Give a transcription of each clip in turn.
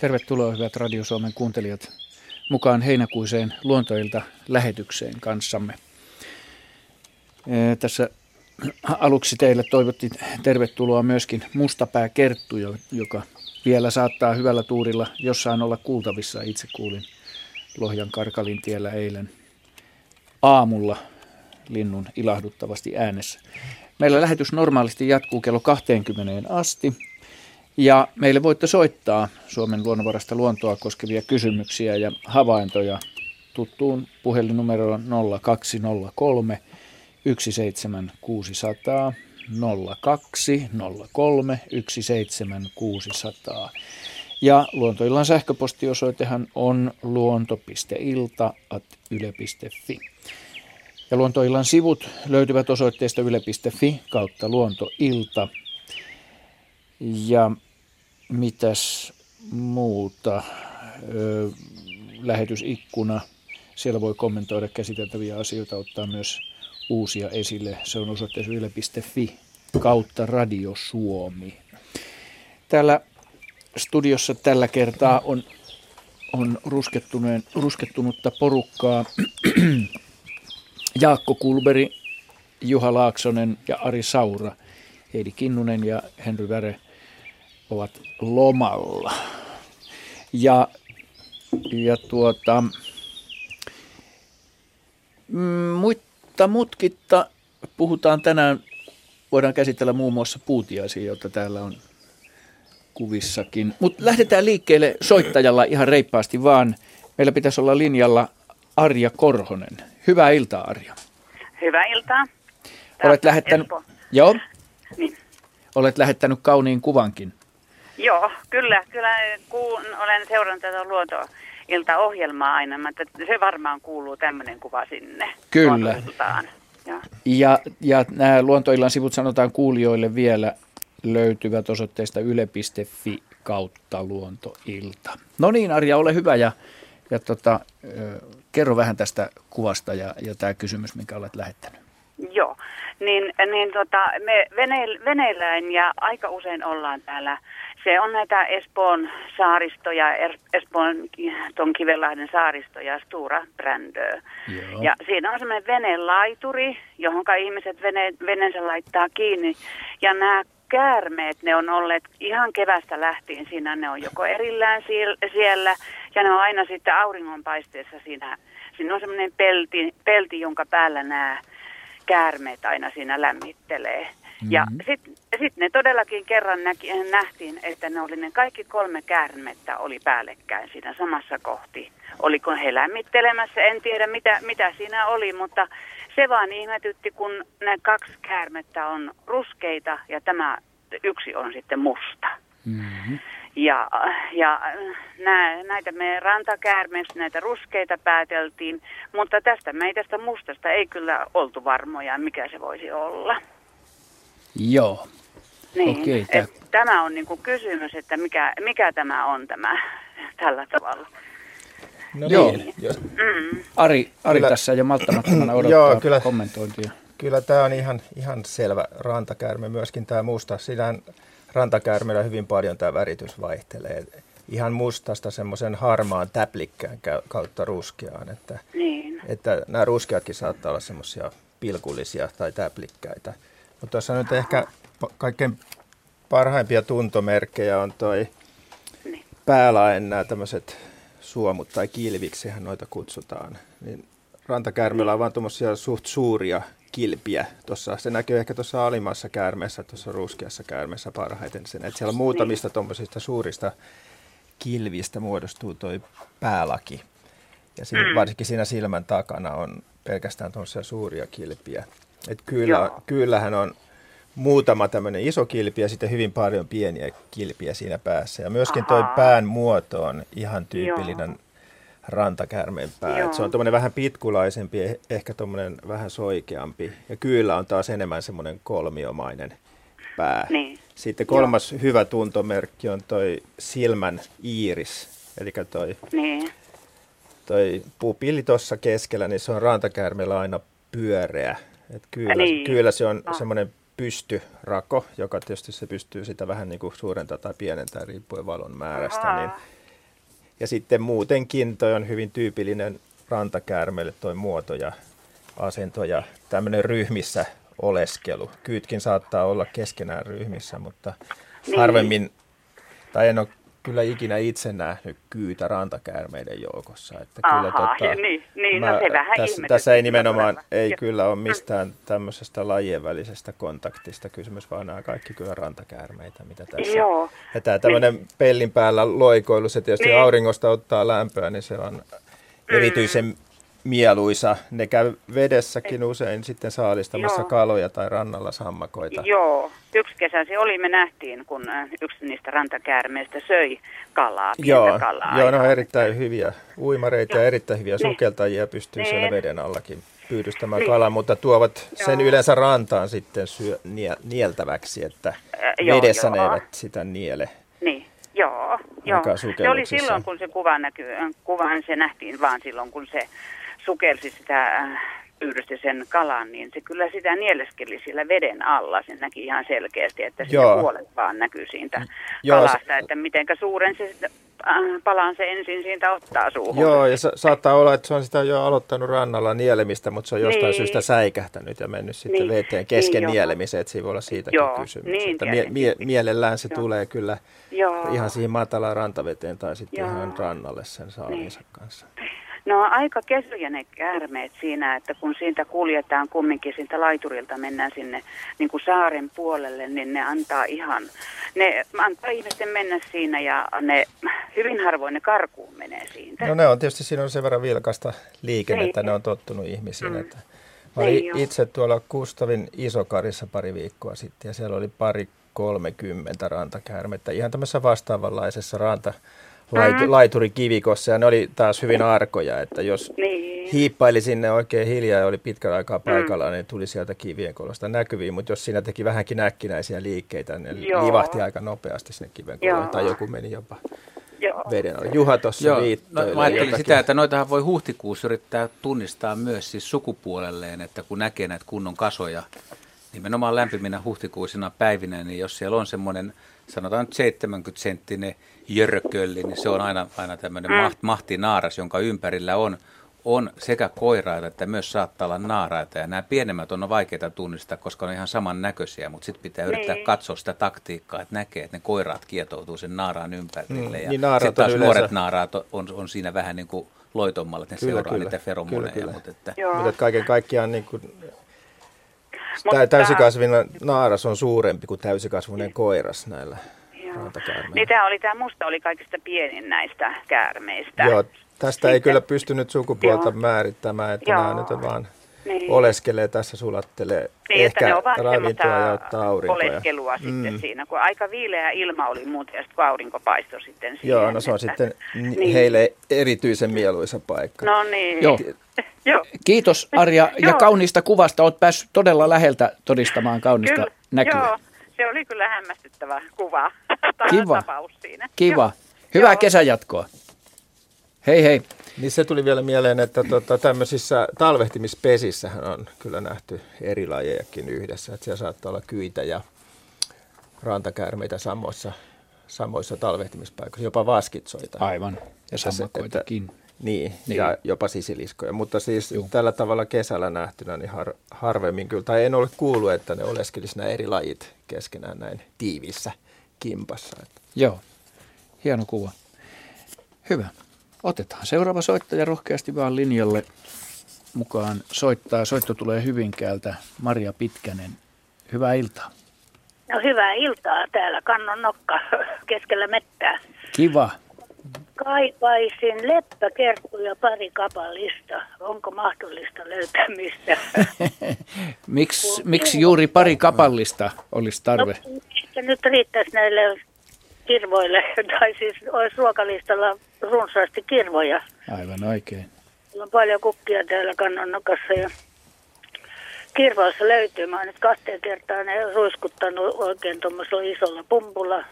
Tervetuloa hyvät Radio Suomen kuuntelijat mukaan heinäkuiseen luontoilta lähetykseen kanssamme. Tässä aluksi teille toivottiin tervetuloa myöskin Mustapää Kerttu, joka vielä saattaa hyvällä tuurilla jossain olla kuultavissa. Itse kuulin Lohjan Karkalin tiellä eilen aamulla linnun ilahduttavasti äänessä. Meillä lähetys normaalisti jatkuu kello 20 asti. Ja meille voitte soittaa Suomen luonnonvarasta luontoa koskevia kysymyksiä ja havaintoja tuttuun puhelinnumeroon 0203 17600 0203 17600. Ja luontoillan sähköpostiosoitehan on luonto.ilta.yle.fi. Ja luontoillan sivut löytyvät osoitteesta yle.fi kautta luontoilta. Ja mitäs muuta? Lähetysikkuna. Siellä voi kommentoida käsiteltäviä asioita, ottaa myös uusia esille. Se on osoitteessa yle.fi kautta Radio Suomi. Täällä studiossa tällä kertaa on, on ruskettunutta porukkaa Jaakko Kulberi, Juha Laaksonen ja Ari Saura. Heidi Kinnunen ja Henry Väre ovat lomalla. Ja, ja tuota, mm, mutta mutkitta puhutaan tänään, voidaan käsitellä muun muassa puutiaisia, joita täällä on kuvissakin. Mutta lähdetään liikkeelle soittajalla ihan reippaasti vaan. Meillä pitäisi olla linjalla Arja Korhonen. Hyvää iltaa, Arja. Hyvää iltaa. Olet lähettänyt, joo, niin. Olet lähettänyt kauniin kuvankin. Joo, kyllä. Kyllä kuun, olen seurannut tätä luontoiltaohjelmaa aina, mutta se varmaan kuuluu tämmöinen kuva sinne. Kyllä. Ja, ja, ja nämä luontoillan sivut sanotaan kuulijoille vielä löytyvät osoitteesta yle.fi kautta luontoilta. No niin Arja, ole hyvä ja, ja tota, kerro vähän tästä kuvasta ja, ja tämä kysymys, minkä olet lähettänyt. Joo, niin, niin tota, me vene, veneillään ja aika usein ollaan täällä se on näitä Espoon saaristoja, Espoon tuon Kivenlahden saaristoja, Stura Brändö. Ja siinä on semmoinen venelaituri, johon ihmiset vene, veneensä laittaa kiinni. Ja nämä käärmeet, ne on olleet ihan kevästä lähtien siinä, ne on joko erillään siellä ja ne on aina sitten auringonpaisteessa siinä. Siinä on semmoinen pelti, pelti jonka päällä nämä käärmeet aina siinä lämmittelee. Mm-hmm. Ja sitten sit ne todellakin kerran näki, nähtiin, että ne oli ne kaikki kolme käärmettä oli päällekkäin siinä samassa kohti. Oliko he lämmittelemässä, en tiedä mitä, mitä siinä oli, mutta se vaan ihmetytti, kun ne kaksi käärmettä on ruskeita ja tämä yksi on sitten musta. Mm-hmm. Ja, ja nä, näitä me rantakäärmeistä, näitä ruskeita pääteltiin, mutta tästä meitä tästä mustasta ei kyllä oltu varmoja, mikä se voisi olla. Joo. Niin, Okei, tämä... tämä on niinku kysymys, että mikä, mikä tämä on tämä tällä tavalla. No Joo. Niin. Mm. Ari, Ari kyllä, tässä jo malttamattomana odottaa joo, kyllä, kommentointia. Kyllä tämä on ihan, ihan selvä rantakäärme. Myöskin tämä musta. Sinähän rantakäärmeellä hyvin paljon tämä väritys vaihtelee. Ihan mustasta semmoisen harmaan täplikkään kautta ruskeaan. Että, niin. että nämä ruskeatkin saattaa olla semmoisia pilkullisia tai täplikkäitä. Mutta tuossa nyt ehkä kaikkein parhaimpia tuntomerkkejä on toi niin. päälaen nämä tämmöiset suomut tai kilviksihän noita kutsutaan. Niin rantakäärmeellä on vaan tuommoisia suht suuria kilpiä. Tossa, se näkyy ehkä tuossa alimmassa käärmeessä, tuossa ruskeassa käärmeessä parhaiten sen. Että siellä muutamista tuommoisista suurista kilvistä muodostuu toi päälaki. Ja siinä, mm. varsinkin siinä silmän takana on pelkästään tuollaisia suuria kilpiä. Et kyllä, kyllähän on muutama tämmöinen iso kilpi ja sitten hyvin paljon pieniä kilpiä siinä päässä. Ja myöskin tuo pään muoto on ihan tyypillinen Joo. rantakäärmeen pää. Et se on tuommoinen vähän pitkulaisempi, eh, ehkä tuommoinen vähän soikeampi. Ja kyllä on taas enemmän semmoinen kolmiomainen pää. Niin. Sitten kolmas Joo. hyvä tuntomerkki on toi silmän iiris, eli toi, niin. toi pupilli tuossa keskellä, niin se on rantakäärmeellä aina pyöreä. Et kyllä, niin. kyllä se on ah. semmoinen pystyrako, joka tietysti se pystyy sitä vähän niin kuin suurentaa tai pienentää riippuen valon määrästä, niin, Ja sitten muutenkin toi on hyvin tyypillinen rantakäärmeelle toi muoto ja asento ja tämmöinen ryhmissä oleskelu. Kyytkin saattaa olla keskenään ryhmissä, mutta niin. harvemmin, tai en ole kyllä ikinä itse nähnyt kyytä rantakäärmeiden joukossa. Että Aha, kyllä, tota, niin, niin mä, no se vähän tässä, tässä ei nimenomaan, ei kyllä ole mistään tämmöisestä lajien välisestä kontaktista kysymys, vaan nämä kaikki kyllä rantakäärmeitä, mitä tässä Joo. Ja tämä tämmöinen niin. pellin päällä loikoilu, se tietysti niin. auringosta ottaa lämpöä, niin se on mm. erityisen mieluisa. Ne käy vedessäkin usein sitten saalistamassa Joo. kaloja tai rannalla sammakoita. Joo, yksi kesä se oli, me nähtiin, kun äh, yksi niistä rantakäärmeistä söi kalaa, Joo, kalaa. Joo, ne on erittäin hyviä uimareita Joo. ja erittäin hyviä niin. sukeltajia, pystyy niin. siellä veden allakin pyydystämään niin. kalaa, mutta tuovat Joo. sen yleensä rantaan sitten syö, nie, nieltäväksi, että äh, vedessä jo, ne eivät sitä niele. Niin. Joo, joo. Se oli silloin, kun se kuva näkyy, kuvan se nähtiin vaan silloin, kun se sukelsi sitä äh, pyydysti sen kalan, niin se kyllä sitä nieleskeli sillä veden alla. Se näki ihan selkeästi, että se puolet vaan näkyy siitä Joo, kalasta, että mitenkä suuren se äh, palan se ensin siitä ottaa suuhun. Joo, ja sa- saattaa olla, että se on sitä jo aloittanut rannalla nielemistä, mutta se on jostain niin. syystä säikähtänyt ja mennyt sitten niin. veteen kesken niin, nielemiseen, että siinä voi olla siitäkin joo, kysymys. Niin, että mie- mie- mielellään se joo. tulee kyllä joo. ihan siihen matalaan rantaveteen tai sitten joo. ihan rannalle sen saaliinsa niin. kanssa. No aika kesyjä ne käärmeet siinä, että kun siitä kuljetaan kumminkin siitä laiturilta mennään sinne niin kuin saaren puolelle, niin ne antaa ihan, ne antaa ihmisten mennä siinä ja ne hyvin harvoin ne karkuun menee siitä. No ne on tietysti, siinä on sen verran vilkasta liikennettä, niin. ne on tottunut ihmisiin. Mm. Että mä olin itse tuolla Kustavin Isokarissa pari viikkoa sitten ja siellä oli pari 30 rantakäärmettä ihan tämmöisessä vastaavanlaisessa ranta laitu, mm. laiturikivikossa ja ne oli taas hyvin arkoja, että jos niin. hiippaili sinne oikein hiljaa ja oli pitkän aikaa paikalla, mm. niin tuli sieltä kivien kolosta näkyviin, mutta jos siinä teki vähänkin äkkinäisiä liikkeitä, niin Joo. livahti aika nopeasti sinne kiven koloon, tai joku meni jopa Joo. veden. Juha tuossa no, Mä ajattelin sitä, että noitahan voi huhtikuussa yrittää tunnistaa myös siis sukupuolelleen, että kun näkee näitä kunnon kasoja, nimenomaan lämpiminä huhtikuisina päivinä, niin jos siellä on semmoinen, sanotaan nyt 70 senttinen jörkölli, niin se on aina, aina tämmöinen mm. maht, mahtinaaras, jonka ympärillä on, on sekä koiraita että myös saattaa olla naaraita. Ja nämä pienemmät on vaikeita tunnistaa, koska ne on ihan samannäköisiä, mutta sitten pitää yrittää niin. katsoa sitä taktiikkaa, että näkee, että ne koiraat kietoutuu sen naaraan ympärille. Mm, ja niin sitten taas yleensä... nuoret naaraat on, on siinä vähän niin kuin loitommalla, että ne kyllä, seuraa kyllä, niitä feromoneja. Kyllä, kyllä. Mutta, että... mutta kaiken kaikkiaan niin kuin mutta... täysikasvinen naaras on suurempi kuin täysikasvinen koiras näillä niin tämä oli, tämä musta oli kaikista pienin näistä käärmeistä. Joo, tästä Sitten, ei kyllä pystynyt sukupuolta joo. määrittämään, että joo. nämä nyt on vaan niin. oleskelee tässä, sulattelee niin, ehkä ne ovat ravintoa ja ottaa aurinkoja. oleskelua mm. sitten siinä, kun aika viileä ilma oli muuten ja sitten kun aurinko paistoi sitten siihen. Joo, no se on että, sitten niin. heille erityisen mieluisa paikka. No niin. Joo. Joo. Kiitos Arja ja kauniista kuvasta. Olet päässyt todella läheltä todistamaan kaunista Kyllä, näkyä. Joo, se oli kyllä hämmästyttävä kuva. Kiva. Tapaus siinä. Kiva. Joo. Hyvää Joo. kesänjatkoa. Hei hei. Niin se tuli vielä mieleen, että tota, tämmöisissä talvehtimispesissähän on kyllä nähty eri lajejakin yhdessä. Että siellä saattaa olla kyitä ja rantakäärmeitä samoissa, samoissa talvehtimispaikoissa, jopa vaskitsoita. Aivan, ja sammakoitakin. Niin, niin, ja jopa sisiliskoja. Mutta siis Juh. tällä tavalla kesällä nähtynä niin har, harvemmin kyllä, tai en ole kuullut, että ne oleskelisi nämä eri lajit keskenään näin tiivissä kimpassa. Joo, hieno kuva. Hyvä. Otetaan seuraava soittaja rohkeasti vaan linjalle mukaan soittaa. Soitto tulee Hyvinkäältä. Maria Pitkänen. Hyvää iltaa. No hyvää iltaa täällä Kannon nokka keskellä mettää. Kiva. Kaipaisin leppäkerttuja pari kapallista. Onko mahdollista löytää mistä? Miks, miksi juuri pari kapallista olisi tarve? No, ehkä nyt riittäisi näille kirvoille, tai siis olisi ruokalistalla runsaasti kirvoja. Aivan oikein. Meillä on paljon kukkia täällä kannonnokassa ja kirvoissa löytyy. Mä oon nyt kahteen kertaan ne ruiskuttanut oikein tuommoisella isolla pumpulla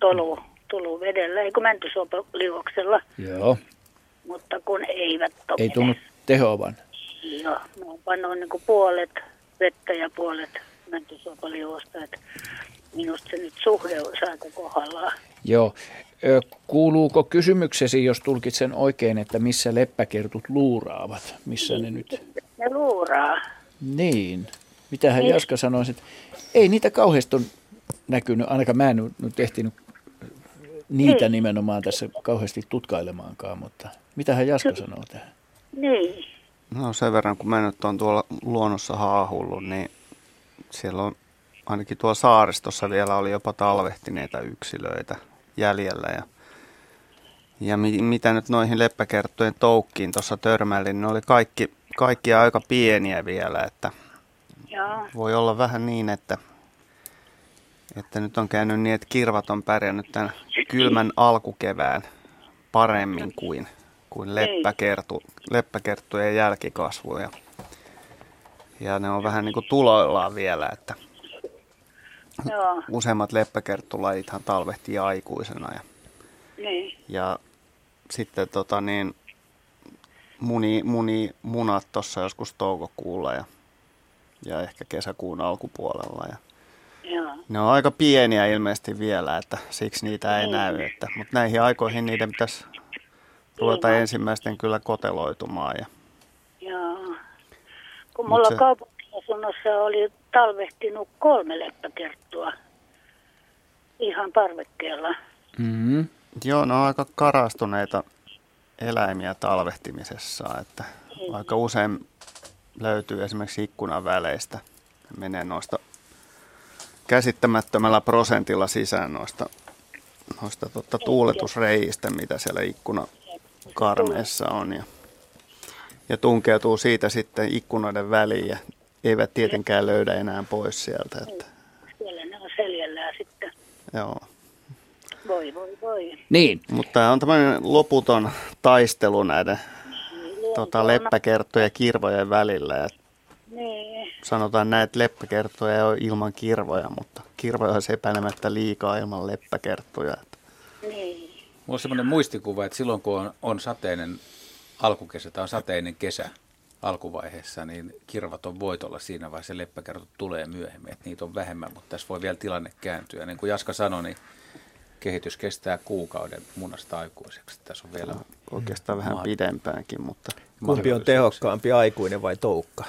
tolu tullut vedellä, eikö mäntysuopaliuoksella. Joo. Mutta kun eivät topene. Ei tunnu tehoavan. Joo, mä oon pannut niin puolet vettä ja puolet mäntysuopaliuosta, että minusta se nyt suhde on aika kohdallaan. Joo. Kuuluuko kysymyksesi, jos tulkitsen oikein, että missä leppäkertut luuraavat? Missä ne nyt? Ne luuraa. Niin. Mitähän Niin. Jaska sanoi, että ei niitä kauheasti ole näkynyt, ainakaan mä en nyt ehtinyt niitä Niin. nimenomaan tässä kauheasti tutkailemaankaan, mutta mitähän Jaska sanoo tähän? Niin. No sen verran, kun mä nyt on tuolla luonnossa haahullut, niin siellä on ainakin tuolla saaristossa vielä oli jopa talvehtineita yksilöitä jäljellä. Ja, ja mi, mitä nyt noihin leppäkerttujen toukkiin tuossa törmäilin, niin ne oli kaikki, kaikki aika pieniä vielä, että Joo. voi olla vähän niin, että, että nyt on käynyt niin, että kirvat on pärjännyt tämän kylmän alkukevään paremmin kuin, kuin leppäkertu, leppäkerttujen jälkikasvuja. Ja ne on vähän niin kuin tuloillaan vielä, että Joo. useimmat leppäkerttulajithan talvehtii aikuisena. Ja, Niin. ja sitten tota niin, muni, muni munat tuossa joskus toukokuulla ja, ja ehkä kesäkuun alkupuolella. Ja Joo. ne on aika pieniä ilmeisesti vielä, että siksi niitä ei näy. Että, mutta näihin aikoihin niiden pitäisi ruveta Niin. ensimmäisten kyllä koteloitumaan. Ja, Joo. Kun mulla se- kaupunkiasunnossa oli talvehtinut kolme leppäkerttua ihan parvekkeella. Mm-hmm. joo, ne on aika karastuneita eläimiä talvehtimisessa, että aika usein löytyy esimerkiksi ikkunan väleistä. Ne menee noista käsittämättömällä prosentilla sisään noista, noista totta, tuuletusreijistä, mitä siellä ikkunakarmeessa on. Ja, ja tunkeutuu siitä sitten ikkunoiden väliin ja eivät tietenkään löydä enää pois sieltä. Että, Siellä ne on seljällään sitten. joo. Voi, voi, voi. Niin, Mutta tämä on tämmöinen loputon taistelu näiden tota, leppäkerttojen ja kirvojen välillä. Ja Niin. sanotaan näin, että leppäkerttoja ei ole ilman kirvoja, mutta kirvoja olisi epäilemättä liikaa ilman leppäkerttoja. Niin. Mulla on semmoinen muistikuva, että silloin kun on, on sateinen alkukesä tai on sateinen kesä alkuvaiheessa, niin kirvat on voitolla siinä vaiheessa ja leppäkertot tulee myöhemmin, että niitä on vähemmän, mutta tässä voi vielä tilanne kääntyä. Niin kuin Jaska sanoi, niin kehitys kestää kuukauden munasta aikuiseksi. Tässä on vielä oikeastaan vähän pidempäänkin, mutta Kumpi on tehokkaampi, aikuinen vai toukka?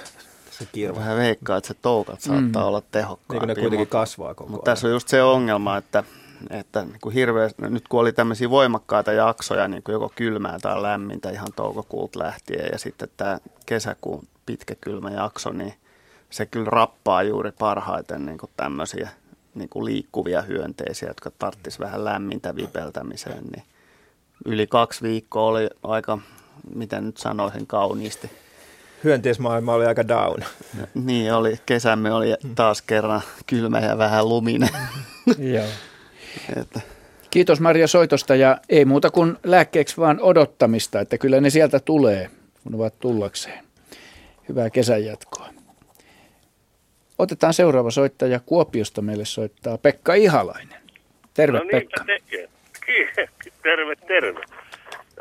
Se kirva. vähän veikkaa, että se toukat saattaa olla Niin kuin tehokkaampia. ne kuitenkin mutta- kasvaa koko Mutta ajan. tässä on just se ongelma, että, että niin kuin hirveä, nyt kun oli tämmöisiä voimakkaita jaksoja, niin kuin joko kylmää tai lämmintä ihan toukokuulta lähtien ja sitten tämä kesäkuun pitkä kylmä jakso, niin se kyllä rappaa juuri parhaiten niin kuin tämmöisiä niin kuin liikkuvia hyönteisiä, jotka tarttis vähän lämmintä vipeltämiseen. Niin yli kaksi viikkoa oli aika, miten nyt sanoisin kauniisti. Hyönteismaailma oli aika down. Niin oli, kesämme oli taas kerran kylmä ja vähän luminen. joo. että Kiitos Maria soitosta ja ei muuta kuin lääkkeeksi vaan odottamista, että kyllä ne sieltä tulee, kun ovat tullakseen. Hyvää kesän jatkoa. Otetaan seuraava soittaja. Kuopiosta meille soittaa Pekka Ihalainen. Terve no Pekka. tekee. Ki- terve, terve.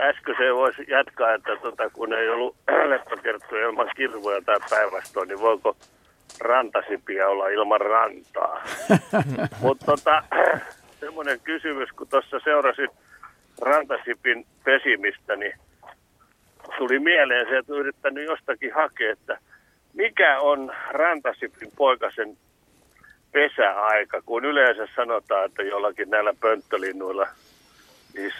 Äsken se voisi jatkaa, että tota, kun ei ollut leppäkerttuja ilman kirvoja tai päinvastoin, niin voiko rantasipiä olla ilman rantaa? Mutta tota, semmoinen kysymys, kun tuossa seurasin rantasipin pesimistä, niin tuli mieleen se, että yrittänyt jostakin hakea, että mikä on rantasipin poikasen pesäaika, kun yleensä sanotaan, että jollakin näillä pönttölinnuilla, siis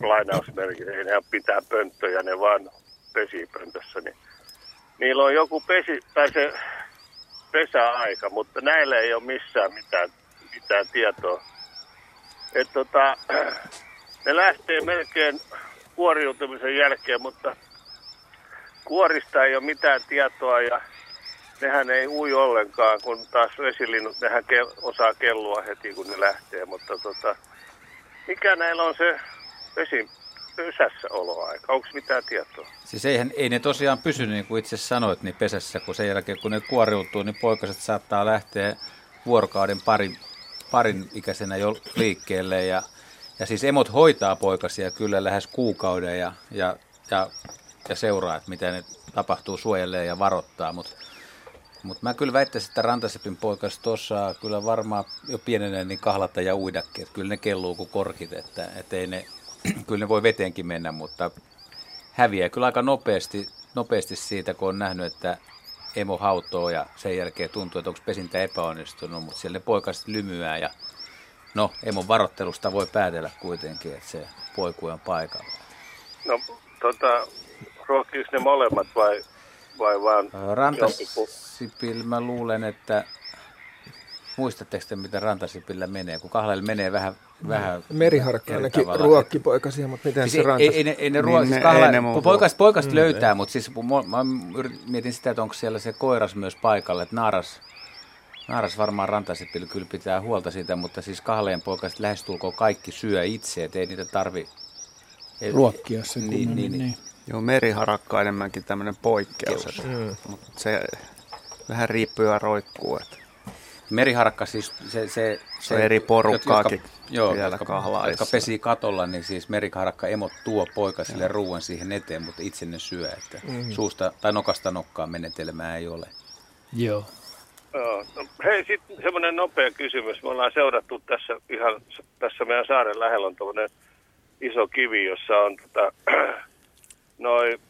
lainausmerkit, ei ne pitää pönttöjä, ne vaan pesii pöntössä, niin niillä on joku pesi, tai se pesäaika, mutta näillä ei ole missään mitään, mitään tietoa. Et tota, ne lähtee melkein kuoriutumisen jälkeen, mutta kuorista ei ole mitään tietoa ja nehän ei ui ollenkaan, kun taas vesilinnut, nehän ke- osaa kellua heti, kun ne lähtee. Mutta tota, mikä näillä on se vesi pesässä oloaika? Onko mitään tietoa? Siis eihän, ei ne tosiaan pysy, niin kuin itse sanoit, niin pesässä, kun sen jälkeen kun ne kuoriutuu, niin poikaset saattaa lähteä vuorokauden parin, parin ikäisenä jo liikkeelle. Ja, ja siis emot hoitaa poikasia kyllä lähes kuukauden ja, ja, ja, ja seuraa, että mitä ne tapahtuu, suojelee ja varoittaa, mutta Mutta mä kyllä väittäisin, että Rantasepin poikas tuossa kyllä varmaan jo pienenä niin kahlata ja uidakin. Että kyllä ne kelluu kuin korkit, että, ei ne, kyllä ne voi veteenkin mennä, mutta häviää kyllä aika nopeasti, nopeasti siitä, kun on nähnyt, että emo hautoo ja sen jälkeen tuntuu, että onko pesintä epäonnistunut, mutta siellä ne poikaset lymyää ja no emon varottelusta voi päätellä kuitenkin, että se poiku on paikalla. No tota, ruokkiiko ne molemmat vai, vai vaan Rantasipil, mä luulen, että muistatteko te, mitä Rantasipillä menee, kun kahlailla menee vähän vähän Meriharkka ainakin ruokki poikasia, mutta miten siis se rantas? Ei, ei, ei ne, ruo- niin siis kahla, ne poikasta, poikasta mm, löytää, ei. mutta siis mä mietin sitä, että onko siellä se koiras myös paikalla, että naaras, naaras varmaan rantasipil kyllä pitää huolta siitä, mutta siis kahleen poikasta lähestulkoon kaikki syö itse, että ei niitä tarvi ruokkia se niin, niin, niin, niin. Joo, meriharakka enemmänkin tämmöinen poikkeus, mm. mutta se vähän riippuu ja roikkuu. Että. Meriharakka siis se... se, se, se eri porukkaakin jotka, joo, jotka, jotka pesii katolla, niin siis meriharakka emot tuo poikasille ruoan siihen eteen, mutta itse ne syö, että mm-hmm. suusta tai nokasta nokkaan menetelmää ei ole. Joo. Joo. No, hei, sitten semmoinen nopea kysymys. Me ollaan seurattu tässä ihan, tässä meidän saaren lähellä on iso kivi, jossa on tota, noin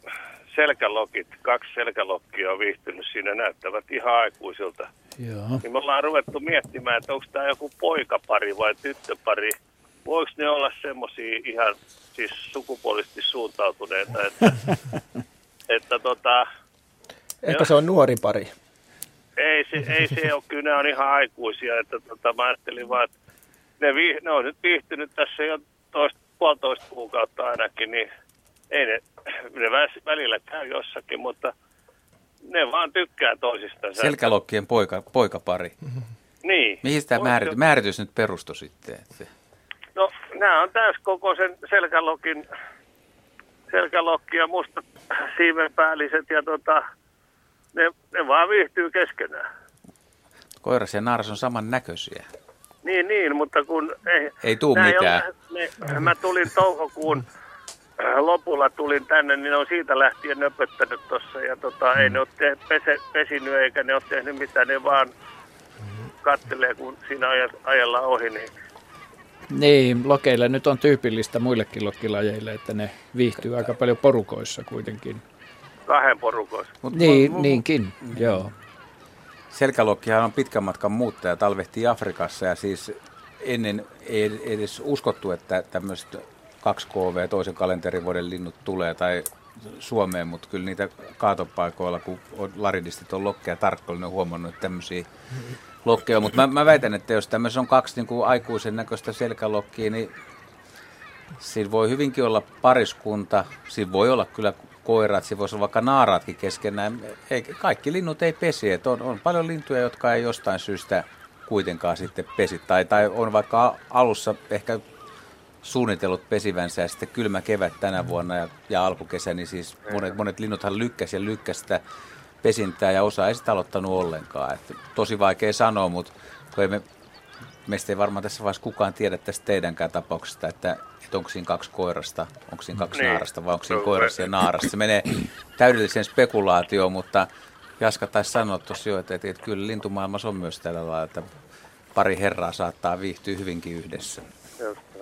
selkälokit, kaksi selkälokkia on viihtynyt siinä, näyttävät ihan aikuisilta. Joo. Niin me ollaan ruvettu miettimään, että onko tämä joku poikapari vai tyttöpari. Voiko ne olla semmoisia ihan siis sukupuolisesti suuntautuneita, että, että tota... Ehkä se on nuori pari. Ei se, ei se ole, kyllä ne on ihan aikuisia, että tota, mä ajattelin vaan, että ne, vii, ne on nyt viihtynyt tässä jo toista, puolitoista kuukautta ainakin, niin ei ne, ne välillä käy jossakin, mutta ne vaan tykkää toisistaan. Selkälokkien poika, poikapari. Niin. Mihin tämä määritys, määritys nyt perustui sitten? Että... No, nämä on täyskokoisen selkälokin, selkälokki ja mustat siimenpäälliset ja tota, ne, ne vaan viihtyy keskenään. Koiras ja naaras on saman näköisiä. Niin, niin, mutta kun... Ei, ei tuu mitään. Ole, ne, mä tulin toukokuun lopulla tulin tänne, niin ne on siitä lähtien nöpöttänyt tuossa ja tota, mm. ei ne ole te- pese, pesinyt eikä ne ole tehnyt mitään, ne vaan kattelee, kun siinä ajalla ohi. Niin. niin, lokeilla nyt on tyypillistä muillekin lokkilajeille, että ne viihtyy aika paljon porukoissa kuitenkin. Kahden porukoissa. Mut, niin, mut, niinkin, mm. joo. Selkälokkihan on pitkän matkan muuttaja, talvehtii Afrikassa ja siis ennen ei edes uskottu, että tämmöistä 2KV, toisen kalenterivuoden linnut tulee tai Suomeen, mutta kyllä niitä kaatopaikoilla, kun on, laridistit on lokkeja tarkkoilla, ne on huomannut, että tämmöisiä lokkeja Mutta mä, mä väitän, että jos tämmöisessä on kaksi niin kuin aikuisen näköistä selkälokkia, niin siinä voi hyvinkin olla pariskunta, siinä voi olla kyllä koirat, siinä voisi olla vaikka naaraatkin keskenään. Ei, kaikki linnut ei pesi, että on, on paljon lintuja, jotka ei jostain syystä kuitenkaan sitten pesi. Tai, tai on vaikka alussa ehkä suunnitellut pesivänsä ja sitten kylmä kevät tänä vuonna ja, ja alkukesä, niin siis monet, monet linnuthan lykkäsi ja lykkäsi sitä pesintää ja osa ei sitä aloittanut ollenkaan. Että tosi vaikea sanoa, mutta kun ei me, meistä ei varmaan tässä vaiheessa kukaan tiedä tästä teidänkään tapauksesta, että, että onko siinä kaksi koirasta, onko siinä kaksi niin. naarasta vai onko siinä koirassa ja naarasta. Se menee täydelliseen spekulaatioon, mutta Jaska taisi sanoa tuossa jo, että, että, että kyllä lintumaailmassa on myös tällä lailla, että pari herraa saattaa viihtyä hyvinkin yhdessä.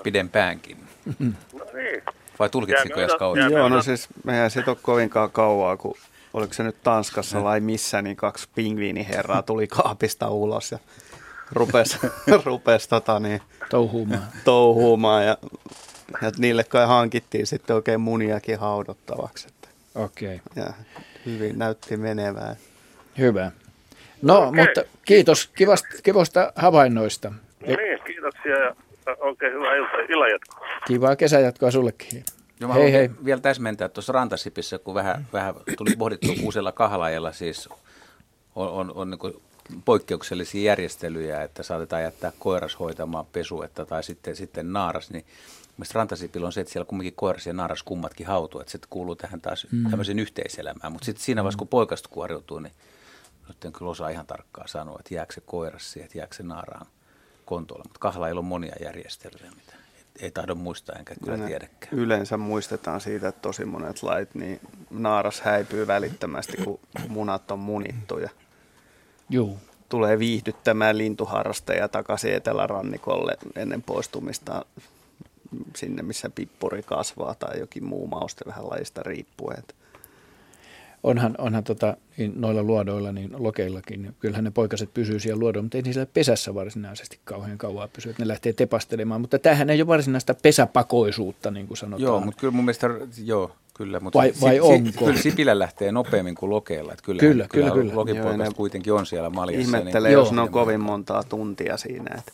Pidempäänkin. No niin. Vai tulkitsiko jos kauan? Joo, no siis mehän se ole kovinkaan kauaa, kun oliko se nyt Tanskassa vai missä, niin kaksi pingviiniherraa tuli kaapista ulos ja rupesi, rupes, tota, niin, touhuumaan. touhuumaan ja, ja niille kai hankittiin sitten oikein muniakin haudottavaksi. Okei. Okay. Ja hyvin näytti menevää. Hyvä. No, okay. mutta kiitos kivasta, kivosta havainnoista. No niin, kiitoksia ja Oikein hyvää ilta, illanjatkoa. Kivaa kesäjatkoa sullekin. Joo, hei, hei. vielä täsmentää tuossa Rantasipissä, kun vähän, vähän tuli pohdittu uusilla kahlajalla siis on, on, on niin poikkeuksellisia järjestelyjä, että saatetaan jättää koiras hoitamaan pesuetta tai sitten, sitten naaras, niin Mielestäni rantasipilo on se, että siellä kumminkin koiras ja naaras kummatkin hautuu, että se kuuluu tähän taas mm. tämmöiseen yhteiselämään. Mutta sitten siinä vaiheessa, kun poikasta kuoriutuu, niin nyt en kyllä osaa ihan tarkkaan sanoa, että jääkö se koiras siihen, että jääkö se naaraan kontolla, mutta kahlailla on monia järjestelyjä, mitä ei tahdo muistaa enkä kyllä ne tiedäkään. Yleensä muistetaan siitä, että tosi monet lait, niin naaras häipyy välittömästi, kun munat on munittu ja Juu. tulee viihdyttämään lintuharrastajia takaisin etelärannikolle ennen poistumista sinne, missä pippuri kasvaa tai jokin muu mauste vähän lajista riippuen. Onhan, onhan tota, niin noilla luodoilla, niin lokeillakin, niin kyllähän ne poikaset pysyy siellä luodoilla, mutta ei niillä pesässä varsinaisesti kauhean kauan pysy, että ne lähtee tepastelemaan. Mutta tämähän ei ole varsinaista pesäpakoisuutta, niin kuin sanotaan. Joo, mutta kyllä mun mielestä, joo, kyllä. Mutta Vai- vai onko? Kyllä Sipilä lähtee nopeammin kuin Lokeella. Että kyllä, Kyllä, kyllä, kyllä. Lokipoikaset Joo, kuitenkin on siellä maljassa. Ihmettelee, Joo. jos ne on kovin montaa tuntia siinä. Että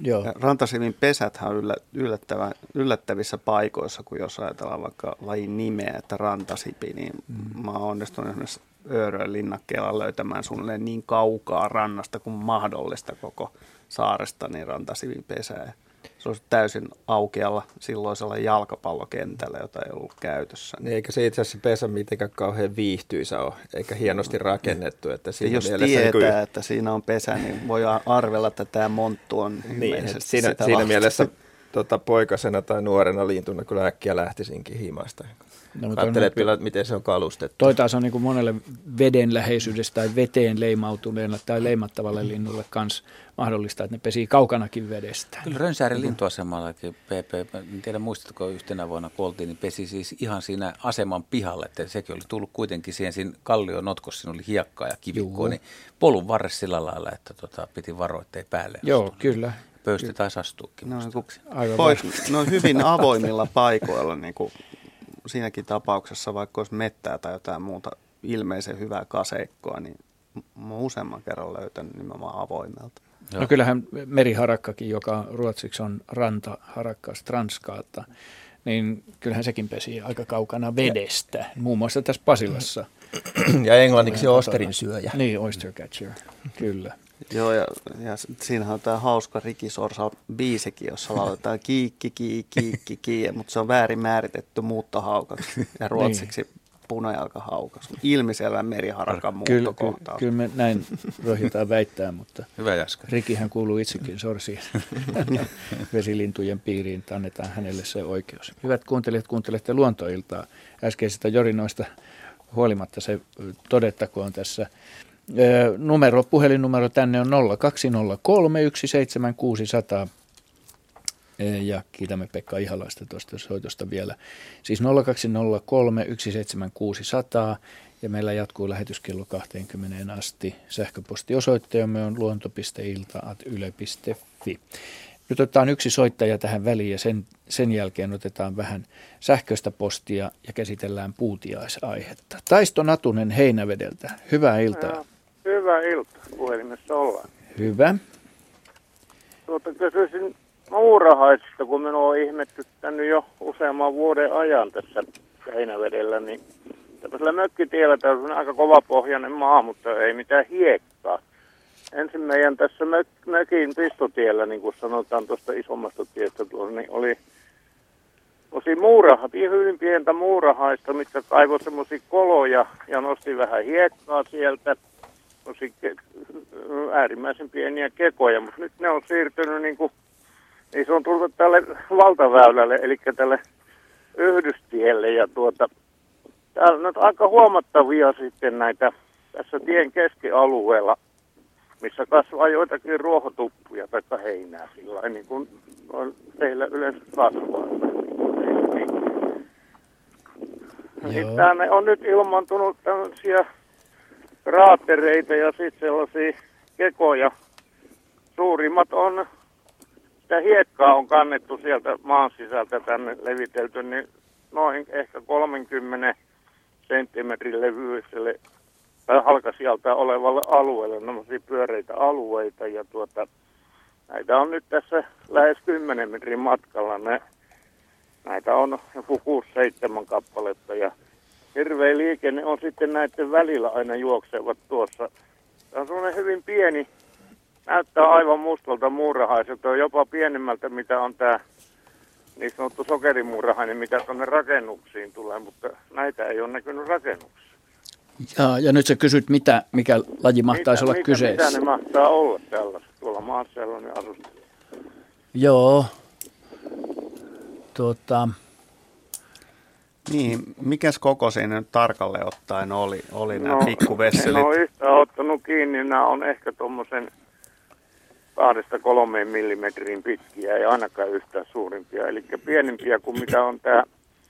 Joo. Ja Rantasivin pesäthän on yllä, yllättävä, yllättävissä paikoissa, kun jos ajatellaan vaikka lajin nimeä, että rantasipi, niin mm. mä oon onnistunut esimerkiksi Öörön linnakkeella löytämään suunnilleen niin kaukaa rannasta kuin mahdollista koko saaresta, niin rantasivin pesää. Se olisi täysin aukealla silloisella jalkapallokentällä, jota ei ollut käytössä. Niin eikä se itse asiassa pesä mitenkään kauhean viihtyisä ole, eikä hienosti rakennettu. Että siinä jos tietää, kuin- että siinä on pesä, niin voi arvella, että tämä monttu on Niin, siinä, siinä mielessä tota, poikasena tai nuorena liintuna kyllä äkkiä lähtisinkin himasta. No, Ajattelet on- vielä, miten se on kalustettu. Toi taas on niin kuin monelle veden läheisyydessä tai veteen leimautuneelle tai leimattavalle linnulle kans mahdollista, että ne pesii kaukanakin vedestä. Kyllä Rönsäärin lintuasemalla, että PP, en tiedä muistatko yhtenä vuonna kun oltiin, niin pesi siis ihan siinä aseman pihalle, että sekin oli tullut kuitenkin siihen siinä kallion notkossa, siinä oli hiekkaa ja kivikkoa, Juu. niin polun varres sillä lailla, että tota, piti varoa, ettei päälle Joo, astu. kyllä. Pöysti taisi astuukin. No, niin Aivan on hyvin avoimilla paikoilla, niin kuin siinäkin tapauksessa, vaikka olisi mettää tai jotain muuta ilmeisen hyvää kaseikkoa, niin mä oon useamman kerran löytänyt nimenomaan avoimelta. Joo. No kyllähän meriharakkakin, joka ruotsiksi on rantaharakka, stranskaatta, niin kyllähän sekin pesii aika kaukana vedestä, muun muassa tässä Pasilassa. Ja englanniksi osterin syöjä. Niin, oyster catcher, kyllä. Joo, ja, ja siinähän on tämä hauska Riki Sorsa biisikin, jossa lauletaan kiikki, kiikki, kiikki, kiikki, mutta se on väärin määritetty muuttohaukaksi ja ruotsiksi punajalkahaukaksi. Ilmiselvän meriharakan Kyllä, kyllä, kyllä me näin rohjetaan väittää, mutta Hyvä Jaska. Rikihän kuuluu itsekin sorsiin vesilintujen piiriin, että annetaan hänelle se oikeus. Hyvät kuuntelijat, kuuntelette luontoiltaa. Äskeisestä jorinoista huolimatta se todettakoon tässä. Numero, puhelinnumero tänne on 0203 17600. Ja kiitämme Pekka Ihalaista tuosta soitosta vielä. Siis 0203 17600 ja meillä jatkuu lähetys kello 20 asti. Sähköpostiosoitteemme on luonto.ilta.yle.fi. Nyt otetaan yksi soittaja tähän väliin ja sen, sen jälkeen otetaan vähän sähköistä postia ja käsitellään puutiaisaihetta. Taisto Natunen Heinävedeltä. Hyvää iltaa. Joo, Hyvää iltaa. Puhelimessa ollaan. Hyvä. Tuota, kysyisin muurahaisista, kun minua on ihmettyttänyt jo useamman vuoden ajan tässä Heinävedellä, niin tämmöisellä mökkitiellä, tämä on aika kovapohjainen maa, mutta ei mitään hiekkaa. Ensin meidän tässä mök, mökin pistotiellä, niin kuin sanotaan tuosta isommasta tiestä tuolla, niin oli tosi muurahat, hyvin pientä muurahaista, mitkä kaivoi semmoisia koloja ja nosti vähän hiekkaa sieltä. Tosi ke- äärimmäisen pieniä kekoja, mutta nyt ne on siirtynyt niin kuin, niin se on tullut tälle valtaväylälle, eli tälle yhdystielle. Ja tuota, täällä on nyt aika huomattavia sitten näitä tässä tien keskialueella, missä kasvaa joitakin ruohotuppuja tai heinää sillä niin kuin on teillä yleensä kasvaa. Niin, niin. Tänne on nyt ilmaantunut tämmöisiä kraattereita ja sitten sellaisia kekoja. Suurimmat on, sitä hiekkaa on kannettu sieltä maan sisältä tänne levitelty, niin noin ehkä 30 senttimetrin levyiselle tai halkasijalta olevalle alueelle, nämä pyöreitä alueita. Ja tuota, näitä on nyt tässä lähes 10 metrin matkalla. Ne, näitä on joku 6-7 kappaletta ja hirveä liikenne on sitten näiden välillä aina juoksevat tuossa. Tämä on semmoinen hyvin pieni, näyttää aivan mustalta muurahaiselta, jopa pienemmältä mitä on tämä niin sanottu sokerimuurahainen, mitä tuonne rakennuksiin tulee, mutta näitä ei ole näkynyt rakennuksissa. Ja, ja nyt sä kysyt, mitä, mikä laji mahtaisi olla mitä, kyseessä. Mitä ne mahtaa olla tällaiset tuolla maassa sellainen asusta? Joo. Tuota, Niin, mikäs koko siinä nyt tarkalleen ottaen oli, oli nämä No, pikkuvesselit? En ole yhtään ottanut kiinni. Nämä on ehkä tuommoisen kahdesta kolmeen millimetrin pitkiä, ei ainakaan yhtään suurimpia. Eli pienempiä kuin mitä on tämä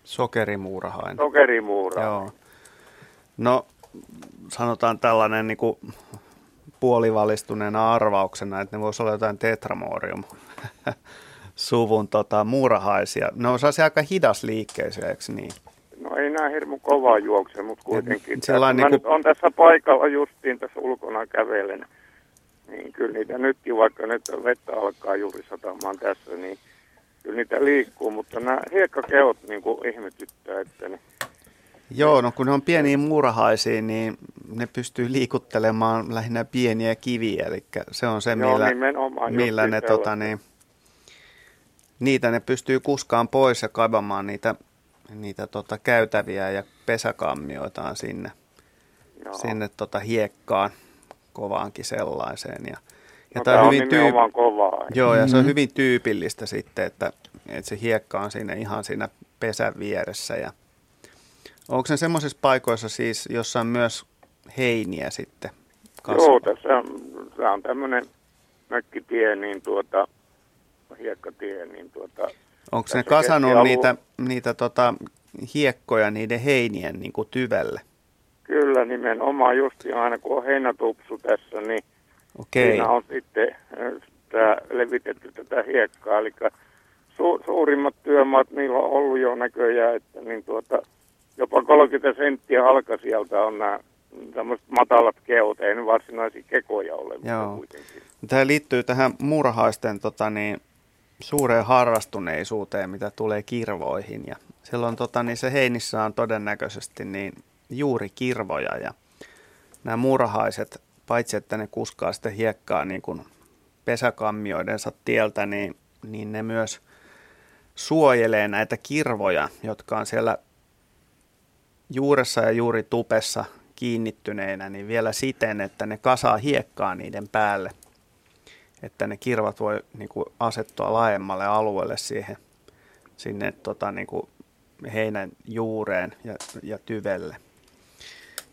Sokerimuurahainen. sokerimuura. Joo. No, sanotaan tällainen niin kuin puolivalistuneena arvauksena, että ne voisi olla jotain tetramorium suvun tota, muurahaisia. Ne on sellaisia aika hidasliikkeisiä, eikö niin? No ei nämä hirmu kovaa juokse, mutta kuitenkin. Sellainen mä niinku- nyt on tässä paikalla justiin tässä ulkona kävelen. Niin kyllä niitä nytkin, vaikka nyt vettä alkaa juuri satamaan tässä, niin kyllä niitä liikkuu, mutta nämä hiekkakehot niin kuin ihmetyttää, että ne, Joo, no kun ne on pieniä muurahaisia, niin ne pystyy liikuttelemaan lähinnä pieniä kiviä, eli se on se, Joo, millä, nimenomaan millä ne, tota, niin, niitä ne pystyy kuskaan pois ja kaivamaan niitä, niitä tota, käytäviä ja pesäkammioitaan sinne, joo. sinne tota, hiekkaan kovaankin sellaiseen. Ja, ja no, tää tämä on hyvin nimenomaan kovaa. Joo, ja se on Mhm. hyvin tyypillistä sitten, että, että se hiekka on siinä ihan siinä pesän vieressä. Ja onko se semmoisissa paikoissa siis, jossa on myös heiniä sitten kasvaa? Joo, tässä on, tämä on tämmöinen mökkitie, niin tuota, hiekkatie, niin tuota, Onko ne kasannut keskialu- niitä, niitä tota, hiekkoja niiden heinien niin kuin tyvelle? kyllä nimenomaan justi aina kun on heinätupsu tässä, niin Okei, Siinä on sitten äh, tää, levitetty tätä hiekkaa, eli su, suurimmat työmaat niillä on ollut jo näköjään, että niin tuota, jopa 30 senttiä halkasijalta on nämä tämmöiset matalat keot, ei ne varsinaisia kekoja ole, Joo. kuitenkin. Tämä liittyy tähän muurahaisten tota, niin, suureen harrastuneisuuteen, mitä tulee kirvoihin. Ja silloin tota, niin se heinissä on todennäköisesti niin juuri kirvoja. Ja nämä muurahaiset, paitsi että ne kuskaa sitten hiekkaa niin kuin pesäkammioidensa tieltä, niin, niin ne myös suojelee näitä kirvoja, jotka on siellä juuressa ja juuri tupessa kiinnittyneinä, niin vielä siten, että ne kasaa hiekkaa niiden päälle, että ne kirvat voi niin kuin, asettua laajemmalle alueelle siihen, sinne tota, niin kuin, heinän juureen ja, ja tyvelle.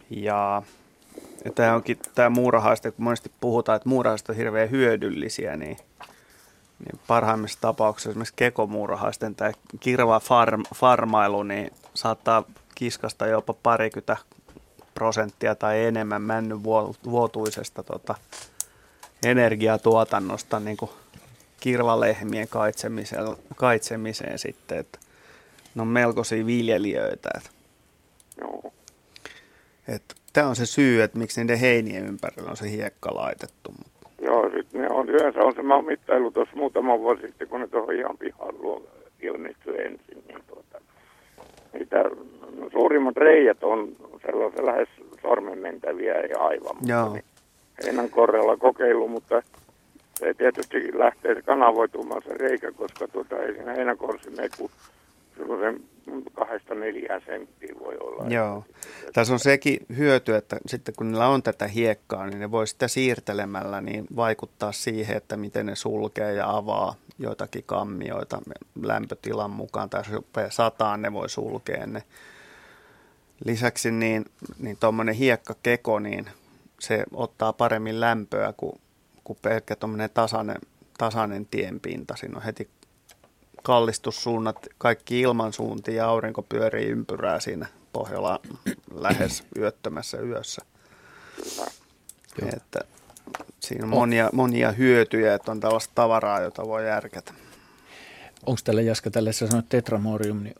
Ja, ja tämä onkin tämä muurahaiste, kun monesti puhutaan, että muurahaiset on hirveän hyödyllisiä, niin, niin parhaimmissa tapauksissa esimerkiksi kekomuurahaisten tai kirva farm, farmailu, niin saattaa kiskasta jopa parikymmentä prosenttia tai enemmän männyn vuo- vuotuisesta tota, energiatuotannosta niin kuin kirvalehmien kaitsemiseen, kaitsemiseen sitten, että ne on melkoisia viljelijöitä. Että, Joo. että tämä on se syy, että miksi niiden heinien ympärillä on se hiekka laitettu. Joo, sitten ne on, yleensä on se mittailu tuossa muutama vuosi sitten, kun ne tuohon ihan pihan luo ilmestyi ensin, niin tuota, niitä suurimmat reijät on sellaisia lähes sormen mentäviä ja aivan. Joo. Niin, heinän korrella kokeilu, mutta se tietysti lähtee kanavoitumaan se reikä, koska tuota, ei siinä heinäkorsi mene kuin semmoisen kahdesta neljään senttiä voi olla. Joo. Tässä on sekin hyöty, että sitten kun niillä on tätä hiekkaa, niin ne voi sitä siirtelemällä niin vaikuttaa siihen, että miten ne sulkee ja avaa joitakin kammioita lämpötilan mukaan. Tai jos sataan, ne voi sulkea ne. Lisäksi niin, niin tuommoinen hiekkakeko, niin se ottaa paremmin lämpöä kuin, kuin pelkkä tuommoinen tasainen, tasainen tienpinta. Siinä on heti kallistussuunnat, kaikki ilmansuuntia ja aurinko pyörii ympyrää siinä pohjalla lähes yöttömässä yössä. Joo. Että siinä on monia, monia hyötyjä, että on tällaista tavaraa, jota voi järkätä. Onko tällä Jaska, tällä sä sanoit tetramorium, niin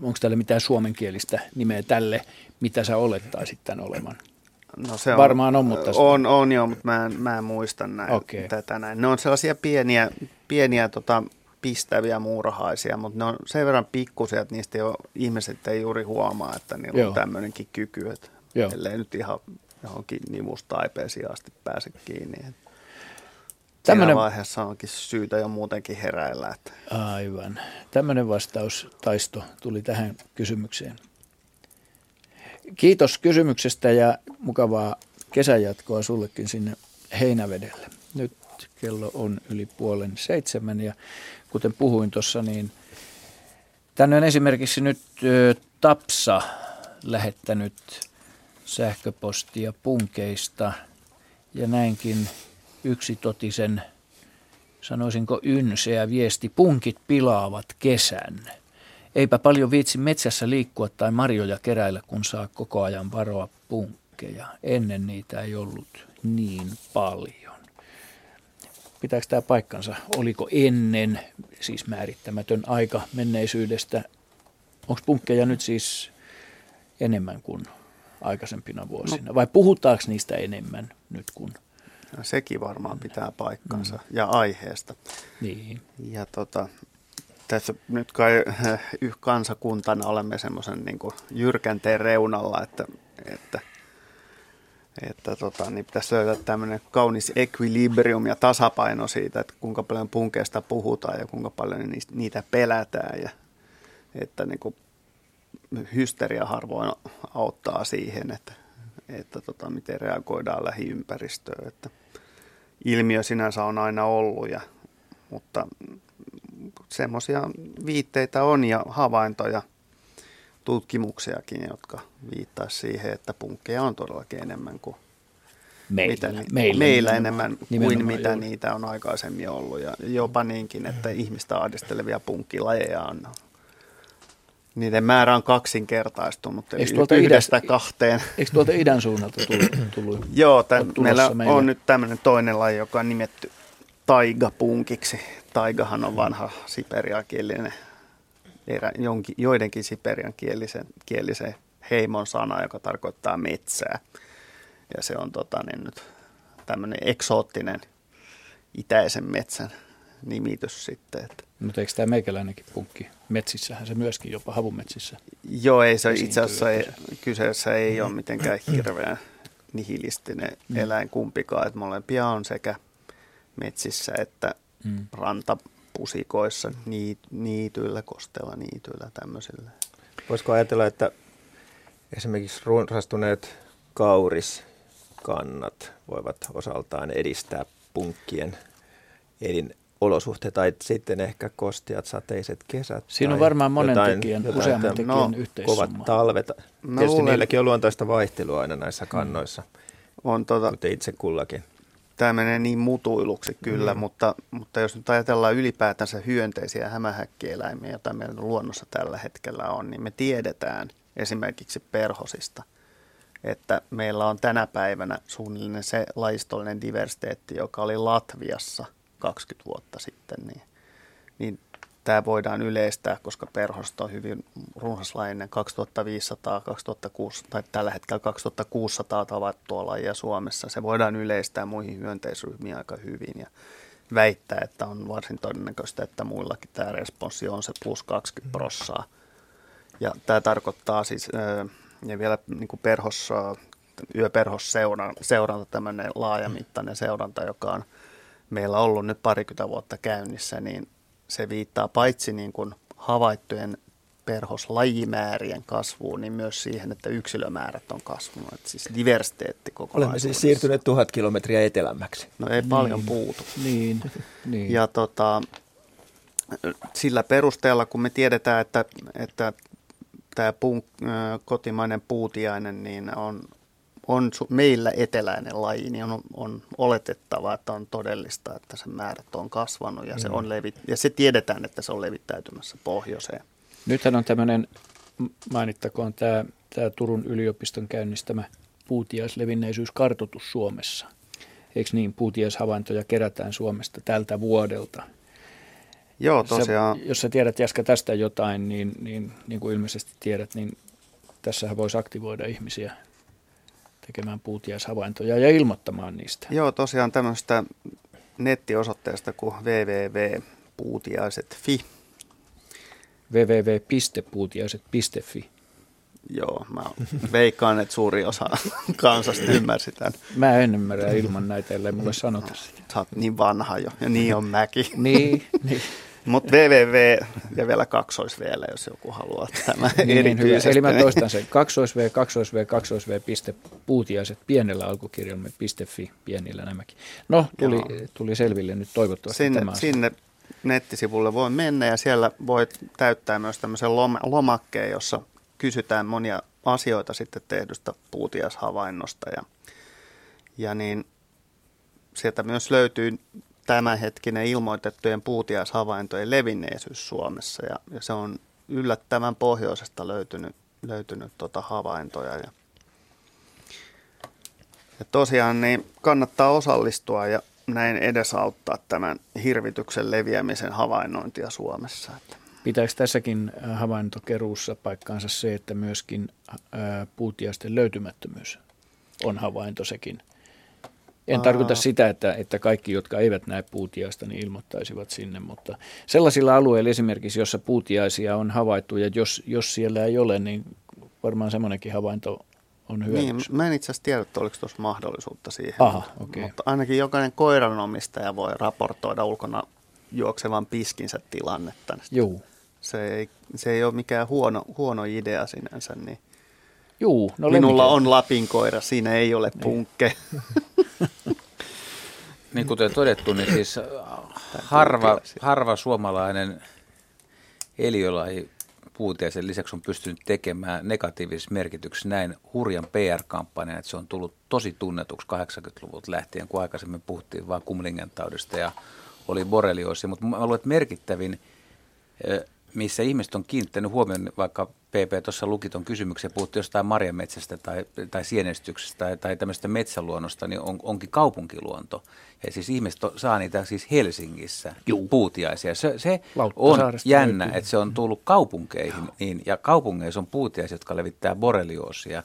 onko tällä mitään suomenkielistä nimeä tälle, mitä sä olettaisit tämän olevan? No se Varmaan on, mutta On, on joo, mutta mä en, mä en muista näin, Okei. tätä näin. Ne on sellaisia pieniä, pieniä tota, pistäviä muurahaisia, mutta ne on sen verran pikkusia, että niistä ei ole, ihmiset ei juuri huomaa, että niillä Joo. on tämmöinenkin kyky, että Joo. ellei nyt ihan johonkin nivustaipeisiin asti pääse kiinni. Että Tämmönen- Siinä vaiheessa onkin syytä jo muutenkin heräillä. Että Aivan. Tämmöinen vastaus, Taisto, tuli tähän kysymykseen. Kiitos kysymyksestä ja mukavaa kesänjatkoa sullekin sinne Heinävedelle. Nyt kello on yli puolen seitsemän ja kuten puhuin tuossa, niin Tänne on esimerkiksi nyt Tapsa lähettänyt sähköpostia punkeista ja näinkin yksitotisen, sanoisinko ynseä viesti, punkit pilaavat kesän. Eipä paljon viitsi metsässä liikkua tai marjoja keräillä, kun saa koko ajan varoa punkkeja. Ennen niitä ei ollut niin paljon. Pitääkö tämä paikkansa? Oliko ennen, siis määrittämätön aika menneisyydestä, onko punkkeja nyt siis enemmän kuin aikaisempina vuosina? Vai puhutaanko niistä enemmän nyt kuin? No, sekin varmaan pitää paikkansa mm. ja aiheesta. Niin. Ja tota, tässä nyt kai kansakuntana olemme semmoisen niin jyrkänteen reunalla, että, että, että tota, niin pitäisi löytää tämmöinen kaunis equilibrium ja tasapaino siitä, että kuinka paljon punkeista puhutaan ja kuinka paljon niitä pelätään. Ja, että niin kuin hysteria harvoin auttaa siihen, että, että tota, miten reagoidaan lähiympäristöön. Että ilmiö sinänsä on aina ollut, ja, mutta semmoisia viitteitä on ja havaintoja, tutkimuksiakin, jotka viittaa siihen, että punkkeja on todellakin enemmän kuin meillä, mitä, meillä, meillä enemmän kuin mitä juuri. niitä on aikaisemmin ollut. Ja jopa niinkin, että ihmistä ahdistelevia punkkilajeja on niiden määrä on kaksinkertaistunut, eli tuolta yhdestä idä, kahteen. Eikö tuolta idän suunnalta tullut? tullut Joo, tämän, meillä, meillä on nyt tämmöinen toinen laji, joka on nimetty taigapunkiksi. Taigahan on vanha siperiakielinen, jonkin, joidenkin siperian kielisen, kielisen heimon sana, joka tarkoittaa metsää. Ja se on tota, niin nyt tämmöinen eksoottinen itäisen metsän nimitys sitten. Että. Mutta eikö tämä meikäläinenkin punkki? Metsissähän se myöskin, jopa havumetsissä. Joo, ei se itse asiassa ei, kyseessä ei ole mitenkään hirveän nihilistinen mm. eläin kumpikaan. Että molempia on sekä metsissä että mm. rantapusikoissa, niit, niityillä, kosteella niityillä, tämmöisillä. Voisiko ajatella, että esimerkiksi runsastuneet kauriskannat voivat osaltaan edistää punkkien elin olosuhteita tai sitten ehkä kostiat, sateiset kesät. Siinä on varmaan monen jotain, tekijän, jotain, useamman tekijän no, yhteissumma. Kovat talvet. Mä Tietysti luulen, niilläkin on luontaista vaihtelua aina näissä kannoissa, on tota, mutta itse kullakin. Tämä menee niin mutuiluksi kyllä, mm. mutta, mutta jos nyt ajatellaan ylipäätänsä hyönteisiä hämähäkkieläimiä, joita meillä luonnossa tällä hetkellä on, niin me tiedetään esimerkiksi perhosista, että meillä on tänä päivänä suunnilleen se lajistollinen diversiteetti, joka oli Latviassa – 20 vuotta sitten, niin, niin tämä voidaan yleistää, koska perhosta on hyvin runsaslainen 2500, 2600 tai tällä hetkellä 2600 tavattua lajia Suomessa. Se voidaan yleistää muihin hyönteisryhmiin aika hyvin ja väittää, että on varsin todennäköistä, että muillakin tämä responssi on se plus 20 prossaa. Ja tämä tarkoittaa siis, ja vielä niin kuin perhossa, yöperhosseuranta, tämmöinen laajamittainen seuranta, joka on – meillä ollut nyt parikymmentä vuotta käynnissä, niin se viittaa paitsi niin kuin havaittujen perhoslajimäärien kasvuun, niin myös siihen, että yksilömäärät on kasvanut. Että siis diversiteetti koko Olemme siis siirtyneet tuhat kilometriä etelämmäksi. No ei niin. paljon puutu. Niin. niin. Ja tota, sillä perusteella, kun me tiedetään, että, että tämä puu, kotimainen puutiainen niin on, on meillä eteläinen laji, niin on, on oletettava, että on todellista, että sen määrät on kasvanut ja, mm. se, on levi, ja se tiedetään, että se on levittäytymässä pohjoiseen. Nythän on tämmöinen, mainittakoon tämä, tämä Turun yliopiston käynnistämä puutiaislevinneisyyskartoitus Suomessa. Eikö niin, puutiaishavaintoja kerätään Suomesta tältä vuodelta. Joo, tosiaan. Sä, jos sä tiedät Jaska tästä jotain, niin, niin, niin kuin ilmeisesti tiedät, niin tässähän voisi aktivoida ihmisiä tekemään puutiaishavaintoja ja ilmoittamaan niistä. Joo, tosiaan tämmöistä nettiosoitteesta kuin www.puutiaiset.fi. www.puutiaiset.fi. Joo, mä veikkaan, että suuri osa kansasta ymmärsi tämän. Mä en ymmärrä ilman näitä, ellei mulle sanota sitä. Sä oot niin vanha jo, ja niin on mäkin. niin, niin. Mutta www ja vielä kaksois vielä, jos joku haluaa tämä niin, niin hyvä. Eli mä toistan sen. Kaksois v, kaksois v, kaksois v, piste, puutiaiset pienellä alkukirjamme, fi, pienillä nämäkin. No, tuli, tuli selville nyt toivottavasti sinne, tämä Sinne nettisivulle voi mennä ja siellä voit täyttää myös tämmöisen lomakkeen, jossa kysytään monia asioita sitten tehdystä puutiashavainnosta ja, ja niin sieltä myös löytyy tämänhetkinen ilmoitettujen puutiaishavaintojen levinneisyys Suomessa ja, ja se on yllättävän pohjoisesta löytynyt, löytynyt tota havaintoja. Ja, ja tosiaan niin kannattaa osallistua ja näin edesauttaa tämän hirvityksen leviämisen havainnointia Suomessa. Pitääkö tässäkin havaintokeruussa paikkaansa se, että myöskin puutiaisten löytymättömyys on havainto sekin? En tarkoita sitä, että, että kaikki, jotka eivät näe puutiaista, niin ilmoittaisivat sinne, mutta sellaisilla alueilla esimerkiksi, jossa puutiaisia on havaittu ja jos, jos siellä ei ole, niin varmaan semmoinenkin havainto on hyödyksi. Niin, mä en itse asiassa tiedä, että oliko tuossa mahdollisuutta siihen. Aha, okay. Mutta ainakin jokainen koiranomistaja voi raportoida ulkona juoksevan piskinsä tilannetta. Joo. Se ei, se ei ole mikään huono, huono idea sinänsä. Niin Juu, no Minulla on Lapin koira, siinä ei ole niin. punkke. niin kuten todettu, niin siis harva, harva suomalainen eliölaji puutiaisen lisäksi on pystynyt tekemään negatiivisessa merkityksessä näin hurjan PR-kampanjan, että se on tullut tosi tunnetuksi 80-luvulta lähtien, kun aikaisemmin puhuttiin vain kumlingen taudista ja oli borrelioosi. Mutta mä luulen, että merkittävin, missä ihmiset on kiinnittänyt huomioon, vaikka PP tuossa luki tuon kysymyksen, puhuttiin jostain marjametsästä tai, tai sienestyksestä tai, tai tämmöistä metsäluonnosta, niin on, onkin kaupunkiluonto. Ja siis ihmiset saa niitä siis Helsingissä Juu. puutiaisia. Se, se on jännä, löytyy. että se on tullut kaupunkeihin, niin, ja kaupungeissa on puutiaisia, jotka levittää borrelioosia.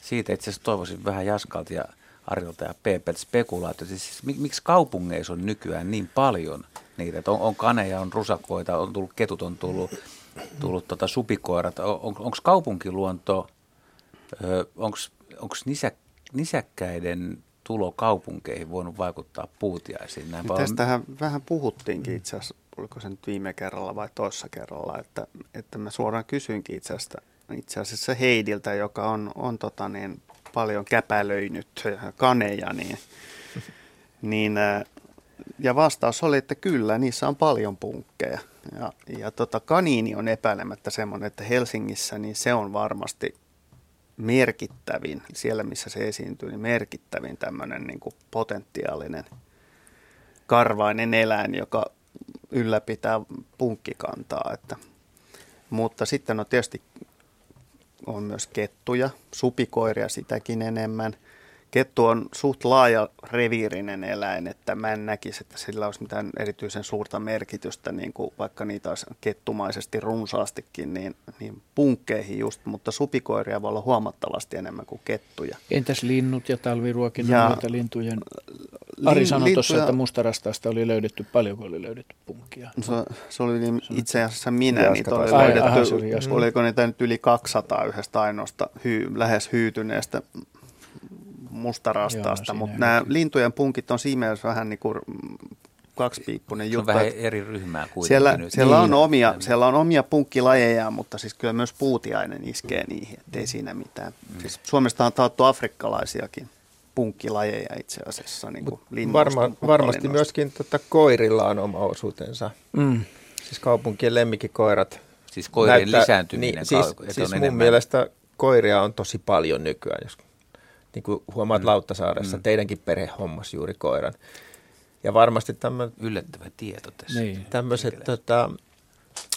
Siitä itse asiassa toivoisin vähän Jaskalta ja Arilta ja PPltä spekulaatio. Siis miksi kaupungeissa on nykyään niin paljon niitä, että on, on kaneja, on rusakoita, on tullut ketut, on tullut tullut tota supikoirat. On, onko kaupunkiluonto, onko nisä, nisäkkäiden tulo kaupunkeihin voinut vaikuttaa puutiaisiin? Näin Tästähän vähän puhuttiinkin itse asiassa, oliko se nyt viime kerralla vai toissa kerralla, että, että mä suoraan kysyinkin itse asiassa, itse asiassa Heidiltä, joka on, on tota niin, paljon käpälöinyt kaneja, niin, niin ja vastaus oli, että kyllä, niissä on paljon punkkeja. Ja, ja tota, kaniini on epäilemättä semmoinen, että Helsingissä niin se on varmasti merkittävin, siellä missä se esiintyy, niin merkittävin tämmöinen niin kuin potentiaalinen karvainen eläin, joka ylläpitää punkkikantaa. Että, mutta sitten on tietysti on myös kettuja, supikoiria sitäkin enemmän – Kettu on suht laaja reviirinen eläin, että mä en näkisi, että sillä olisi mitään erityisen suurta merkitystä, niin kuin vaikka niitä olisi kettumaisesti runsaastikin, niin, niin punkkeihin just, mutta supikoiria voi olla huomattavasti enemmän kuin kettuja. Entäs linnut ja talviruokinnan ja lintujen? Ari sanoi tuossa, että mustarastaasta oli löydetty paljon, kun oli löydetty punkkia. Se, se oli niin, itse asiassa minä, niitä oli löydetty, aha, oli oliko niitä nyt yli 200 yhdestä ainoasta hyy, lähes hyytyneestä mustarastaasta, mutta nämä lintujen punkit on siinä mielessä vähän niin kuin kaksipiippunen juttu. Se on vähän eri ryhmää kuitenkin siellä, nyt. Siellä, niin. on omia, siellä on omia punkkilajeja, mutta siis kyllä myös puutiainen iskee niihin, ettei siinä mitään. Mm. Siis Suomesta on taattu afrikkalaisiakin punkkilajeja itse asiassa. Niin kuin Varma, varmasti myöskin tota, koirilla on oma osuutensa. Mm. Siis kaupunkien lemmikikoirat. Siis koirien näyttää, lisääntyminen. Niin, siis, siis mun enemmän. mielestä koiria on tosi paljon nykyään, jos niin kuin huomaat mm. Lauttasaaressa, mm. teidänkin perhe hommas juuri koiran. Ja varmasti tämmöinen... Yllättävä tieto tässä. Niin. Tämmöiset tota,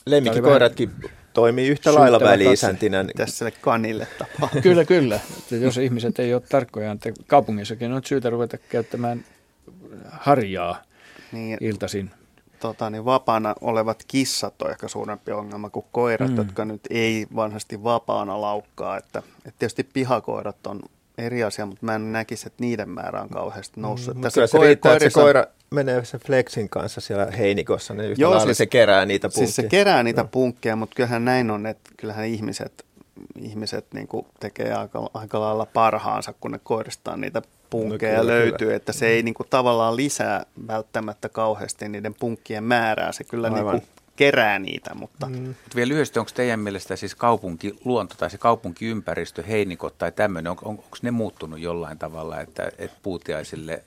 lemmikkikoiratkin toimii yhtä lailla väliisäntinä. Tässä kanille tapaa. kyllä, kyllä. Että jos ihmiset ei ole tarkkoja, että kaupungissakin on syytä ruveta käyttämään harjaa niin, iltaisin. Tota, niin vapaana olevat kissat on ehkä suurempi ongelma kuin koirat, mm. jotka nyt ei vanhasti vapaana laukkaa. Että, että tietysti pihakoirat on eri asia, mutta mä en näkisi, että niiden määrä on kauheasti noussut. Mm, Tässä se riittää, koirissa... että se koira menee sen Flexin kanssa siellä heinikossa, niin yhtä Joo, siis, se kerää niitä punkkeja. Siis se kerää niitä no. punkkeja, mutta kyllähän näin on, että kyllähän ihmiset, ihmiset niin kuin tekee aika, aika lailla parhaansa, kun ne koiristaan niitä punkkeja no, kyllä, löytyy, kyllä. että se ei niin kuin, tavallaan lisää välttämättä kauheasti niiden punkkien määrää, se kyllä niin kuin, kerää niitä. Mutta. Mm. Mutta vielä lyhyesti, onko teidän mielestä siis kaupunkiluonto tai se kaupunkiympäristö, heinikot tai tämmöinen, on, on, onko ne muuttunut jollain tavalla, että, että puutiaisille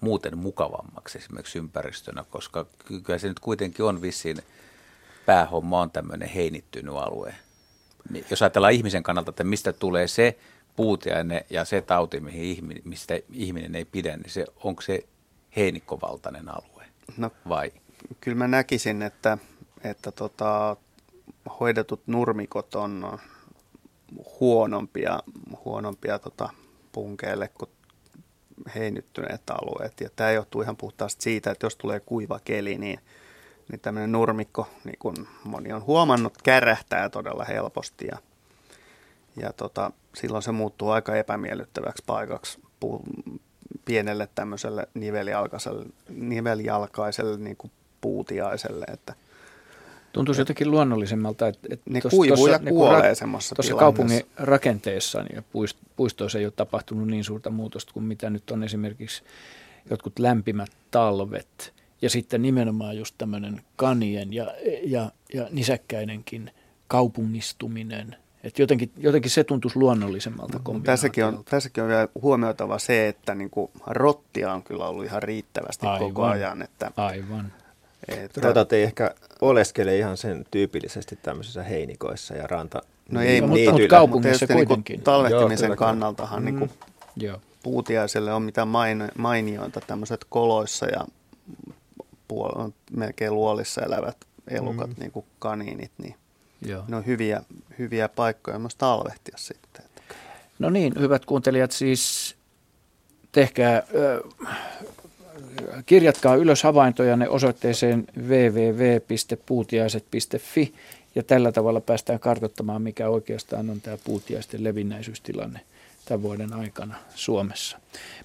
muuten mukavammaksi esimerkiksi ympäristönä, koska kyllä se nyt kuitenkin on vissiin päähomma on tämmöinen heinittynyt alue. Niin jos ajatellaan ihmisen kannalta, että mistä tulee se puutiaine ja se tauti, mihin ihminen, mistä ihminen ei pidä, niin se, onko se heinikkovaltainen alue No, vai? kyllä mä näkisin, että, että tota, hoidetut nurmikot on huonompia, huonompia tota, punkeille kuin heinittyneet alueet. Ja tämä johtuu ihan puhtaasti siitä, että jos tulee kuiva keli, niin, niin tämmöinen nurmikko, niin kuin moni on huomannut, kärähtää todella helposti. Ja, ja tota, silloin se muuttuu aika epämiellyttäväksi paikaksi puu, pienelle tämmöiselle nivelijalkaiselle, nivelijalkaiselle niin kuin puutiaiselle. Että Tuntuisi jotenkin luonnollisemmalta, että, että ne tuossa- kuivuu ja niin kuin kuolee ra- semmoisessa Tuossa kaupungin rakenteessa niin puist- puistoissa ei ole tapahtunut niin suurta muutosta kuin mitä nyt on esimerkiksi jotkut lämpimät talvet. Ja sitten nimenomaan just tämmöinen kanien ja, ja, ja nisäkkäinenkin kaupungistuminen. Että jotenkin, jotenkin se tuntuisi luonnollisemmalta Tässäkin on, tässäkin on vielä huomioitava se, että niin kuin rottia on kyllä ollut ihan riittävästi Aivan. koko ajan. Että, Aivan. Että, Rotat ei ehkä oleskele ihan sen tyypillisesti tämmöisissä heinikoissa ja ranta no ei, No, mutta, mutta- mutta, mutta kaupungissa tietysti niin kuin kuitenkin. talvehtimisen Joo, kyllä, kannaltahan niin kuin Joo. puutiaiselle on mitä main, mainiointa tämmöiset koloissa ja puol- melkein luolissa elävät elukat, mm. niin kuin kaniinit, niin Joo. ne on hyviä, hyviä paikkoja myös talvehtia sitten. No niin, hyvät kuuntelijat, siis tehkää, ö, kirjatkaa ylös havaintojanne osoitteeseen www.puutiaiset.fi ja tällä tavalla päästään kartoittamaan, mikä oikeastaan on tämä puutiaisten levinnäisyystilanne tämän vuoden aikana Suomessa.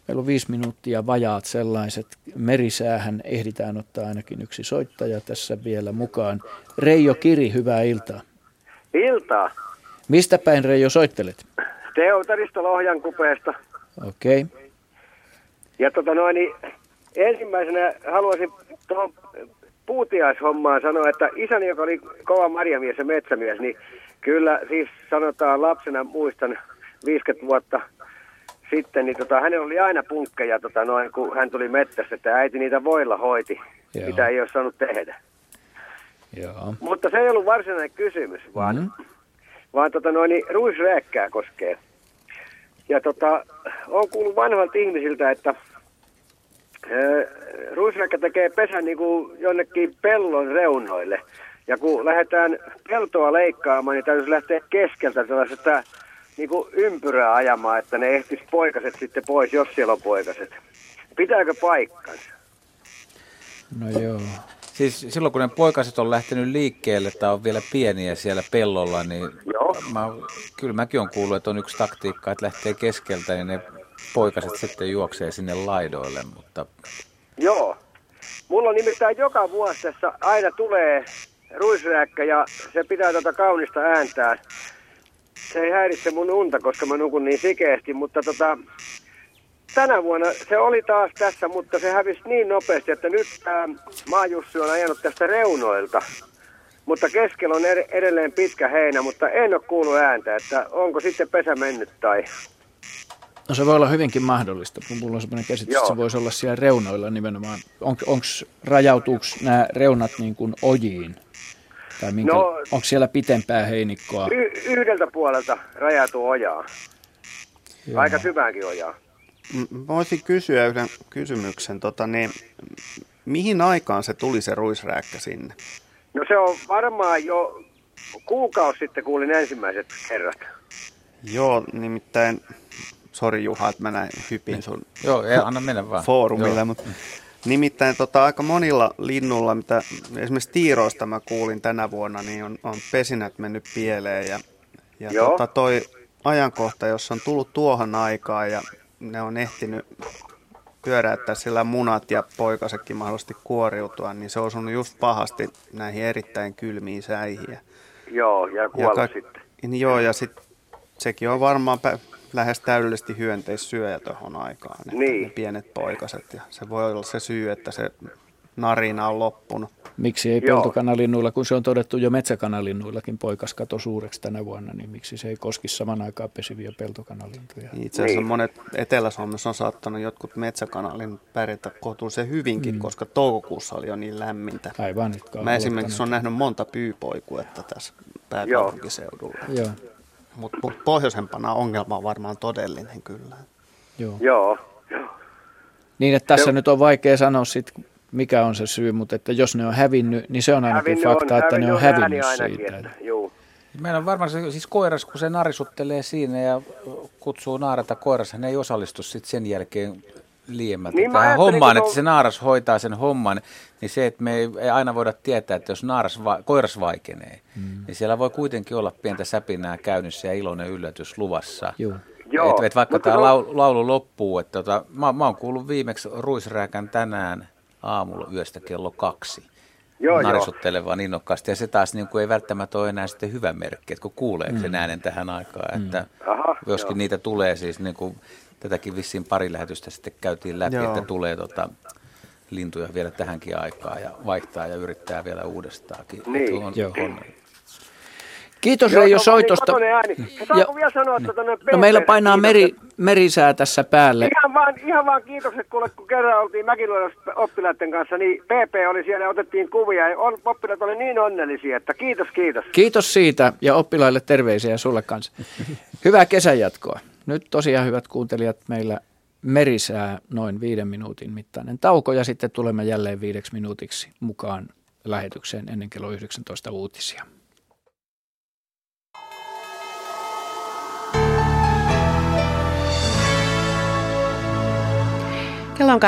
Meillä on viisi minuuttia vajaat sellaiset. Merisäähän ehditään ottaa ainakin yksi soittaja tässä vielä mukaan. Reijo Kiri, hyvää iltaa. Iltaa. Mistä päin Reijo soittelet? Teutarista Lohjan kupeesta. Okei. Okay. Ja tota noin, niin ensimmäisenä haluaisin tuohon puutiaishommaan sanoa, että isäni, joka oli kova marjamies ja metsämies, niin kyllä siis sanotaan lapsena, muistan 50 vuotta sitten, niin tota, hänellä oli aina punkkeja, tota noin, kun hän tuli mettästä, että äiti niitä voilla hoiti, Joo. mitä ei ole saanut tehdä. Joo. Mutta se ei ollut varsinainen kysymys, vaan, Mhm. mm. vaan tota noin, niin ruisrääkkää koskee. Ja tota, on kuullut vanhoilta ihmisiltä, että ö, ruisrääkkä tekee pesän niin kuin jonnekin pellon reunoille. Ja kun lähdetään peltoa leikkaamaan, niin täytyisi lähteä keskeltä sellaisesta niin kuin ympyrää ajamaan, että ne ehtis poikaset sitten pois, jos siellä on poikaset. Pitääkö paikkansa? No joo. Siis silloin kun ne poikaset on lähtenyt liikkeelle tai on vielä pieniä siellä pellolla, niin Joo. mä, kyllä mäkin on kuullut, että on yksi taktiikka, että lähtee keskeltä ja ne poikaset sitten juoksee sinne laidoille, mutta Joo. Mulla nimittäin joka vuosi tässä aina tulee ruisrääkkä ja se pitää tätä kaunista ääntää. Se ei häiritse mun unta, koska mä nukun niin sikeästi, mutta tota, tänä vuonna se oli taas tässä, mutta se hävisi niin nopeasti, että nyt tämä maajussi on ajanut tästä reunoilta. Mutta keskellä on ed- edelleen pitkä heinä, mutta en ole kuullut ääntä, että onko sitten pesä mennyt tai... No se voi olla hyvinkin mahdollista, kun mulla on sellainen käsitys, Joo. että se voisi olla siellä reunoilla nimenomaan. On, onks, rajautuuko nämä reunat niin kuin ojiin? Tai minkä, No- onko siellä pitempää heinikkoa? Y- yhdeltä puolelta rajautuu ojaa. Joo. Aika syväänkin ojaa. Voisin kysyä yhden kysymyksen. Tota, niin, mihin aikaan se tuli se ruisrääkkä sinne? No se on varmaan jo kuukausi sitten kuulin ensimmäiset kerrat. Joo, nimittäin, sori Juha, että mä näin hypin sun joo, ei, anna mennä vaan. foorumille, Joo. mutta nimittäin tota, aika monilla linnulla, mitä esimerkiksi tiiroista mä kuulin tänä vuonna, niin on, on pesinät mennyt pieleen ja, ja Joo. tota, toi ajankohta, jossa on tullut tuohon aikaan ja ne on ehtinyt pyöräyttää sillä munat ja poikasekin mahdollisesti kuoriutua, niin se on osunut just pahasti näihin erittäin kylmiin säihin. Ja, Joo, ja ja kuolla ka- sitten. Niin joo, ja sitten sekin on varmaan pä- lähes täydellisesti hyönteissyöjä tuohon aikaan, Niin. ne pienet poikaset. Ja se voi olla se syy, että se narina on loppunut. Miksi ei peltokanalinnuilla, kun se on todettu jo metsäkanalinnuillakin poikaskato suureksi tänä vuonna, niin miksi se ei koskisi saman aikaan pesiviä peltokanalintuja? Itse asiassa niin. monet Etelä-Suomessa on saattanut jotkut metsäkanalin pärjätä kohtuullisen hyvinkin, mm. koska toukokuussa oli jo niin lämmintä. Aivan, Mä esimerkiksi olen nähnyt monta pyypoikuetta tässä pääkaupunkiseudulla. Joo. Mutta pohjoisempana ongelma on varmaan todellinen kyllä. Joo. Joo. Niin, että tässä se... nyt on vaikea sanoa sit, mikä on se syy, mutta että jos ne on hävinnyt, niin se on ainakin hävinnyt fakta, on, että ne on hävinnyt ainakin, siitä. Että, juu. Meillä on varmaan se, siis koiras, kun se narisuttelee siinä ja kutsuu naarata koiras, hän ei osallistu sitten sen jälkeen liiemmältä niin tähän hommaan, että se naaras hoitaa sen homman, niin se, että me ei, ei aina voida tietää, että jos naaras va, koiras vaikenee, mm. niin siellä voi kuitenkin olla pientä säpinää käynnissä ja iloinen yllätys luvassa. Joo. Joo. Et, et vaikka tämä laulu, laulu loppuu, että tota, mä, mä oon kuullut viimeksi ruisrääkän tänään aamulla yöstä kello kaksi. Joo, narisuttelevaan innokkaasti. Ja se taas niin kuin ei välttämättä ole enää sitten hyvä merkki, että kun kuulee mm. sen äänen tähän aikaan. Että mm. Aha, joskin joo. niitä tulee siis, niin kuin, tätäkin vissiin pari lähetystä sitten käytiin läpi, joo. että tulee tota, lintuja vielä tähänkin aikaan ja vaihtaa ja yrittää vielä uudestaankin. Niin. On, Joo. on, Kiitos Reijo soitosta. Ja, vielä sanoa, että no meillä painaa meri, merisää tässä päälle. Ihan vaan, ihan vaan kiitokset kuule, kun kerran oltiin Mäkiluodossa oppilaiden kanssa, niin PP oli siellä ja otettiin kuvia. Ja oppilaat oli niin onnellisia, että kiitos, kiitos. Kiitos siitä ja oppilaille terveisiä sulle kanssa. Hyvää kesänjatkoa. Nyt tosiaan hyvät kuuntelijat, meillä merisää noin viiden minuutin mittainen tauko ja sitten tulemme jälleen viideksi minuutiksi mukaan lähetykseen ennen kello 19 uutisia. Kello on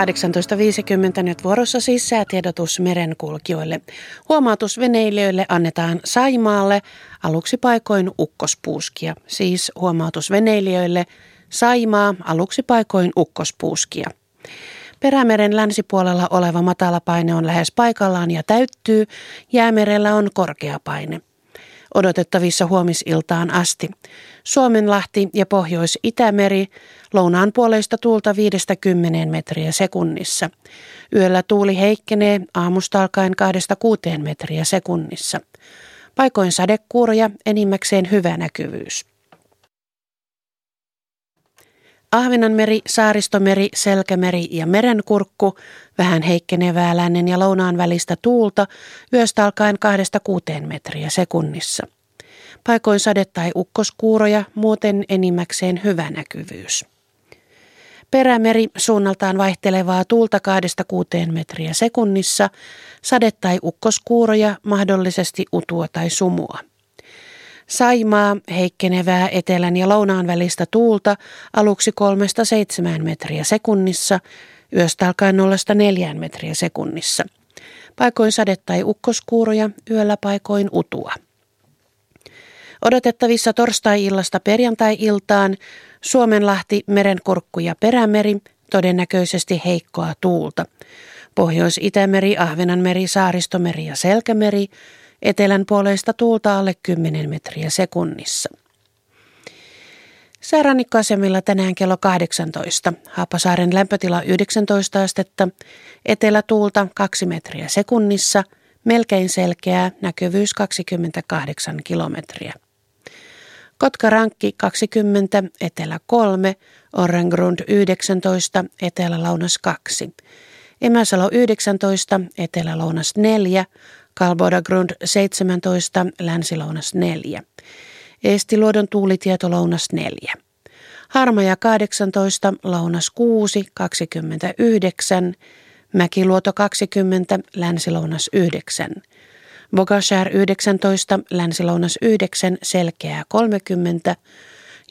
18.50 nyt vuorossa siis säätiedotus merenkulkijoille. Huomautus veneilijöille annetaan Saimaalle aluksi paikoin ukkospuuskia. Siis huomautus veneilijöille Saimaa aluksi paikoin ukkospuuskia. Perämeren länsipuolella oleva matalapaine on lähes paikallaan ja täyttyy. Jäämerellä on korkea paine odotettavissa huomisiltaan asti. Suomenlahti ja Pohjois-Itämeri lounaan puoleista tuulta 5-10 metriä sekunnissa. Yöllä tuuli heikkenee aamusta alkaen 2-6 metriä sekunnissa. Paikoin sadekuuroja, enimmäkseen hyvä näkyvyys. Ahvenanmeri, Saaristomeri, Selkämeri ja Merenkurkku, vähän heikkenevää lännen ja lounaan välistä tuulta, yöstä alkaen 2-6 metriä sekunnissa. Paikoin sade- tai ukkoskuuroja, muuten enimmäkseen hyvä näkyvyys. Perämeri suunnaltaan vaihtelevaa tuulta 2-6 metriä sekunnissa, sade- tai ukkoskuuroja, mahdollisesti utua tai sumua. Saimaa, heikkenevää etelän ja lounaan välistä tuulta aluksi 3-7 metriä sekunnissa, yöstä alkaen 0-4 metriä sekunnissa. Paikoin sade- tai ukkoskuuroja, yöllä paikoin utua. Odotettavissa torstai-illasta perjantai-iltaan Suomenlahti, Merenkurkku ja Perämeri, todennäköisesti heikkoa tuulta. Pohjois-Itämeri, Ahvenanmeri, Saaristomeri ja Selkämeri, etelän puoleista tuulta alle 10 metriä sekunnissa. Säärannikkoasemilla tänään kello 18. Haapasaaren lämpötila 19 astetta, etelätuulta 2 metriä sekunnissa, melkein selkeää, näkyvyys 28 kilometriä. Kotkarankki 20, etelä 3, Orrengrund 19, etelä-lounas 2. Emäsalo 19, etelä-lounas 4, Kalbodagrund 17, länsilounas 4. Eestiluodon tuulitieto lounas 4. Harmaja 18, lounas 6, 29. Mäkiluoto 20, länsilounas 9. Bogashär 19, länsilounas 9, selkeää 30.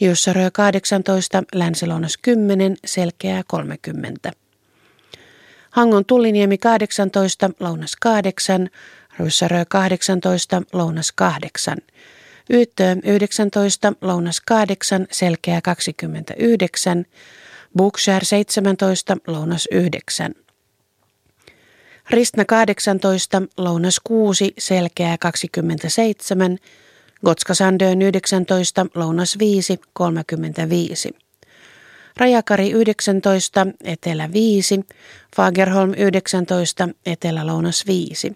Jussarö 18, länsilounas 10, selkeää 30. Hangon Tulliniemi 18, lounas 8, Ryssärö 18, lounas 8. Yyttö 19, lounas 8, selkeä 29. Bookshare 17, lounas 9. Ristna 18, lounas 6, selkeä 27. Gotska Sandön 19, lounas 5, 35. Rajakari 19, etelä 5, Fagerholm 19, etelä-lounas 5.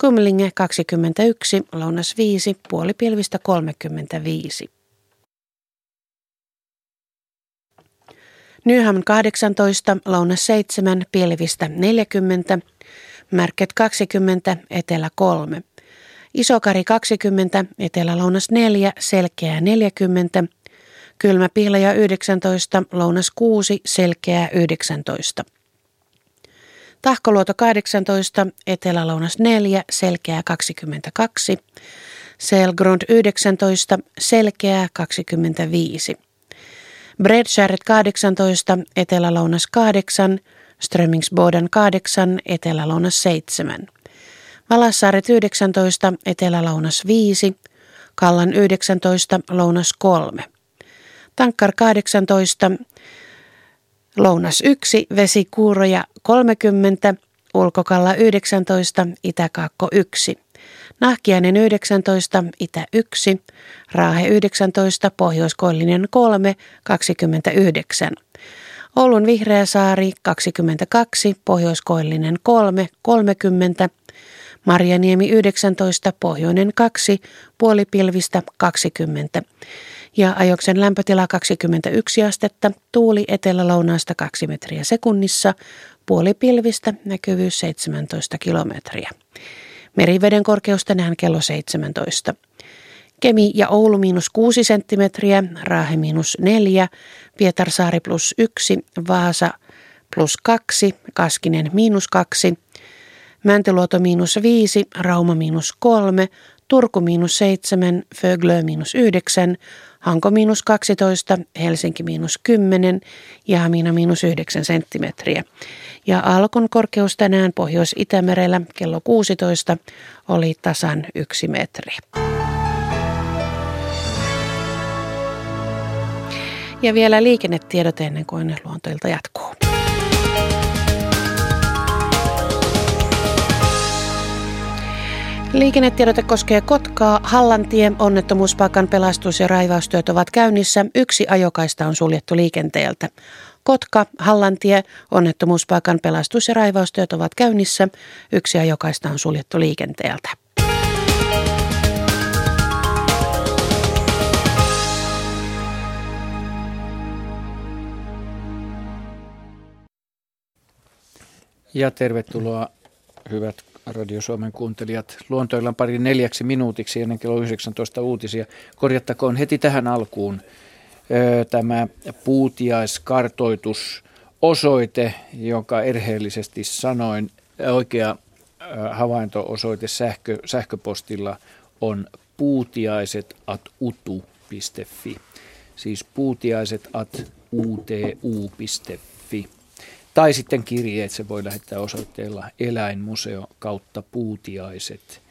Kumlinge 21, lounas 5, puolipilvistä 35. Nyham 18, lounas 7, pilvistä 40, Märket 20, etelä 3. Isokari 20, etelä-lounas 4, selkeää 40, Kylmä pihlaja 19, lounas 6, selkeää 19. Tahkoluoto 18, etelä-lounas 4, selkeää 22. Selgrund 19, selkeää 25. Bredskäret 18, etelä-lounas 8, Strömingsboden 8, etelä-lounas 7. Valassaaret 19, etelä-lounas 5, Kallan 19, lounas 3. Tankkar 18, lounas 1, vesikuuroja 30, ulkokalla 19, itäkaakko 1. Nahkiainen 19, itä 1, Raahe 19, pohjoiskoillinen 3, 29. Oulun Vihreä saari 22, pohjoiskoillinen 3, 30, Marjaniemi 19, pohjoinen 2, puolipilvistä 20 ja ajoksen lämpötila 21 astetta, tuuli etelä-lounaasta 2 metriä sekunnissa, puolipilvistä näkyvyys 17 kilometriä. Meriveden korkeus tänään kello 17. Kemi ja Oulu miinus 6 senttimetriä, Raahe miinus 4, Pietarsaari plus 1, Vaasa plus 2, Kaskinen miinus 2, Mäntyluoto miinus 5, Rauma miinus 3, Turku miinus 7, Föglö miinus 9, Hanko miinus 12, Helsinki miinus 10 ja Hamina miinus 9 senttimetriä. Ja Alkon korkeus tänään Pohjois-Itämerellä kello 16 oli tasan yksi metri. Ja vielä liikennetiedot ennen kuin luontoilta jatkuu. Liikennetiedote koskee Kotkaa. Hallantie onnettomuuspaikan pelastus- ja raivaustyöt ovat käynnissä. Yksi ajokaista on suljettu liikenteeltä. Kotka, Hallantie, onnettomuuspaikan pelastus- ja raivaustyöt ovat käynnissä. Yksi ajokaista on suljettu liikenteeltä. Ja tervetuloa hyvät Radio Suomen kuuntelijat. Luontoillaan pari neljäksi minuutiksi ennen kello 19 uutisia. Korjattakoon heti tähän alkuun tämä puutiaiskartoitus osoite, joka erheellisesti sanoin, oikea havainto-osoite sähkö, sähköpostilla on utu.fi. Siis puutiaiset at utu.fi. Tai sitten kirjeet, se voi lähettää osoitteella eläinmuseo kautta puutiaiset,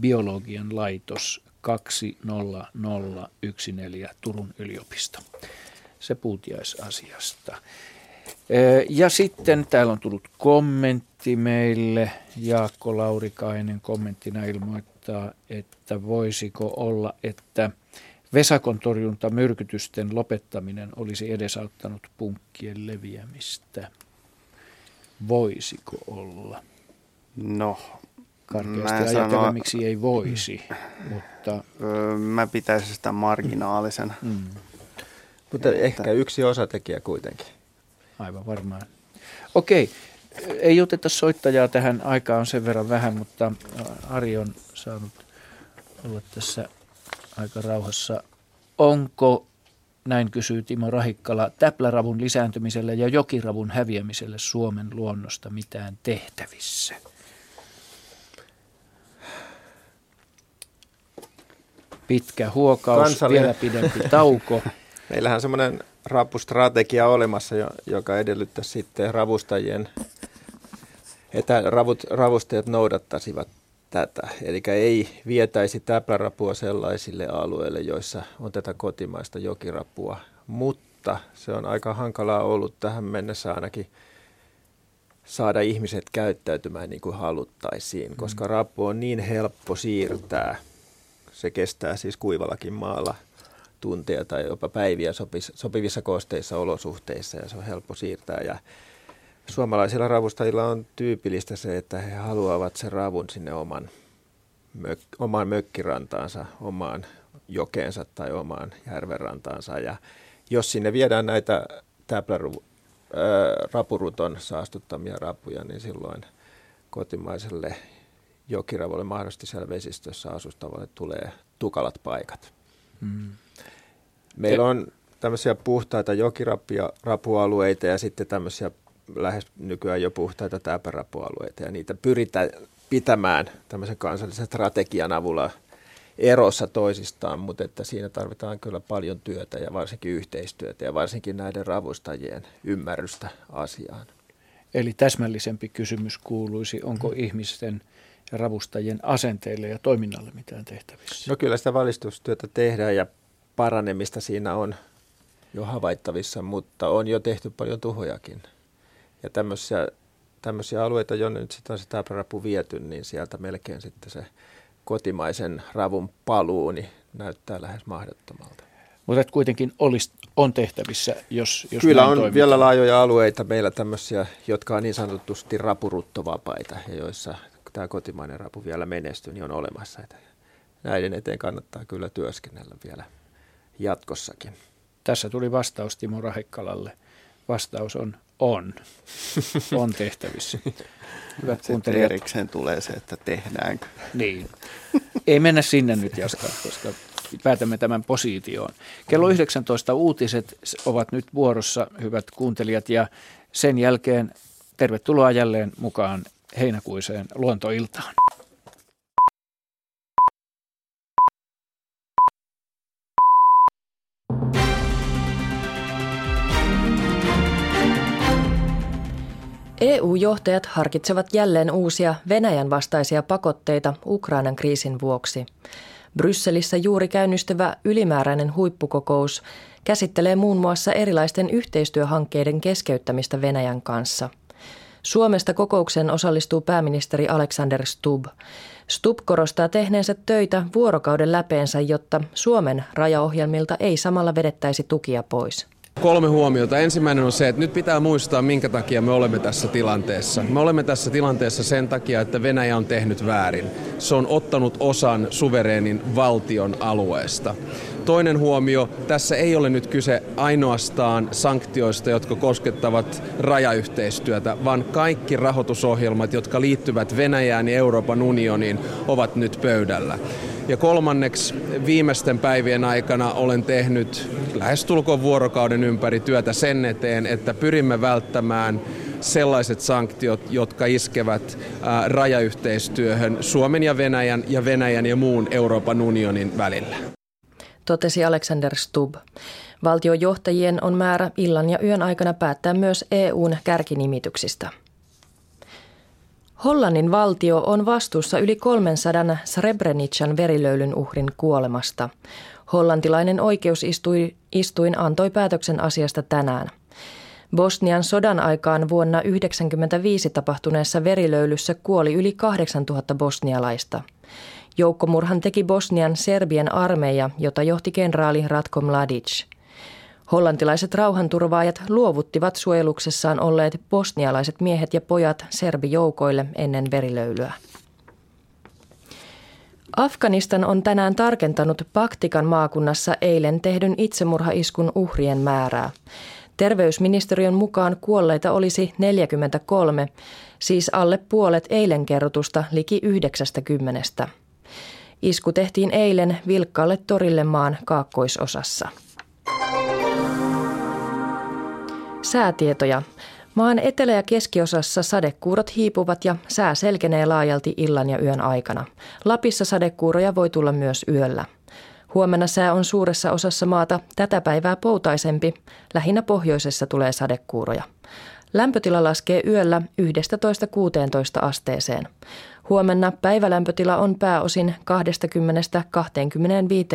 biologian laitos 20014 Turun yliopisto. Se puutiaisasiasta. Ja sitten täällä on tullut kommentti meille. Jaakko Laurikainen kommenttina ilmoittaa, että voisiko olla, että Vesakon torjunta myrkytysten lopettaminen olisi edesauttanut punkkien leviämistä. Voisiko olla? No, Karkeasti ajatella, sano, miksi ei voisi. Mutta... Mä pitäisin sitä marginaalisen. Mm. Mutta että... ehkä yksi osatekijä kuitenkin. Aivan varmaan. Okei, ei oteta soittajaa tähän, aikaan on sen verran vähän, mutta Ari on saanut olla tässä aika rauhassa. Onko näin kysyy Timo Rahikkala, täpläravun lisääntymiselle ja jokiravun häviämiselle Suomen luonnosta mitään tehtävissä? Pitkä huokaus, Kansallinen. vielä pidempi tauko. Meillähän on semmoinen rapustrategia olemassa, joka edellyttää sitten ravustajien, että ravut, ravustajat noudattaisivat tätä. Eli ei vietäisi täplärapua sellaisille alueille, joissa on tätä kotimaista jokirapua. Mutta se on aika hankalaa ollut tähän mennessä ainakin saada ihmiset käyttäytymään niin kuin haluttaisiin, mm. koska rapu on niin helppo siirtää. Se kestää siis kuivallakin maalla tunteja tai jopa päiviä sopivissa kosteissa olosuhteissa ja se on helppo siirtää. Ja suomalaisilla ravustajilla on tyypillistä se, että he haluavat sen ravun sinne oman, mök, omaan mökkirantaansa, omaan jokeensa tai omaan järvenrantaansa. Ja jos sinne viedään näitä täpläru, ää, rapuruton saastuttamia rapuja, niin silloin kotimaiselle jokiravolle, mahdollisesti siellä vesistössä asustavalle, tulee tukalat paikat. Mm. Meillä on tämmöisiä puhtaita jokirappia, rapualueita ja sitten tämmöisiä lähes nykyään jo puhtaita täpärapualueita ja niitä pyritään pitämään tämmöisen kansallisen strategian avulla erossa toisistaan, mutta että siinä tarvitaan kyllä paljon työtä ja varsinkin yhteistyötä ja varsinkin näiden ravustajien ymmärrystä asiaan. Eli täsmällisempi kysymys kuuluisi, onko mm. ihmisten ja ravustajien asenteille ja toiminnalle mitään tehtävissä? No kyllä sitä valistustyötä tehdään ja paranemista siinä on jo havaittavissa, mutta on jo tehty paljon tuhojakin. Ja tämmöisiä, tämmöisiä alueita, jonne nyt sitten on se täppärapu viety, niin sieltä melkein sitten se kotimaisen ravun paluu niin näyttää lähes mahdottomalta. Mutta kuitenkin olisi, on tehtävissä, jos, jos Kyllä on toimitaan. vielä laajoja alueita meillä tämmöisiä, jotka on niin sanotusti rapuruttovapaita ja joissa tämä kotimainen rapu vielä menestyy, niin on olemassa. Että näiden eteen kannattaa kyllä työskennellä vielä jatkossakin. Tässä tuli vastaus Timo Rahekkalalle. Vastaus on on. on tehtävissä. Hyvät Sitten erikseen tulee se, että tehdäänkö. Niin. Ei mennä sinne nyt, Jaska, koska päätämme tämän positioon. Kello 19 uutiset ovat nyt vuorossa, hyvät kuuntelijat, ja sen jälkeen tervetuloa jälleen mukaan heinäkuiseen luontoiltaan. EU-johtajat harkitsevat jälleen uusia Venäjän vastaisia pakotteita Ukrainan kriisin vuoksi. Brysselissä juuri käynnistyvä ylimääräinen huippukokous käsittelee muun muassa erilaisten yhteistyöhankkeiden keskeyttämistä Venäjän kanssa. Suomesta kokoukseen osallistuu pääministeri Alexander Stubb. Stubb korostaa tehneensä töitä vuorokauden läpeensä, jotta Suomen rajaohjelmilta ei samalla vedettäisi tukia pois. Kolme huomiota. Ensimmäinen on se, että nyt pitää muistaa, minkä takia me olemme tässä tilanteessa. Me olemme tässä tilanteessa sen takia, että Venäjä on tehnyt väärin. Se on ottanut osan suvereenin valtion alueesta. Toinen huomio, tässä ei ole nyt kyse ainoastaan sanktioista, jotka koskettavat rajayhteistyötä, vaan kaikki rahoitusohjelmat, jotka liittyvät Venäjään ja Euroopan unioniin, ovat nyt pöydällä. Ja kolmanneksi viimeisten päivien aikana olen tehnyt lähestulkoon vuorokauden ympäri työtä sen eteen, että pyrimme välttämään sellaiset sanktiot, jotka iskevät rajayhteistyöhön Suomen ja Venäjän ja Venäjän ja muun Euroopan unionin välillä. Totesi Alexander Stubb. Valtiojohtajien on määrä illan ja yön aikana päättää myös EUn kärkinimityksistä. Hollannin valtio on vastuussa yli 300 Srebrenican verilöylyn uhrin kuolemasta. Hollantilainen oikeusistuin antoi päätöksen asiasta tänään. Bosnian sodan aikaan vuonna 1995 tapahtuneessa verilöylyssä kuoli yli 8000 bosnialaista. Joukkomurhan teki Bosnian Serbien armeija, jota johti kenraali Ratko Mladic. Hollantilaiset rauhanturvaajat luovuttivat suojeluksessaan olleet bosnialaiset miehet ja pojat serbijoukoille ennen verilöylyä. Afganistan on tänään tarkentanut Paktikan maakunnassa eilen tehdyn itsemurhaiskun uhrien määrää. Terveysministeriön mukaan kuolleita olisi 43, siis alle puolet eilen kerrotusta liki 90. Isku tehtiin eilen Vilkkaalle torille maan kaakkoisosassa. Säätietoja. Maan etelä- ja keskiosassa sadekuurot hiipuvat ja sää selkenee laajalti illan ja yön aikana. Lapissa sadekuuroja voi tulla myös yöllä. Huomenna sää on suuressa osassa maata tätä päivää poutaisempi. Lähinnä pohjoisessa tulee sadekuuroja. Lämpötila laskee yöllä 11-16 asteeseen. Huomenna päivälämpötila on pääosin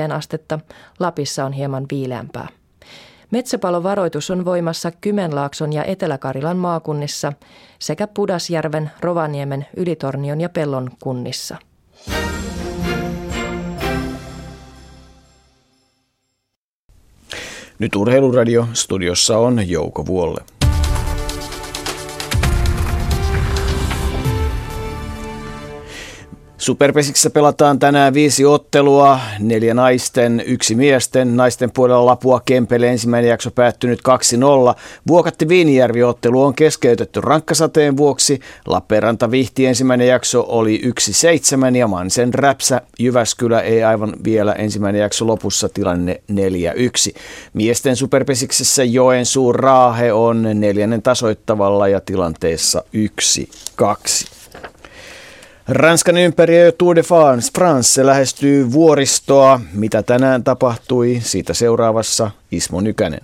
20-25 astetta. Lapissa on hieman viileämpää. Metsäpalovaroitus on voimassa Kymenlaakson ja Etelä-Karilan maakunnissa sekä Pudasjärven, Rovaniemen, Ylitornion ja Pellon kunnissa. Nyt Urheiluradio, studiossa on Jouko Vuolle. Superpesiksessä pelataan tänään viisi ottelua, neljä naisten, yksi miesten. Naisten puolella Lapua Kempele ensimmäinen jakso päättynyt 2-0. Vuokatti Viinijärvi-ottelu on keskeytetty rankkasateen vuoksi. Lappeenranta Vihti ensimmäinen jakso oli 1-7 ja Mansen Räpsä Jyväskylä ei aivan vielä ensimmäinen jakso lopussa tilanne 4-1. Miesten superpesiksessä Joensuu Raahe on neljännen tasoittavalla ja tilanteessa 1-2. Ranskan ympäri Tour de France, France lähestyy vuoristoa. Mitä tänään tapahtui? Siitä seuraavassa Ismo Nykänen.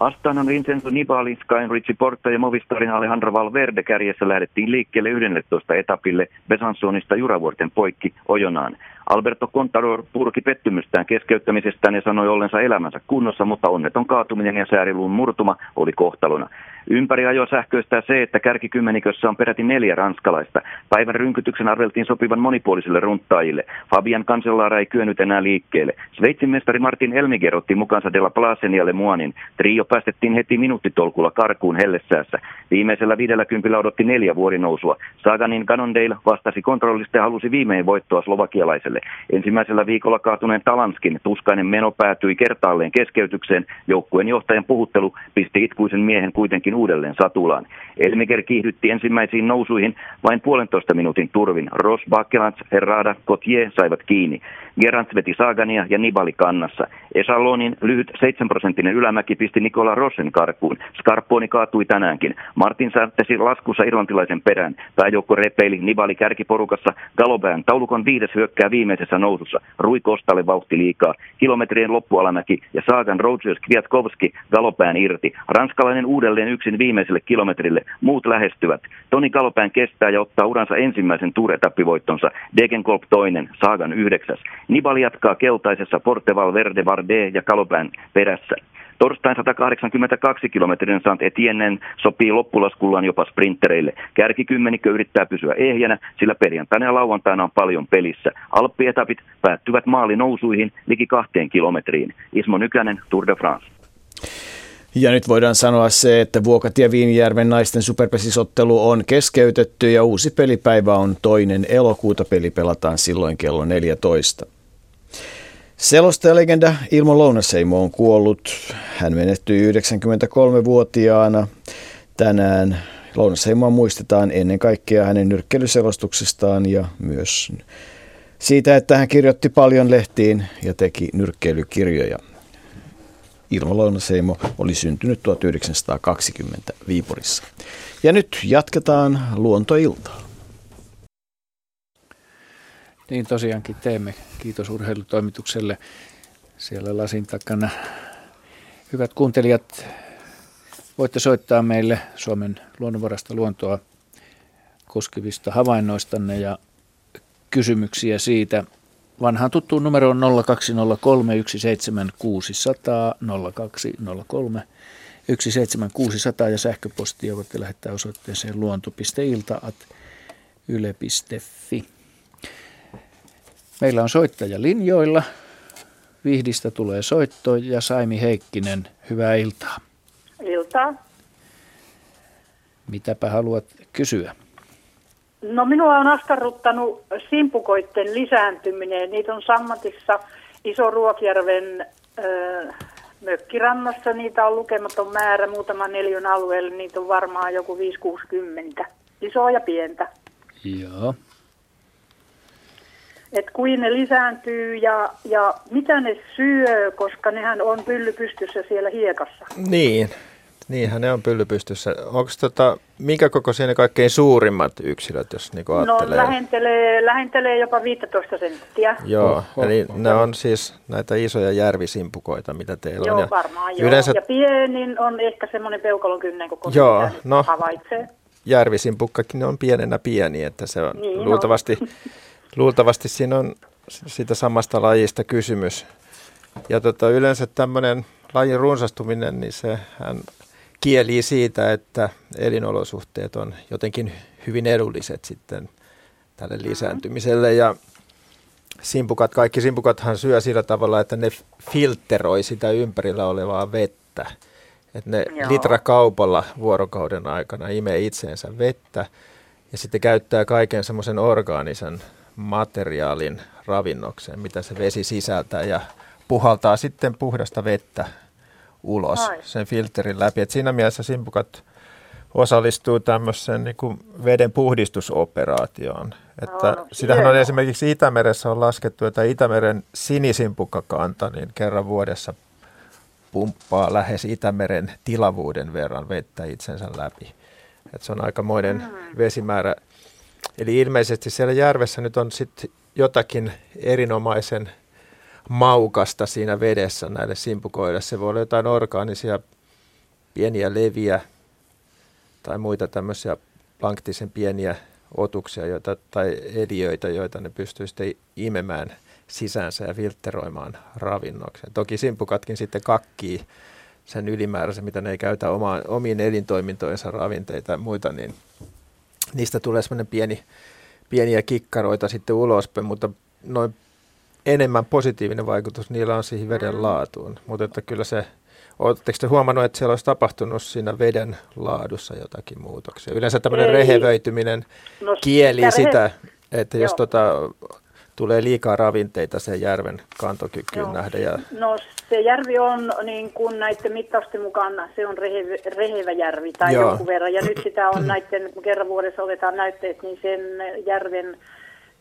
Astanan Vincenzo Nibali, Skyn Richie Porta ja Movistarin Alejandro Valverde kärjessä lähdettiin liikkeelle 11 etapille Besansonista Juravuorten poikki Ojonaan. Alberto Contador purki pettymystään keskeyttämisestään ja sanoi ollensa elämänsä kunnossa, mutta onneton kaatuminen ja sääriluun murtuma oli kohtalona. Ympäri ajoa sähköistää se, että kärkikymmenikössä on peräti neljä ranskalaista. Päivän rynkytyksen arveltiin sopivan monipuolisille runttaajille. Fabian Cancellara ei kyennyt enää liikkeelle. Sveitsin mestari Martin Elmiger otti mukaansa Della Placen ja. Trio päästettiin heti minuuttitolkulla karkuun hellessäässä. Viimeisellä viidellä kympillä odotti neljä vuorinousua. Saganin Ganondale vastasi kontrollista ja halusi viimein voittoa slovakialaiselle. Ensimmäisellä viikolla kaatuneen Talanskin tuskainen meno päätyi kertaalleen keskeytykseen. Joukkueen johtajan puhuttelu pisti itkuisen miehen kuitenkin otettiin uudelleen satulaan. Elmiger kiihdytti ensimmäisiin nousuihin vain puolentoista minuutin turvin. Ross, Bakelans, Herrada, Kotier saivat kiinni. Gerant veti Sagania ja Nibali kannassa. Esalonin lyhyt 7 prosenttinen ylämäki pisti Nikola Rossen karkuun. Scarponi kaatui tänäänkin. Martin säättäsi laskussa irlantilaisen perään. Pääjoukko repeili Nibali kärkiporukassa. Galopään taulukon viides hyökkää viimeisessä nousussa. Rui Kostalle vauhti liikaa. Kilometrien loppualamäki ja Sagan Rogers Kwiatkowski Galopään irti. Ranskalainen uudelleen yksin viimeiselle kilometrille. Muut lähestyvät. Toni Galopään kestää ja ottaa uransa ensimmäisen tuuretappivoittonsa. Degenkolb toinen, Sagan yhdeksäs. Nibali jatkaa keltaisessa Porteval Verde Varde ja Kalopään perässä. Torstain 182 kilometrin Sant Etiennen sopii loppulaskullaan jopa sprintereille. Kärkikymmenikö yrittää pysyä ehjänä, sillä perjantaina ja lauantaina on paljon pelissä. Alppietapit päättyvät maalinousuihin liki kahteen kilometriin. Ismo Nykänen, Tour de France. Ja nyt voidaan sanoa se, että Vuokatie Viinijärven naisten superpesisottelu on keskeytetty ja uusi pelipäivä on toinen elokuuta. Peli pelataan silloin kello 14. Selostajalegenda Ilmo Lounaseimo on kuollut. Hän menehtyi 93-vuotiaana tänään. Lounasheimoa muistetaan ennen kaikkea hänen nyrkkeilyselostuksestaan ja myös siitä, että hän kirjoitti paljon lehtiin ja teki nyrkkeilykirjoja. Ilmo Lounaseimo oli syntynyt 1920 Viipurissa. Ja nyt jatketaan luontoiltaa. Niin tosiaankin teemme. Kiitos urheilutoimitukselle siellä lasin takana. Hyvät kuuntelijat, voitte soittaa meille Suomen luonnonvarasta luontoa koskevista havainnoistanne ja kysymyksiä siitä. Vanhaan tuttuun numeroon 0203 17600 0203 17600 ja sähköpostia voitte lähettää osoitteeseen luonto.ilta.yle.fi. Meillä on soittaja linjoilla. Vihdistä tulee soitto ja Saimi Heikkinen, hyvää iltaa. Iltaa. Mitäpä haluat kysyä? No minua on askarruttanut simpukoiden lisääntyminen. Niitä on Sammatissa Iso Ruokjärven äh, mökkirannassa. Niitä on lukematon määrä, muutama neljön alueelle. Niitä on varmaan joku 5-60. Isoa ja pientä. Joo että kuin ne lisääntyy ja, ja mitä ne syö, koska nehän on pyllypystyssä siellä hiekassa. Niin, niinhän ne on pyllypystyssä. Onko tota, minkä kokoisia ne kaikkein suurimmat yksilöt, jos niinku no, ajattelee? No lähentelee, lähentelee jopa 15 senttiä. Joo, Oho. eli ne on siis näitä isoja järvisimpukoita, mitä teillä joo, on. Joo, varmaan joo. Yleensä... Ja pienin on ehkä semmoinen peukalon kynnen koko joo, no, havaitsee. Järvisimpukkakin on pienenä pieni, että se on niin luultavasti... On. Luultavasti siinä on siitä samasta lajista kysymys. Ja tota, yleensä tämmöinen lajin runsastuminen, niin sehän kieli siitä, että elinolosuhteet on jotenkin hyvin edulliset sitten tälle lisääntymiselle. Ja simpukat, kaikki simpukathan syö sillä tavalla, että ne filteroi sitä ympärillä olevaa vettä. Että ne Joo. litrakaupalla vuorokauden aikana imee itseensä vettä ja sitten käyttää kaiken semmoisen orgaanisen materiaalin ravinnokseen, mitä se vesi sisältää ja puhaltaa sitten puhdasta vettä ulos Ai. sen filterin läpi. Et siinä mielessä simpukat osallistuu tämmöiseen niin kuin veden puhdistusoperaatioon. Että no, sitähän on esimerkiksi Itämeressä on laskettu, että Itämeren sinisimpukakanta niin kerran vuodessa pumppaa lähes Itämeren tilavuuden verran vettä itsensä läpi. Että se on aikamoinen mm. vesimäärä. Eli ilmeisesti siellä järvessä nyt on sitten jotakin erinomaisen maukasta siinä vedessä näille simpukoille. Se voi olla jotain orgaanisia pieniä leviä tai muita tämmöisiä planktisen pieniä otuksia joita, tai eliöitä, joita ne pystyy sitten imemään sisäänsä ja filtteroimaan ravinnokseen. Toki simpukatkin sitten kakkii sen ylimääräisen, mitä ne ei käytä oma, omiin elintoimintojensa ravinteita ja muita, niin niistä tulee semmoinen pieni, pieniä kikkaroita sitten ulospäin, mutta noin enemmän positiivinen vaikutus niillä on siihen veden laatuun. Mutta että kyllä se, oletteko te huomannut, että siellä olisi tapahtunut siinä veden laadussa jotakin muutoksia? Yleensä tämmöinen Ei. rehevöityminen no, kieli sitä, että jos tota, tulee liikaa ravinteita sen järven kantokykyyn nähdä. Ja... No se järvi on niin kuin näiden mittausten mukaan, se on rehevä, rehevä järvi tai Joo. jonkun verran. Ja nyt sitä on näiden, kun kerran vuodessa otetaan näytteet, niin sen järven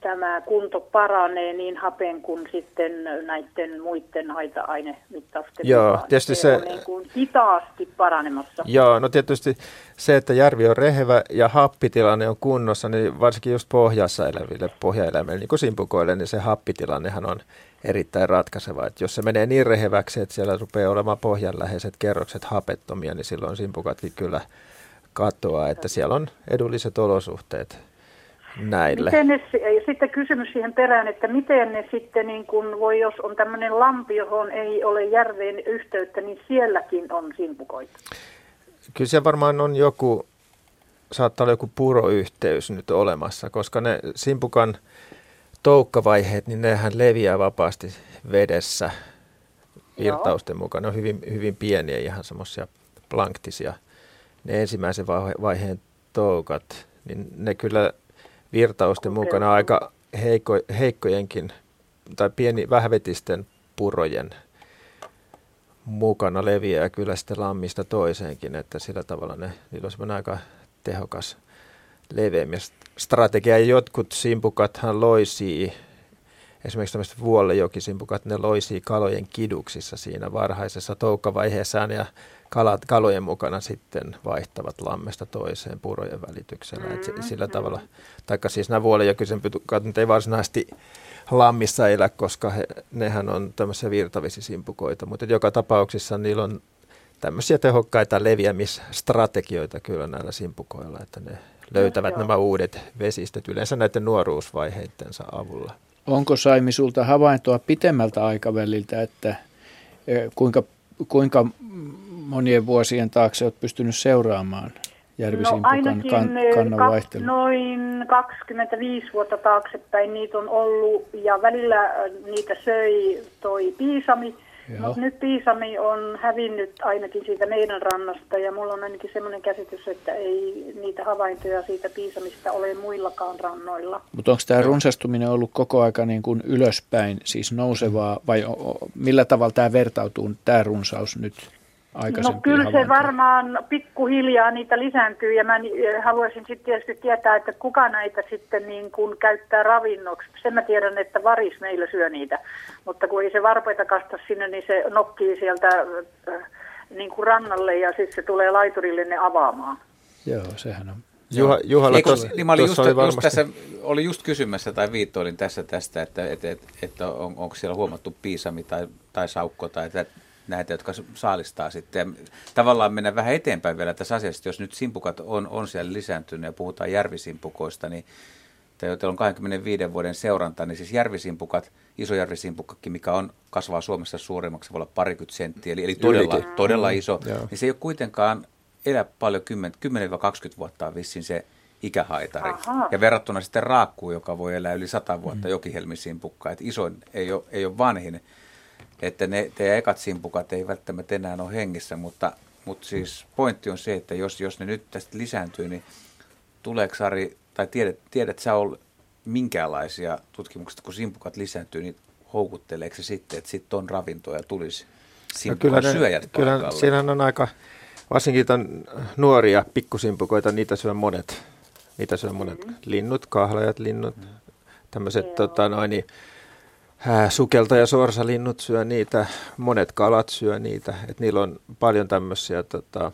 tämä kunto paranee niin hapen kuin sitten näiden muiden haita-ainemittausten Joo, mukaan. tietysti se, se on niin kuin hitaasti paranemassa. Joo, no tietysti se, että järvi on rehevä ja happitilanne on kunnossa, niin varsinkin just pohjassa eläville pohjaeläimille, niin kuin simpukoille, niin se happitilannehan on erittäin ratkaiseva. Että jos se menee niin reheväksi, että siellä rupeaa olemaan pohjanläheiset kerrokset hapettomia, niin silloin simpukatkin kyllä katoaa, että siellä on edulliset olosuhteet näille. Miten ne, sitten kysymys siihen perään, että miten ne sitten, niin kun voi, jos on tämmöinen lampi, johon ei ole järveen yhteyttä, niin sielläkin on simpukoita? Kyllä se varmaan on joku, saattaa olla joku puroyhteys nyt olemassa, koska ne simpukan toukkavaiheet, niin nehän leviää vapaasti vedessä virtausten mukaan. Ne on hyvin, hyvin pieniä, ihan semmoisia planktisia. Ne ensimmäisen vaiheen toukat, niin ne kyllä virtausten mukana aika heikko, heikkojenkin tai pieni vähvetisten purojen mukana leviää kyllä sitten lammista toiseenkin, että sillä tavalla ne, niillä on aika tehokas leveämisstrategia. Ja jotkut simpukathan loisii, esimerkiksi tämmöiset vuollejoksimpukat, ne loisii kalojen kiduksissa siinä varhaisessa toukkavaiheessaan ja kalat, kalojen mukana sitten vaihtavat lammesta toiseen purojen välityksellä. Mm-hmm. Et sillä tavalla, taikka siis nämä vuolejokisimpukat ei varsinaisesti lammissa elä, koska he, nehän on tämmöisiä virtavesisimpukoita, mutta joka tapauksessa niillä on tämmöisiä tehokkaita leviämisstrategioita kyllä näillä simpukoilla, että ne löytävät no, nämä uudet vesistöt yleensä näiden nuoruusvaiheittensa avulla. Onko Saimi sulta havaintoa pitemmältä aikaväliltä, että kuinka, kuinka monien vuosien taakse olet pystynyt seuraamaan järvisimpukan no kan, kannan vaihtelua? noin 25 vuotta taaksepäin niitä on ollut ja välillä niitä söi toi piisami, mutta nyt piisami on hävinnyt ainakin siitä meidän rannasta ja mulla on ainakin semmoinen käsitys, että ei niitä havaintoja siitä piisamista ole muillakaan rannoilla. Mutta onko tämä runsastuminen ollut koko aika niin kuin ylöspäin, siis nousevaa vai millä tavalla tämä vertautuu, tämä runsaus nyt? No kyllä se varmaan pikkuhiljaa niitä lisääntyy ja mä haluaisin sitten tietysti tietää, että kuka näitä sitten niin kuin käyttää ravinnoksi. Sen mä tiedän, että varis meillä syö niitä, mutta kun ei se varpeita kasta sinne, niin se nokkii sieltä äh, niin kuin rannalle ja sitten se tulee laiturille ne avaamaan. Joo, sehän on. Juha, Juhalla Eikö, tuossa, niin mä olin just, oli just tässä, oli just kysymässä tai viittoilin tässä tästä, että, että, että, että on, onko siellä huomattu piisami tai, tai saukko tai että näitä, jotka saalistaa sitten. Ja tavallaan mennä vähän eteenpäin vielä tässä asiassa, jos nyt simpukat on, on siellä lisääntynyt ja puhutaan järvisimpukoista, niin teillä on 25 vuoden seuranta, niin siis järvisimpukat, isojärvisimpukkakin, mikä on, kasvaa Suomessa suuremmaksi, voi olla parikymmentä senttiä, eli, eli todella, todella iso, mm, niin se ei ole kuitenkaan elä paljon 10-20 vuotta vissiin se ikähaitari. Aha. Ja verrattuna sitten raakkuun, joka voi elää yli sata vuotta, mm. jokihelmisimpukka, että isoin ei ole, ei ole vanhin. Että ne teidän ekat simpukat ei välttämättä enää ole hengissä, mutta, mutta siis pointti on se, että jos, jos ne nyt tästä lisääntyy, niin tuleeko Sari, tai tiedät, tiedät sä ol, minkälaisia tutkimuksia, kun simpukat lisääntyy, niin houkutteleeko se sitten, että sitten on ravintoja tulisi simpukan no kyllä syöjät Kyllä siinä on aika, varsinkin on nuoria pikkusimpukoita, niitä syö monet. Niitä syö monet mm. linnut, kahlajat linnut, mm. tämmöiset tota, noin, niin, sukelta- ja sorsalinnut syö niitä, monet kalat syö niitä. Et niillä on paljon tämmöisiä, tota,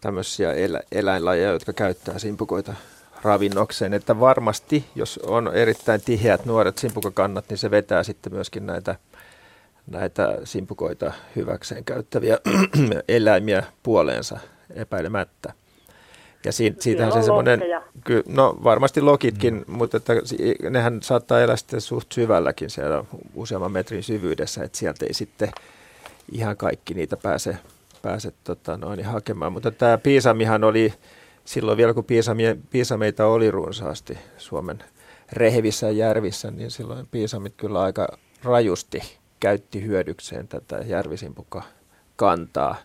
tämmöisiä elä, eläinlajeja, jotka käyttää simpukoita ravinnokseen. Että varmasti, jos on erittäin tiheät nuoret simpukakannat, niin se vetää sitten myöskin näitä, näitä simpukoita hyväkseen käyttäviä eläimiä puoleensa epäilemättä. Ja siitä, siitähän se semmoinen, no varmasti lokitkin, mm. mutta että nehän saattaa elää sitten suht syvälläkin siellä useamman metrin syvyydessä, että sieltä ei sitten ihan kaikki niitä pääse, pääse tota, noin, hakemaan. Mutta tämä piisamihan oli silloin vielä, kun piisamie, piisameita oli runsaasti Suomen rehevissä järvissä, niin silloin piisamit kyllä aika rajusti käytti hyödykseen tätä järvisimpukka kantaa.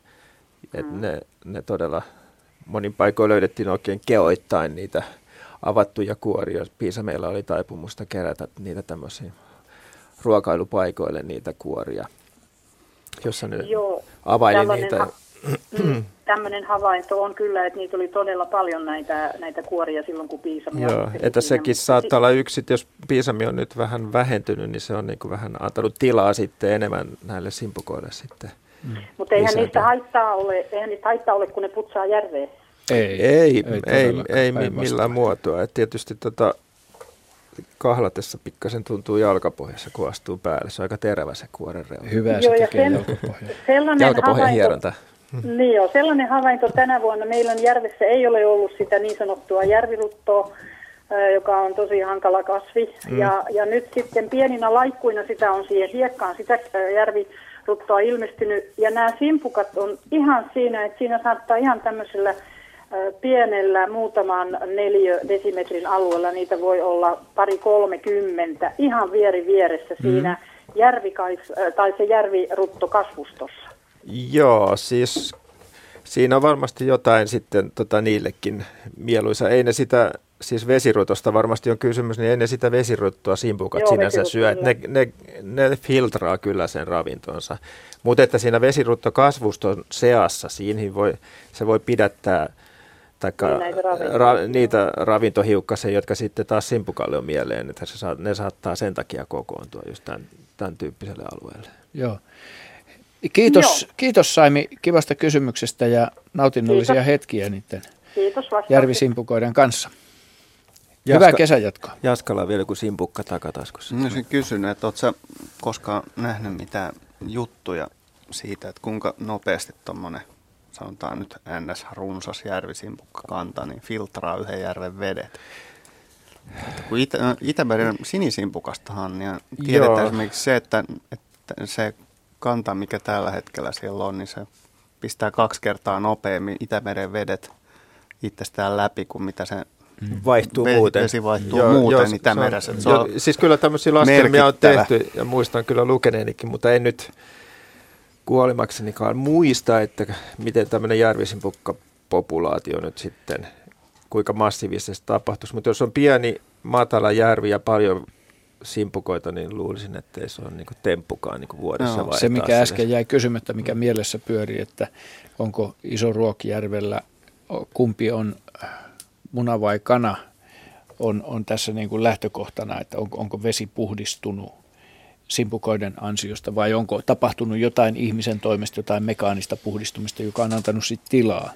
Mm. ne, ne todella monin paikoin löydettiin oikein keoittain niitä avattuja kuoria. Piisameilla oli taipumusta kerätä niitä tämmöisiin ruokailupaikoille niitä kuoria, jossa ne Joo, availi niitä. Ha- mm, tämmöinen havainto on kyllä, että niitä oli todella paljon näitä, näitä kuoria silloin, kun piisami Joo, että sekin saattaa olla yksi, jos piisami on nyt vähän vähentynyt, niin se on niin kuin vähän antanut tilaa sitten enemmän näille simpukoille sitten. Mm. Mutta eihän niistä haittaa ole, eihän niistä haittaa ole, kun ne putsaa järveen. Ei, ei, ei, ei, ei millään muotoa. Et tietysti tota, kahlatessa pikkasen tuntuu jalkapohjassa, kun astuu päälle. Se on aika terävä se kuoren reuna. Hyvä se tekee sen, jalkapohja. Jalkapohjan hieronta. Mm. Niin joo, sellainen havainto tänä vuonna. Meillä on järvessä ei ole ollut sitä niin sanottua järviruttoa, joka on tosi hankala kasvi. Mm. Ja, ja nyt sitten pieninä laikkuina sitä on siihen hiekkaan, sitä järviruttoa ilmestynyt. Ja nämä simpukat on ihan siinä, että siinä saattaa ihan tämmöisellä pienellä muutaman neljä desimetrin alueella, niitä voi olla pari kolmekymmentä, ihan vieri vieressä mm. siinä järvikais, tai se järvirutto kasvustossa. Joo, siis siinä on varmasti jotain sitten tota, niillekin mieluisa. Ei ne sitä, siis vesirutosta varmasti on kysymys, niin ei ne sitä vesiruttoa simpukat Joo, sinänsä syö. Ne, ne, ne filtraa kyllä sen ravintonsa. Mutta että siinä vesiruttokasvuston seassa, siinä voi, se voi pidättää taikka niin ra, niitä ravintohiukkasia, jotka sitten taas simpukalle on mieleen, että se saa, ne saattaa sen takia kokoontua just tämän, tämän tyyppiselle alueelle. Joo. Kiitos, kiitos Saimi kivasta kysymyksestä ja nautinnollisia kiitos. hetkiä niiden kiitos järvisimpukoiden kanssa. Jaska, Hyvää kesänjatkoa. Jaskalla vielä kuin simpukka takataskussa. Mä olisin kysynyt, että ootko koskaan nähnyt mitään juttuja siitä, että kuinka nopeasti tuommoinen, sanotaan nyt ns. runsas järvisimpukka kanta, niin filtraa yhden järven vedet. Että kun Itä- Itämeren sinisimpukastahan niin tiedetään Joo. esimerkiksi se, että, että se kanta, mikä tällä hetkellä siellä on, niin se pistää kaksi kertaa nopeammin Itämeren vedet itsestään läpi kuin mitä se. Vaihtuu vesi, muuten. Vesi vaihtuu joo, muuten joo, Itämeressä. Se on, jo, siis kyllä tämmöisiä laskelmia on tehty ja muistan kyllä lukeneenikin, mutta en nyt kuolimaksenikaan muista, että miten tämmöinen järvisimpukka populaatio nyt sitten, kuinka massiivisesti tapahtuisi. Mutta jos on pieni matala järvi ja paljon simpukoita, niin luulisin, että ei se ole niin temppukaan niin vuodessa no, Se, mikä äsken jäi kysymättä, mikä mielessä pyöri, että onko iso Ruokijärvellä, kumpi on muna vai kana, on, on tässä niin kuin lähtökohtana, että onko, onko vesi puhdistunut simpukoiden ansiosta vai onko tapahtunut jotain ihmisen toimesta, jotain mekaanista puhdistumista, joka on antanut sitten tilaa?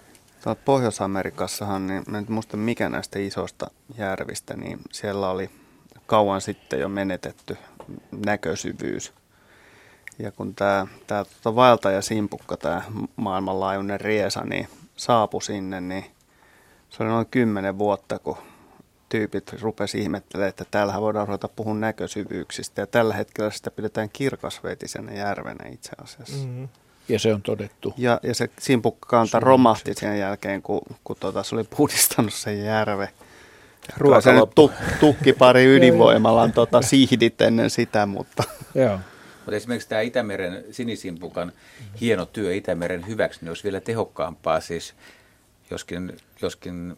Pohjois-Amerikassahan, niin en muista mikä näistä isosta järvistä, niin siellä oli kauan sitten jo menetetty näkösyvyys. Ja kun tämä, tämä tuota vaelta ja simpukka, tämä maailmanlaajuinen riesa, niin saapui sinne, niin se oli noin kymmenen vuotta, kun tyypit rupesi ihmettelemään, että täällähän voidaan ruveta puhua näkösyvyyksistä. Ja tällä hetkellä sitä pidetään kirkasvetisenä järvenä itse asiassa. Mm-hmm. Ja se on todettu. Ja, ja se simpukkakanta romahti sen jälkeen, kun, kun tota, se oli puhdistanut sen järve. Se nyt tu, tukki pari ydinvoimalan tota, sihdit ennen sitä, mutta... Joo. Mutta esimerkiksi tämä Itämeren sinisimpukan hieno työ Itämeren hyväksi, niin olisi vielä tehokkaampaa siis, joskin, joskin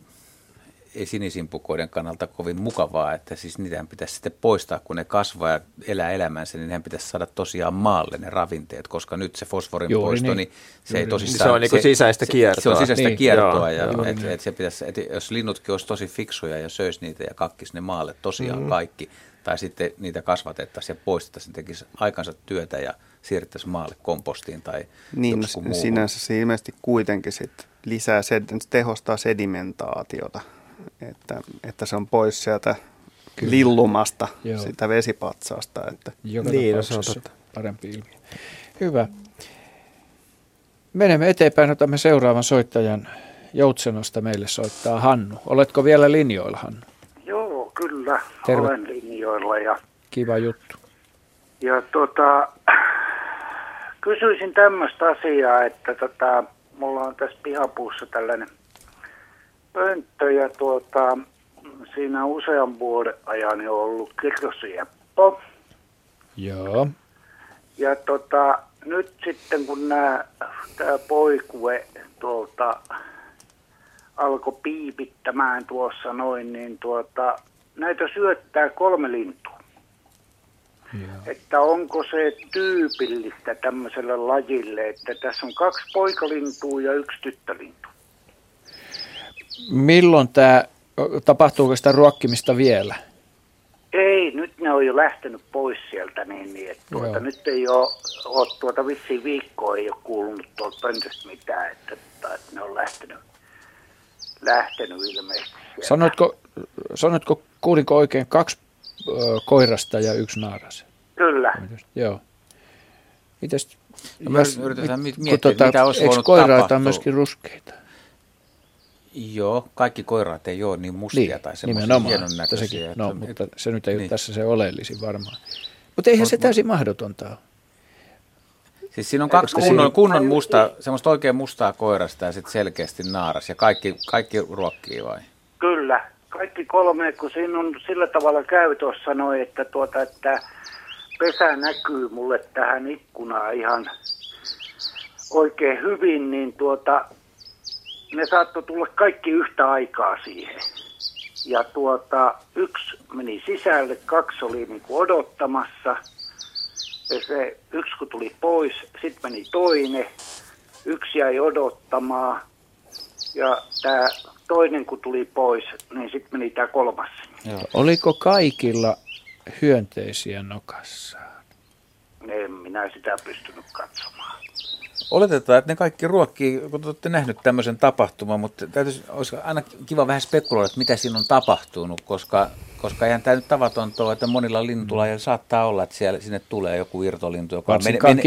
ei sinisimpukoiden kannalta kovin mukavaa, että siis niitähän pitäisi sitten poistaa, kun ne kasvaa ja elää elämänsä, niin nehän pitäisi saada tosiaan maalle ne ravinteet, koska nyt se fosforin Juuri poisto, niin, niin se ei tosissaan... Se on niin kuin sisäistä kiertoa. Se on sisäistä niin, kiertoa, joo, ja et, et se pitäisi, et jos linnutkin olisi tosi fiksuja ja söisi niitä ja kakkisi ne maalle tosiaan mm. kaikki, tai sitten niitä kasvatettaisiin ja poistettaisiin, tekisi aikansa työtä ja siirrettäisiin maalle kompostiin tai Niin, no, sinänsä se ilmeisesti kuitenkin sit lisää, se tehostaa sedimentaatiota että, että se on pois sieltä Kyllä. lillumasta, Joo. sitä vesipatsaasta. Että. Joka niin, no se on totta. parempi ilmiö. Hyvä. Menemme eteenpäin, otamme seuraavan soittajan. Joutsenosta meille soittaa Hannu. Oletko vielä linjoilla, Hannu? Joo, kyllä. Terve. Olen linjoilla. Ja, Kiva juttu. Ja tota, kysyisin tämmöistä asiaa, että tota, mulla on tässä pihapuussa tällainen – pönttö ja tuota, siinä usean vuoden ajan jo ollut kirjosieppo. Joo. Ja tota, nyt sitten kun tämä poikue tuolta alkoi piipittämään tuossa noin, niin tuota, näitä syöttää kolme lintua. Joo. Että onko se tyypillistä tämmöiselle lajille, että tässä on kaksi poikalintua ja yksi tyttölintu. Milloin tämä, tapahtuuko sitä ruokkimista vielä? Ei, nyt ne on jo lähtenyt pois sieltä, niin, niin että tuota, nyt ei ole, ole tuota vissiin viikkoa ei ole kuulunut tuolta pöntöstä mitään, että, että, ne on lähtenyt, lähtenyt ilmeisesti sieltä. Sanotko, sanotko kuulinko oikein kaksi koirasta ja yksi naaras? Kyllä. Joo. Mites, no, jos, yritetään miettiä, tuota, mitä olisi voinut koiraita tapahtua. on myöskin ruskeita? Joo, kaikki koiraat ei ole niin mustia niin, tai semmoisia hienon näköisiä. No, että, mutta se nyt ei niin. ole tässä se oleellisin varmaan. Mutta eihän se täysin mahdotonta ole. Siis siinä on kaksi kunnon, kunnon musta, semmoista oikein mustaa koirasta ja sitten selkeästi naaras. Ja kaikki, kaikki ruokkii vai? Kyllä, kaikki kolme, kun siinä on sillä tavalla käy tuossa noin, että, tuota, että pesä näkyy mulle tähän ikkunaan ihan oikein hyvin, niin tuota, ne saattoi tulla kaikki yhtä aikaa siihen. Ja tuota, yksi meni sisälle, kaksi oli niin kuin odottamassa. Ja se yksi kun tuli pois, sitten meni toinen. Yksi jäi odottamaan. Ja tämä toinen kun tuli pois, niin sitten meni tämä kolmas. Joo. Oliko kaikilla hyönteisiä nokassaan? En minä sitä pystynyt katsomaan. Oletetaan, että ne kaikki ruokkii, kun te olette nähneet tämmöisen tapahtuman, mutta täytyisi, olisi aina kiva vähän spekuloida, että mitä siinä on tapahtunut, koska, koska eihän tämä nyt tavatonta ole, että monilla lintulajilla saattaa olla, että siellä, sinne tulee joku irtolintu, joka on men, men,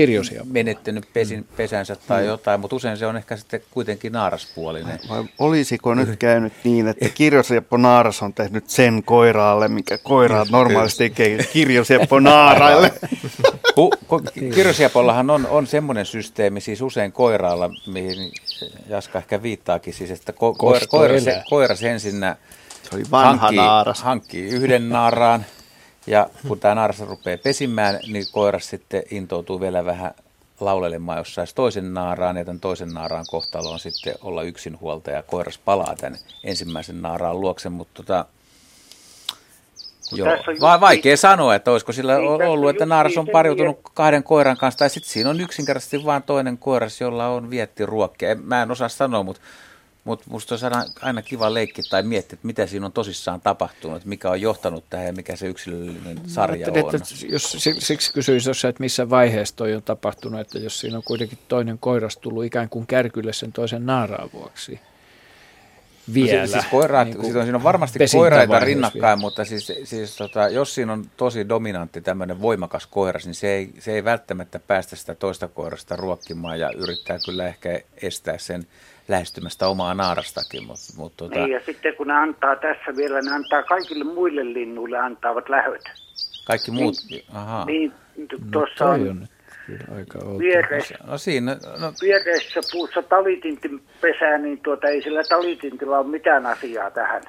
menettänyt pesin, pesänsä tai mm. jotain, mutta usein se on ehkä sitten kuitenkin naaraspuolinen. Vai olisiko nyt käynyt niin, että kirjosieppo naaras on tehnyt sen koiraalle, mikä koiraat normaalisti tekee kirjosieppo naaraille? Kirjosiepollahan on, on semmoinen systeemi, siis usein koiraalla, mihin Jaska ehkä viittaakin, siis että ko- koira, koira, se, koira ensinnä se oli vanha hankkii, naaras. hankkii yhden naaraan, ja kun tämä naaras rupeaa pesimään, niin koiras sitten intoutuu vielä vähän laulelemaan jossain toisen naaraan, ja tämän toisen naaraan kohtalo on sitten olla yksinhuoltaja. Koiras palaa tämän ensimmäisen naaraan luokse, mutta tota, Joo. Va- vaikea sanoa, että olisiko sillä niin, ollut, että naaras on pariutunut kahden koiran kanssa, tai sitten siinä on yksinkertaisesti vain toinen koiras, jolla on vietti ruokkia. Mä en osaa sanoa, mutta mutta musta olisi aina, aina kiva leikki tai miettiä, että mitä siinä on tosissaan tapahtunut, mikä on johtanut tähän ja mikä se yksilöllinen sarja on. Että jos, siksi kysyisin, jos, että missä vaiheessa toi on tapahtunut, että jos siinä on kuitenkin toinen koiras tullut ikään kuin kärkylle sen toisen naaraan vuoksi vielä. No, siis, siis koiraat, niin siis on, siinä on varmasti koiraita rinnakkain, vielä. mutta siis, siis tota, jos siinä on tosi dominantti tämmöinen voimakas koiras, niin se ei, se ei välttämättä päästä sitä toista koirasta ruokkimaan ja yrittää kyllä ehkä estää sen lähestymästä omaa naarastakin. Mutta, mutta tota... Niin, ja sitten kun ne antaa tässä vielä, ne antaa kaikille muille linnuille antaavat lähöt. Kaikki muut? Niin, Aha. Niin, tuossa no, on, on aika vieressä, No siinä, no, vieressä puussa talitintin pesää, niin tuota, ei sillä talitintilla ole mitään asiaa tähän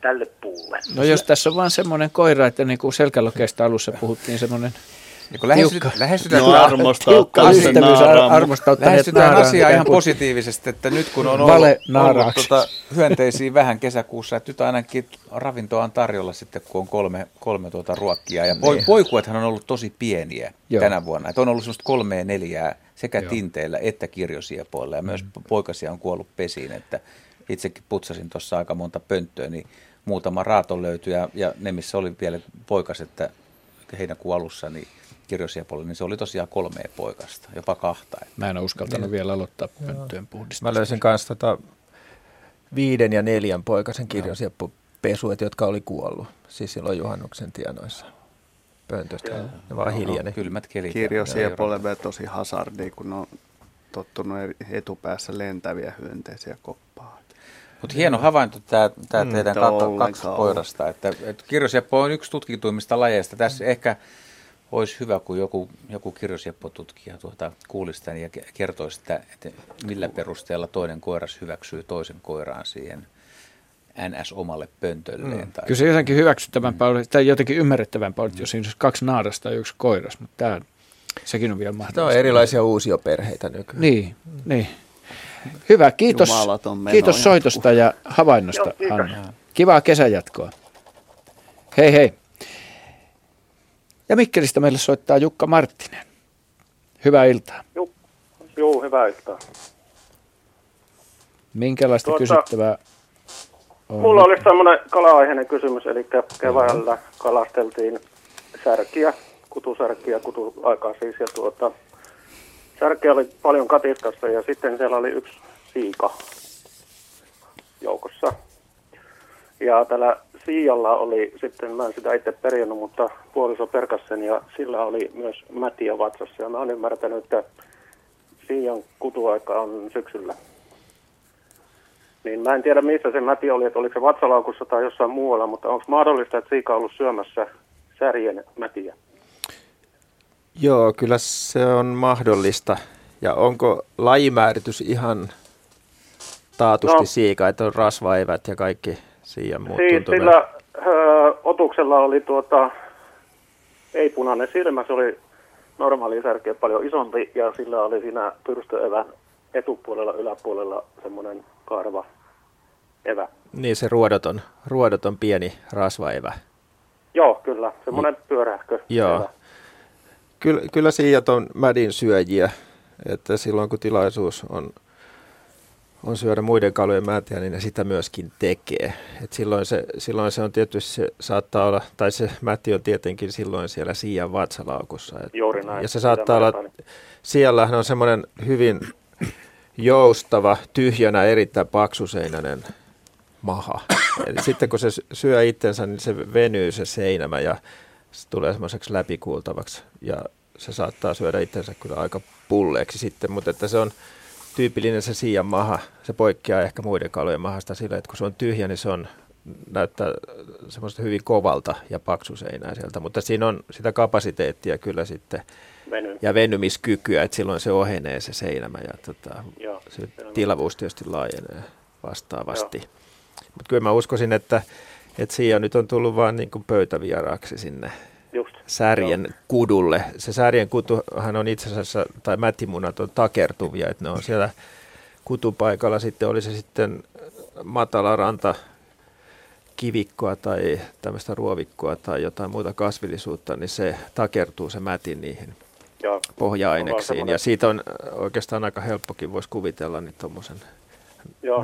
tälle puulle. No jos tässä on vaan semmoinen koira, että niin kuin selkälokeista alussa puhuttiin semmoinen kun lähestyt, tiukka, lähestytään, no, tiukka ystävyys lähestytään asiaa ihan positiivisesti, että nyt kun on ollut, ollut tuota, hyönteisiä vähän kesäkuussa, että nyt ainakin ravintoa on tarjolla sitten, kun on kolme, kolme tuota ruokkia. Ja niin. poikuethan on ollut tosi pieniä Joo. tänä vuonna. Että on ollut semmoista kolmea neljää sekä Joo. tinteillä että kirjosiepoilla ja mm. myös poikasia on kuollut pesiin, että itsekin putsasin tuossa aika monta pönttöä, niin muutama raato löytyi ja, ja ne, missä oli vielä poikas, että heinäkuun alussa, niin kirjosiepolle, niin se oli tosiaan kolmea poikasta, jopa kahta. Että. Mä en ole uskaltanut niin. vielä aloittaa pönttöjen puhdistusta. Mä löysin kanssa tota viiden ja neljän poikasen kirjosieppopesuet, jotka oli kuollut, siis silloin juhannuksen tienoissa pöntöstä. Ne vaan hiljainen. No, kylmät kelit. Kirjosiepolle tosi hasardi, kun on tottunut etupäässä lentäviä hyönteisiä koppaa. Mutta hieno havainto tämä, tämä mm, teidän kaksi koirasta. Että, että kirjosieppo on yksi tutkituimmista lajeista. Tässä ehkä olisi hyvä, kun joku, joku kirjosjeppotutkija tuota kuulisi tämän ja kertoisi, että, että millä perusteella toinen koiras hyväksyy toisen koiraan siihen NS-omalle pöntölleen. Mm. Tai Kyllä se jotenkin hyväksyttävämpää mm. tai jotenkin ymmärrettävämpää olisi, jos siinä olisi kaksi naarasta ja yksi koiras, mutta tämä, sekin on vielä mahdollista. Tämä on erilaisia uusia perheitä nykyään. Niin, niin. Hyvä, kiitos, kiitos soitosta ja havainnosta, Joo, Anna. Kivaa kesänjatkoa. Hei hei. Ja Mikkelistä meille soittaa Jukka Marttinen. Hyvää iltaa. Joo, Joo hyvää iltaa. Minkälaista tuota, kysyttävää on? Mulla oli semmoinen kala-aiheinen kysymys, eli keväällä kalasteltiin särkiä, kutusärkiä, kutuaikaa siis, ja tuota, särkiä oli paljon katiskassa, ja sitten siellä oli yksi siika joukossa. Ja tällä Siijalla oli sitten, mä en sitä itse perinnut, mutta puoliso perkassen ja sillä oli myös mätiä vatsassa. Ja mä oon ymmärtänyt, että Siian kutuaika on syksyllä. Niin mä en tiedä, missä se mäti oli, että oliko se vatsalaukussa tai jossain muualla, mutta onko mahdollista, että Siika on ollut syömässä särjen mätiä? Joo, kyllä se on mahdollista. Ja onko lajimääritys ihan taatusti no, siika, että on rasvaevät ja kaikki Siian muut si- Sillä ö, otuksella oli tuota, ei punainen silmä, se oli normaali särkeä paljon isompi ja sillä oli siinä pyrstöevän etupuolella, yläpuolella semmoinen karva evä. Niin se ruodoton, ruodoton pieni rasvaevä. Joo, kyllä, semmoinen pyörähkö. Joo. Evä. Kyllä, kyllä siijat on mädin syöjiä, että silloin kun tilaisuus on on syödä muiden kalojen määtiä, niin ne sitä myöskin tekee. Et silloin, se, silloin se on tietysti, se saattaa olla, tai se mätti on tietenkin silloin siellä siian vatsalaukussa. Et, Juuri näin. Ja se saattaa olla, siellähän on semmoinen hyvin joustava, tyhjänä, erittäin paksuseinäinen maha. Eli sitten kun se syö itsensä, niin se venyy se seinämä ja se tulee semmoiseksi läpikuultavaksi. Ja se saattaa syödä itsensä kyllä aika pulleeksi sitten, mutta että se on, tyypillinen se siian maha. Se poikkeaa ehkä muiden kalojen mahasta sillä, että kun se on tyhjä, niin se on, näyttää semmoista hyvin kovalta ja paksuseinää sieltä. Mutta siinä on sitä kapasiteettia kyllä sitten Veny. ja venymiskykyä, että silloin se ohenee se seinämä ja tota, Joo, se tilavuus tietysti laajenee vastaavasti. Mutta kyllä mä uskoisin, että, että Siia nyt on tullut vaan niin pöytävieraaksi sinne Just. särjen Joo. kudulle. Se särjen kutuhan on itse asiassa, tai mättimunat on takertuvia, että ne on siellä kutupaikalla sitten, oli se sitten matala ranta, kivikkoa tai tämmöistä ruovikkoa tai jotain muuta kasvillisuutta, niin se takertuu se mätin niihin Joo. pohja-aineksiin. Ja siitä on oikeastaan aika helppokin, voisi kuvitella, niin tuommoisen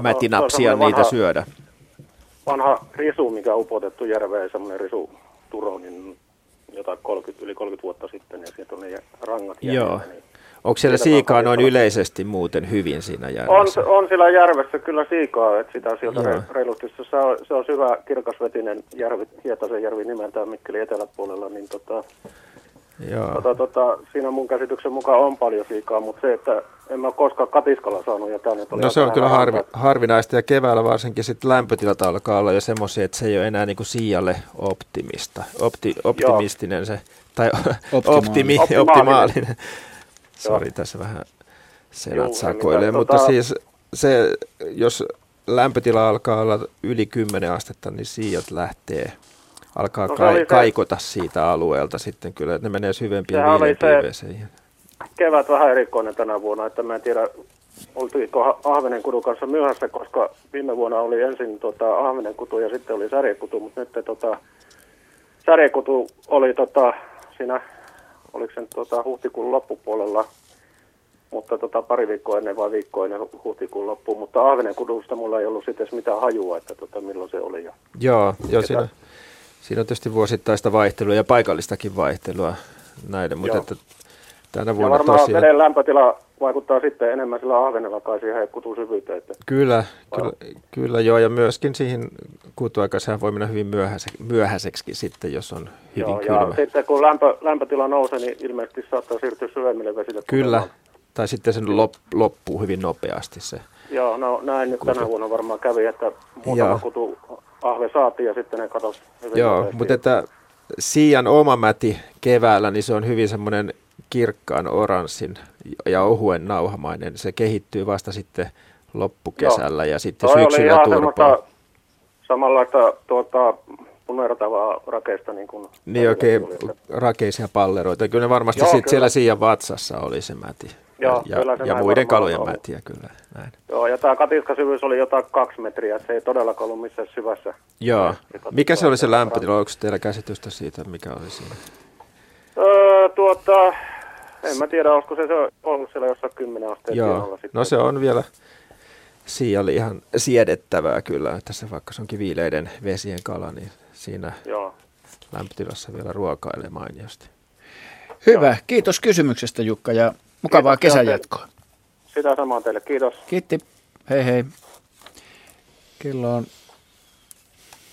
mätinapsia niitä vanha, syödä. Vanha risu, mikä on upotettu järveen, semmoinen risu turo, niin jotain 30, yli 30 vuotta sitten ja sieltä on ne rangat Joo. Niin Onko siellä siikaa noin yleisesti muuten hyvin siinä järvessä? On, on siellä järvessä kyllä siikaa, että sitä sieltä Joo. reilusti. Se on, se on syvä kirkasvetinen järvi, Hietasen järvi nimeltään Mikkeli eteläpuolella, niin tota, Joo. Tota, tota, siinä mun käsityksen mukaan on paljon siikaa, mutta se, että en mä koskaan katiskalla saanut. Ja tänne no se on kyllä harvi, harvinaista ja keväällä varsinkin sitten lämpötilat alkaa olla jo semmoisia, että se ei ole enää niinku siialle optimista, opti, optimistinen Joo. se, tai optimaalinen. optimi, optimaalinen. Sori, tässä vähän senat sakoilee, mutta tota... siis se, jos lämpötila alkaa olla yli 10 astetta, niin siijat lähtee, alkaa no, ka- kaikota siitä alueelta sitten kyllä, että ne menee syvempiin viilepiiveeseen. Kevät vähän erikoinen tänä vuonna, että mä en tiedä, oltiinko Ahvenenkudun kanssa myöhässä, koska viime vuonna oli ensin tota, Ahvenenkutu ja sitten oli särjekutu, mutta nyt tota, särjekutu oli tota, siinä, oliko se tota, huhtikuun loppupuolella mutta tota, pari viikkoa ennen vai viikkoa ennen huhtikuun loppuun. Mutta Ahvenen kudusta mulla ei ollut sitten mitään hajua, että tota, milloin se oli. Ja joo, joo siinä, siinä on tietysti vuosittaista vaihtelua ja paikallistakin vaihtelua näiden, mutta että tänä vuonna ja varmaan tosiaan... veden lämpötila vaikuttaa sitten enemmän sillä ahvenella kai siihen kutusyvyyteen. Että... Kyllä, kyllä, kyllä, joo, ja myöskin siihen kutuaikaan sehän voi mennä hyvin myöhäise, myöhäiseksi sitten, jos on hyvin joo, kylmä. Ja sitten kun lämpö, lämpötila nousee, niin ilmeisesti saattaa siirtyä syvemmille vesille. Kyllä, tai sitten sen lop, loppuu hyvin nopeasti se. Joo, no näin nyt tänä vuonna varmaan kävi, että muutama kutu ahve saatiin ja sitten ne katosi hyvin Joo, nopeasti. mutta että Siian oma mäti keväällä, niin se on hyvin semmoinen kirkkaan oranssin ja ohuen nauhamainen. Se kehittyy vasta sitten loppukesällä Joo. ja sitten Toi syksyllä turpaa. Samanlaista tuota, punertavaa rakeista. Niin, kuin niin oikein rakeisia palleroita. Kyllä ne varmasti Joo, sit kyllä. siellä Siian vatsassa oli se mäti. Joo, ja, kyllä se ja muiden kalojen ollut. mätiä kyllä. Näin. Joo, ja tämä katiskasyvyys oli jotain kaksi metriä, se ei todellakaan ollut missään syvässä. Joo. Mikä se oli se lämpötila? Onko teillä käsitystä siitä, mikä oli siinä? Öö, tuota, en mä tiedä, olisiko se, se ollut siellä jossain 10 asteen Joo, no se on vielä siialle ihan siedettävää kyllä, että se vaikka se onkin viileiden vesien kala, niin siinä Joo. lämpötilassa vielä ruokailee mainiosti. Hyvä, Joo. kiitos kysymyksestä Jukka ja Mukavaa Kiitos, kesän jatkoa. Sitä samaa teille, kiitos. Kiitti. Hei hei. Kello on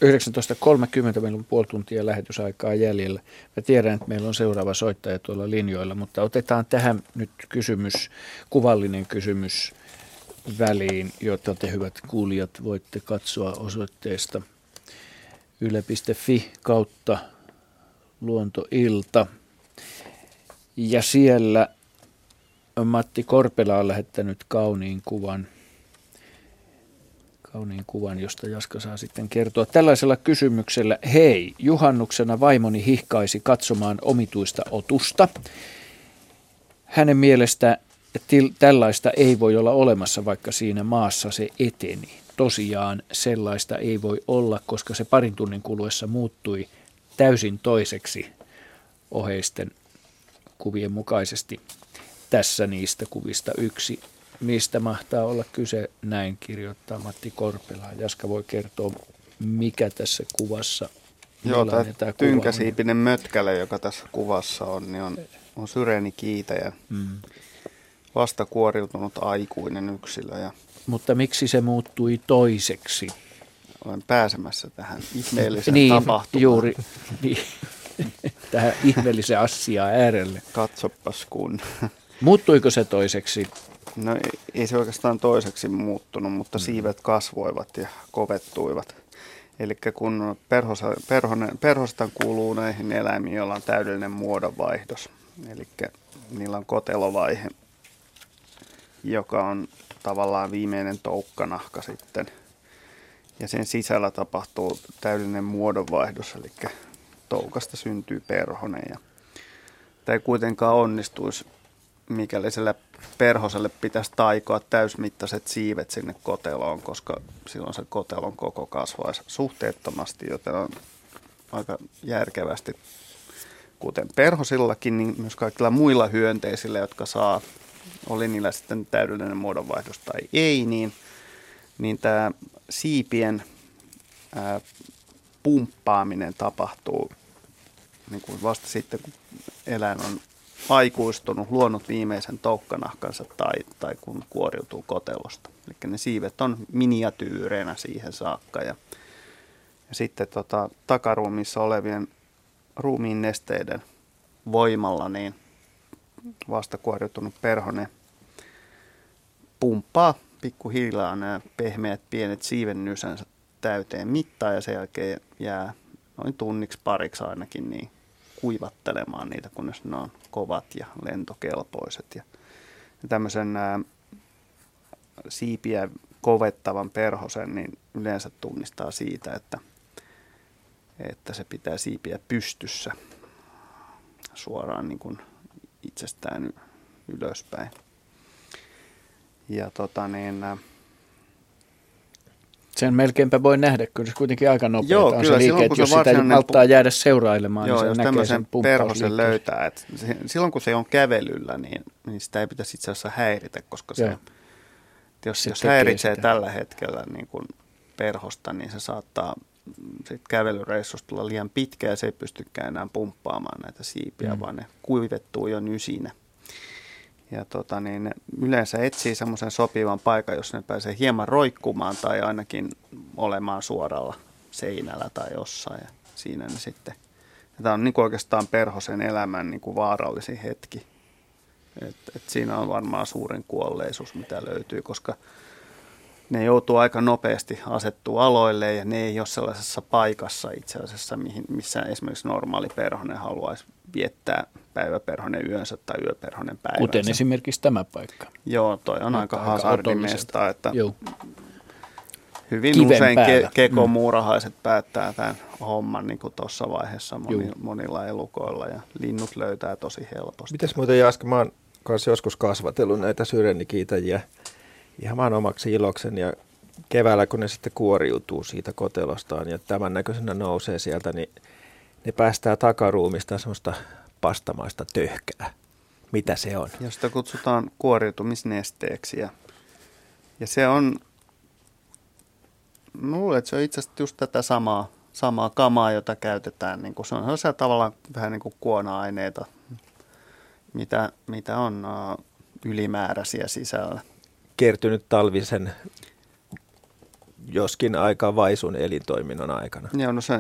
19.30, meillä on puoli tuntia lähetysaikaa jäljellä. Mä tiedän, että meillä on seuraava soittaja tuolla linjoilla, mutta otetaan tähän nyt kysymys, kuvallinen kysymys väliin, jota te hyvät kuulijat voitte katsoa osoitteesta yle.fi kautta luontoilta. Ja siellä Matti Korpela on lähettänyt kauniin kuvan, kauniin kuvan, josta Jaska saa sitten kertoa. Tällaisella kysymyksellä, hei, juhannuksena vaimoni hihkaisi katsomaan omituista otusta. Hänen mielestä til, tällaista ei voi olla olemassa, vaikka siinä maassa se eteni. Tosiaan sellaista ei voi olla, koska se parin tunnin kuluessa muuttui täysin toiseksi oheisten kuvien mukaisesti tässä niistä kuvista yksi. Mistä mahtaa olla kyse, näin kirjoittaa Matti Korpela. Jaska voi kertoa, mikä tässä kuvassa Joo, tämä, tämä tynkäsiipinen mötkäle, joka tässä kuvassa on, niin on, on kiitäjä. Mm. Vasta kuoriutunut aikuinen yksilö. Ja Mutta miksi se muuttui toiseksi? Olen pääsemässä tähän ihmeelliseen niin, tapahtumaan. Juuri, niin, tähän ihmeelliseen asiaan äärelle. Katsopas kun. Muuttuiko se toiseksi? No ei, ei se oikeastaan toiseksi muuttunut, mutta mm. siivet kasvoivat ja kovettuivat. Eli kun perhosa, perhonen, perhostan kuuluu näihin eläimiin, joilla on täydellinen muodonvaihdos. Eli niillä on kotelovaihe, joka on tavallaan viimeinen toukkanahka sitten. Ja sen sisällä tapahtuu täydellinen muodonvaihdos, eli toukasta syntyy perhonen. Ja tämä ei kuitenkaan onnistuisi mikäli sille perhoselle pitäisi taikoa täysmittaiset siivet sinne koteloon, koska silloin se kotelon koko kasvaisi suhteettomasti, joten on aika järkevästi, kuten perhosillakin, niin myös kaikilla muilla hyönteisillä, jotka saa, oli niillä sitten täydellinen muodonvaihdos tai ei, niin, niin tämä siipien ää, pumppaaminen tapahtuu niin kuin vasta sitten, kun eläin on aikuistunut, luonut viimeisen toukkanahkansa tai, tai kun kuoriutuu kotelosta. Eli ne siivet on miniatyyreinä siihen saakka. Ja, ja sitten tota, takaruumissa olevien ruumiin nesteiden voimalla niin vasta kuoriutunut perhone pumppaa pikkuhiljaa nämä pehmeät pienet siivennysänsä täyteen mittaan ja sen jälkeen jää noin tunniksi pariksi ainakin niin kuivattelemaan niitä, kunnes ne on kovat ja lentokelpoiset. Ja, tämmöisen ää, siipiä kovettavan perhosen niin yleensä tunnistaa siitä, että, että se pitää siipiä pystyssä suoraan niin kuin itsestään ylöspäin. Ja tota niin, sen melkeinpä voi nähdä, kyllä se kuitenkin aika nopeaa Joo, on kyllä, se liike, että jos sitä malttaa pu- jäädä seurailemaan, Joo, niin se näkee sen perhosen löytää. Että se, silloin kun se on kävelyllä, niin, niin sitä ei pitäisi itse asiassa häiritä, koska se, jos, se jos häiritsee sitä. tällä hetkellä niin kuin perhosta, niin se saattaa sit kävelyreissusta tulla liian pitkä ja se ei pystykään enää pumppaamaan näitä siipiä, mm. vaan ne kuivettuu jo nysinä. Ja tota, niin yleensä etsii semmoisen sopivan paikan, jos ne pääsee hieman roikkumaan tai ainakin olemaan suoralla seinällä tai jossain. Ja siinä ne sitten. Ja tämä on niin oikeastaan perhosen elämän niin kuin vaarallisin hetki. Et, et siinä on varmaan suurin kuolleisuus, mitä löytyy, koska ne joutuu aika nopeasti asettua aloille ja ne ei ole sellaisessa paikassa itse asiassa, mihin, missä esimerkiksi normaali perhonen haluaisi viettää päiväperhonen yönsä tai yöperhonen päivänsä. Kuten esimerkiksi tämä paikka. Joo, toi on aika, aika hazardimesta, että Joo. hyvin Kiven usein ke- kekomuurahaiset mm. päättää tämän homman niin kuin tuossa vaiheessa moni, monilla elukoilla ja linnut löytää tosi helposti. Mites muuten Jaska, mä oon kanssa joskus kasvatellut näitä syrenikiitäjiä ihan omaksi iloksen ja keväällä kun ne sitten kuoriutuu siitä kotelostaan ja tämän näköisenä nousee sieltä, niin ne päästää takaruumista semmoista pastamaista töhkää. Mitä se on? Josta kutsutaan kuoriutumisnesteeksi. Ja, ja se on, luulen, että se on itse asiassa just tätä samaa, samaa kamaa, jota käytetään. Niin kuin se on sellaisia tavallaan vähän niin kuin kuona-aineita, mitä, mitä on uh, ylimääräisiä sisällä. Kertynyt talvisen joskin aika vaisun elintoiminnon aikana. Joo, no se,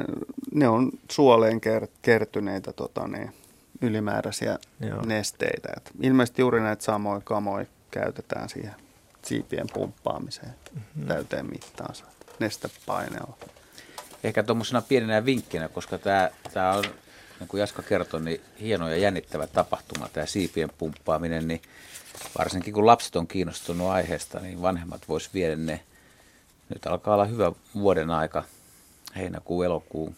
ne on suoleen kertyneitä tota, niin, ylimääräisiä Joo. nesteitä. Et ilmeisesti juuri näitä samoja kamoja käytetään siihen siipien pumppaamiseen mm-hmm. täyteen mittaansa nestepaineella. Ehkä tuommoisena pienenä vinkkinä, koska tämä on, niin kuin Jaska kertoi, niin hieno ja jännittävä tapahtuma, tämä siipien pumppaaminen, niin varsinkin kun lapset on kiinnostunut aiheesta, niin vanhemmat vois viedä ne – nyt alkaa olla hyvä vuoden aika, heinäkuu, elokuu,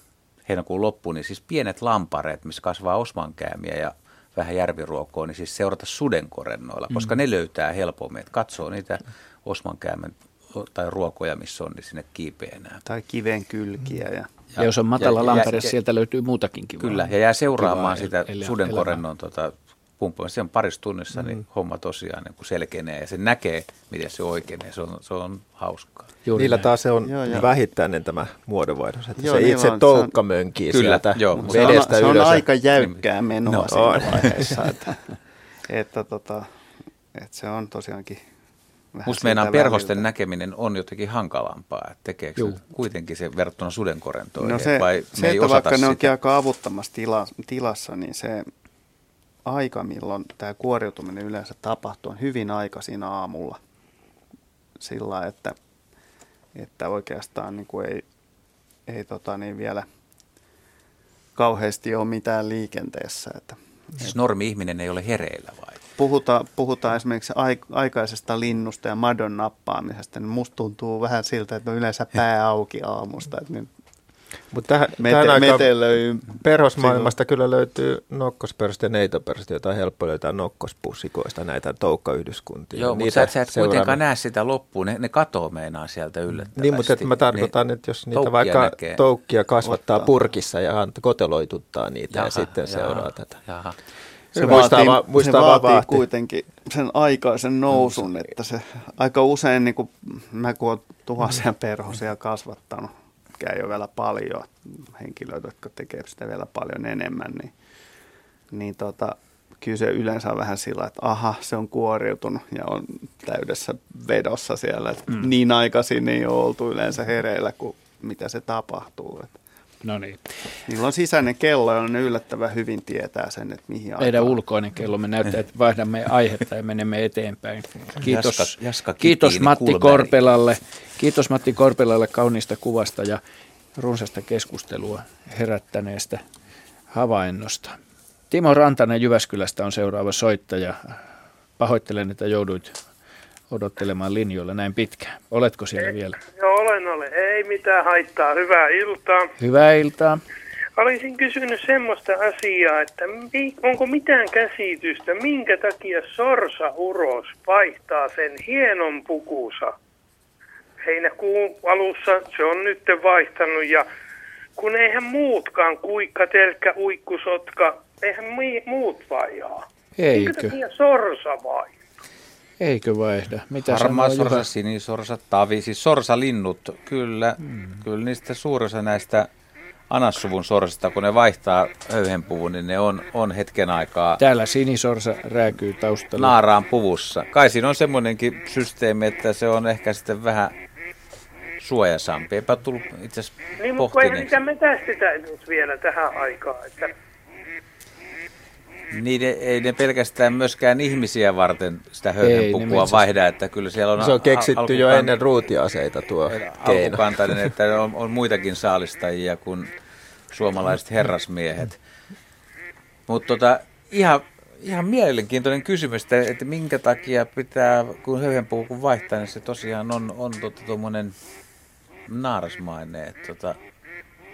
heinäkuun loppuun, niin siis pienet lampareet, missä kasvaa osmankäämiä ja vähän järviruokoa, niin siis seurata sudenkorennoilla, mm. koska ne löytää helpommin. Että katsoo niitä osmankäämen tai ruokoja, missä on, niin sinne kiipeänä. Tai kiven kylkiä. Ja, ja, ja jos on matala lampare, sieltä löytyy muutakin kivaa. Kyllä, ja jää seuraamaan kivaa sitä el- sudenkorennon tota, pumppaamista. Se on parissa tunnissa, niin mm. niin homma tosiaan niin selkenee ja se näkee, miten se oikeenee. Se on, se on hauskaa. Juuri Niillä näin. taas se on joo, joo. vähittäinen tämä muodonvaihdos, että joo, se niin itse toukka mönkii kyllä, sieltä joo, vedestä se on, ylös. Se on aika jäykkää menoa no, siinä on. vaiheessa, että, että, tota, että se on tosiaankin Musta meinaan perhosten näkeminen on jotenkin hankalampaa, että tekeekö se kuitenkin se verrattuna sudenkorentoihin, no se, vai se, me ei vaikka sitä. ne onkin aika avuttamassa tila, tilassa, niin se aika, milloin tämä kuoriutuminen yleensä tapahtuu, on hyvin aikaisin aamulla. Sillä että, että oikeastaan niin kuin ei, ei tota niin vielä kauheasti ole mitään liikenteessä. Että, siis normi-ihminen ei ole hereillä vai? Puhutaan, puhutaan esimerkiksi aikaisesta linnusta ja madon nappaamisesta, niin musta tuntuu vähän siltä, että on yleensä pää auki aamusta. Että nyt mutta tähän, Mete, tähän perhosmaailmasta kyllä löytyy nokkosperhosta ja neitoperhosta, jota on helppo löytää nokkospussikoista näitä toukkayhdyskuntia. Joo, mutta sä et, sä et kuitenkaan näe sitä loppuun, ne, ne katoo meinaa sieltä yllättävästi. Niin, mutta että mä tarkoitan, ne että jos niitä vaikka näkee. toukkia kasvattaa ottaa. purkissa ja koteloituttaa niitä jaha, ja sitten jaha, seuraa tätä. Jaha. Se, muistaa, vaatii, muistaa se vaatii vaati. kuitenkin sen aikaisen nousun, että se aika usein, niin kuin, mä kun olen tuhansia perhosia kasvattanut, ei ole vielä paljon henkilöitä, jotka tekee sitä vielä paljon enemmän, niin, niin tota, kyllä se yleensä on vähän sillä, että aha, se on kuoriutunut ja on täydessä vedossa siellä. Mm. Niin aikaisin ei ole oltu yleensä hereillä kuin mitä se tapahtuu. Että No niin. Niillä on sisäinen kello, ja ne yllättävän hyvin tietää sen, että mihin aikaan. Meidän ulkoinen kello, me näyttää, että vaihdamme aihetta ja menemme eteenpäin. Kiitos, Jaska, Jaska kiitos Matti Kulmeri. Korpelalle. Kiitos Matti Korpelalle kauniista kuvasta ja runsasta keskustelua herättäneestä havainnosta. Timo Rantanen Jyväskylästä on seuraava soittaja. Pahoittelen, että jouduit odottelemaan linjoilla näin pitkään. Oletko siellä vielä? Joo, olen, olen. Ei mitään haittaa. Hyvää iltaa. Hyvää iltaa. Olisin kysynyt semmoista asiaa, että onko mitään käsitystä, minkä takia Sorsa Uros vaihtaa sen hienon pukusa heinäkuun alussa. Se on nyt vaihtanut ja kun eihän muutkaan kuikka, telkkä, uikkusotka, eihän muut vaihdaa. Eikö? Minkä takia Sorsa vai? Eikö vaihda? Mitä Harmaa sorsa, sinisorsa, tavi, siis sorsalinnut, kyllä, hmm. kyllä niistä suurin osa näistä anassuvun sorsista, kun ne vaihtaa höyhenpuvun, niin ne on, on hetken aikaa... Täällä sinisorsa rääkyy taustalla. Naaraan puvussa. Kai siinä on semmoinenkin systeemi, että se on ehkä sitten vähän suojasampi. Eipä tullut itse asiassa Niin, mutta eihän sitä metästetä vielä tähän aikaan, että niin ei ne pelkästään myöskään ihmisiä varten sitä höyhenpukua vaihda, että kyllä siellä on... Se on keksitty alkukan... jo ennen ruutiaseita tuo keino. Alkukantainen, että on, on muitakin saalistajia kuin suomalaiset herrasmiehet. Mutta tota, ihan, ihan mielenkiintoinen kysymys, että, että minkä takia pitää, kun höyhenpuku vaihtaa, niin se tosiaan on, on tuommoinen tota, naarasmainen. Että, tota,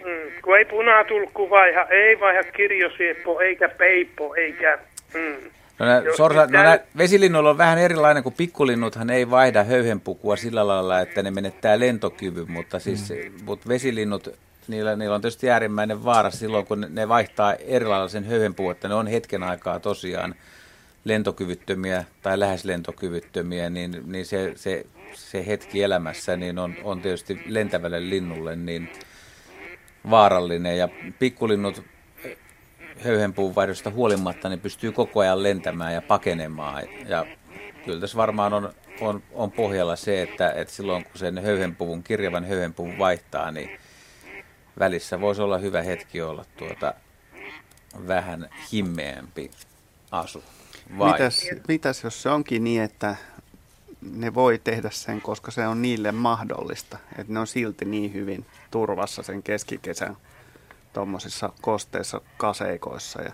Mm, kun ei punatulkku vaiha, ei vaiha kirjosieppo, eikä peippo, eikä... Mm. No, nää, sorsa, no, nää, vesilinnuilla on vähän erilainen kuin pikkulinnuthan ei vaihda höyhenpukua sillä lailla, että ne menettää lentokyvyn, mutta siis mm. mut vesilinnut, niillä, niillä on tietysti äärimmäinen vaara silloin, kun ne vaihtaa erilaisen sen höyhenpuu, että ne on hetken aikaa tosiaan lentokyvyttömiä tai lähes lentokyvyttömiä, niin, niin se, se, se hetki elämässä niin on, on tietysti lentävälle linnulle niin vaarallinen ja pikkulinnut höyhenpuun vaihdosta huolimatta niin pystyy koko ajan lentämään ja pakenemaan. Ja kyllä tässä varmaan on, on, on pohjalla se, että, että silloin kun sen höyhenpuvun, kirjavan höyhenpuvun vaihtaa, niin välissä voisi olla hyvä hetki olla tuota vähän himmeämpi asu. Mitäs, mitäs jos se onkin niin, että ne voi tehdä sen, koska se on niille mahdollista. Että ne on silti niin hyvin turvassa sen keskikesän tuommoisissa kosteissa kaseikoissa. Ja,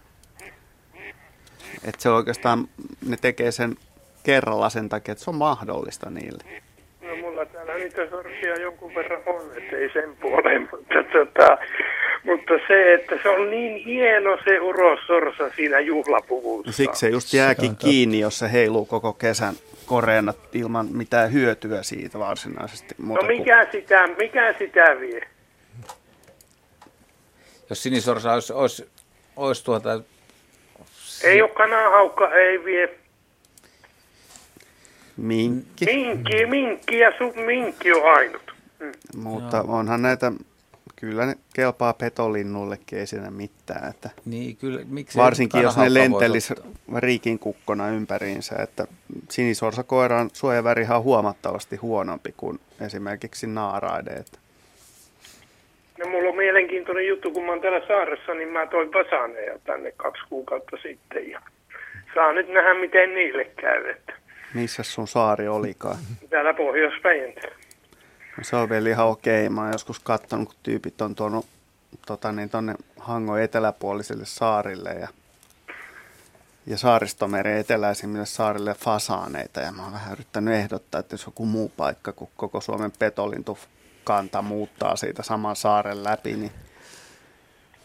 että se oikeastaan, ne tekee sen kerralla sen takia, että se on mahdollista niille. No mulla täällä niitä sorsia jonkun verran on, ei sen puoleen, mutta, tota, mutta se, että se on niin hieno se urossorsa siinä juhlapuvussa. No siksi se just jääkin kiinni, jos se heiluu koko kesän koreena ilman mitään hyötyä siitä varsinaisesti. no mikä, kuin... sitä, mikä sitä vie? Jos sinisorsa olisi, olisi, olisi tuota... Ei ole kanahaukka, ei vie. Minkki. Minkki, minkki ja su, minkki on ainut. Mm. Mutta Joo. onhan näitä kyllä ne kelpaa petolinnullekin, ei siinä mitään. Että niin, kyllä, miksi varsinkin jos ne lentelisi riikin kukkona ympäriinsä. Että sinisorsakoiran suojavärihan on huomattavasti huonompi kuin esimerkiksi naaraide. No mulla on mielenkiintoinen juttu, kun mä oon täällä saaressa, niin mä toin Pasaneja tänne kaksi kuukautta sitten. Ja saa nyt nähdä, miten niille käy. Että Missä sun saari olikaan? Täällä pohjois se on vielä ihan okei. Mä oon joskus katsonut, kun tyypit on tuonut tota, niin, tonne Hangon eteläpuoliselle saarille ja, ja saaristomeren eteläisimmille saarille fasaaneita. Ja mä oon vähän yrittänyt ehdottaa, että jos joku muu paikka kuin koko Suomen petolintu kanta muuttaa siitä saman saaren läpi, niin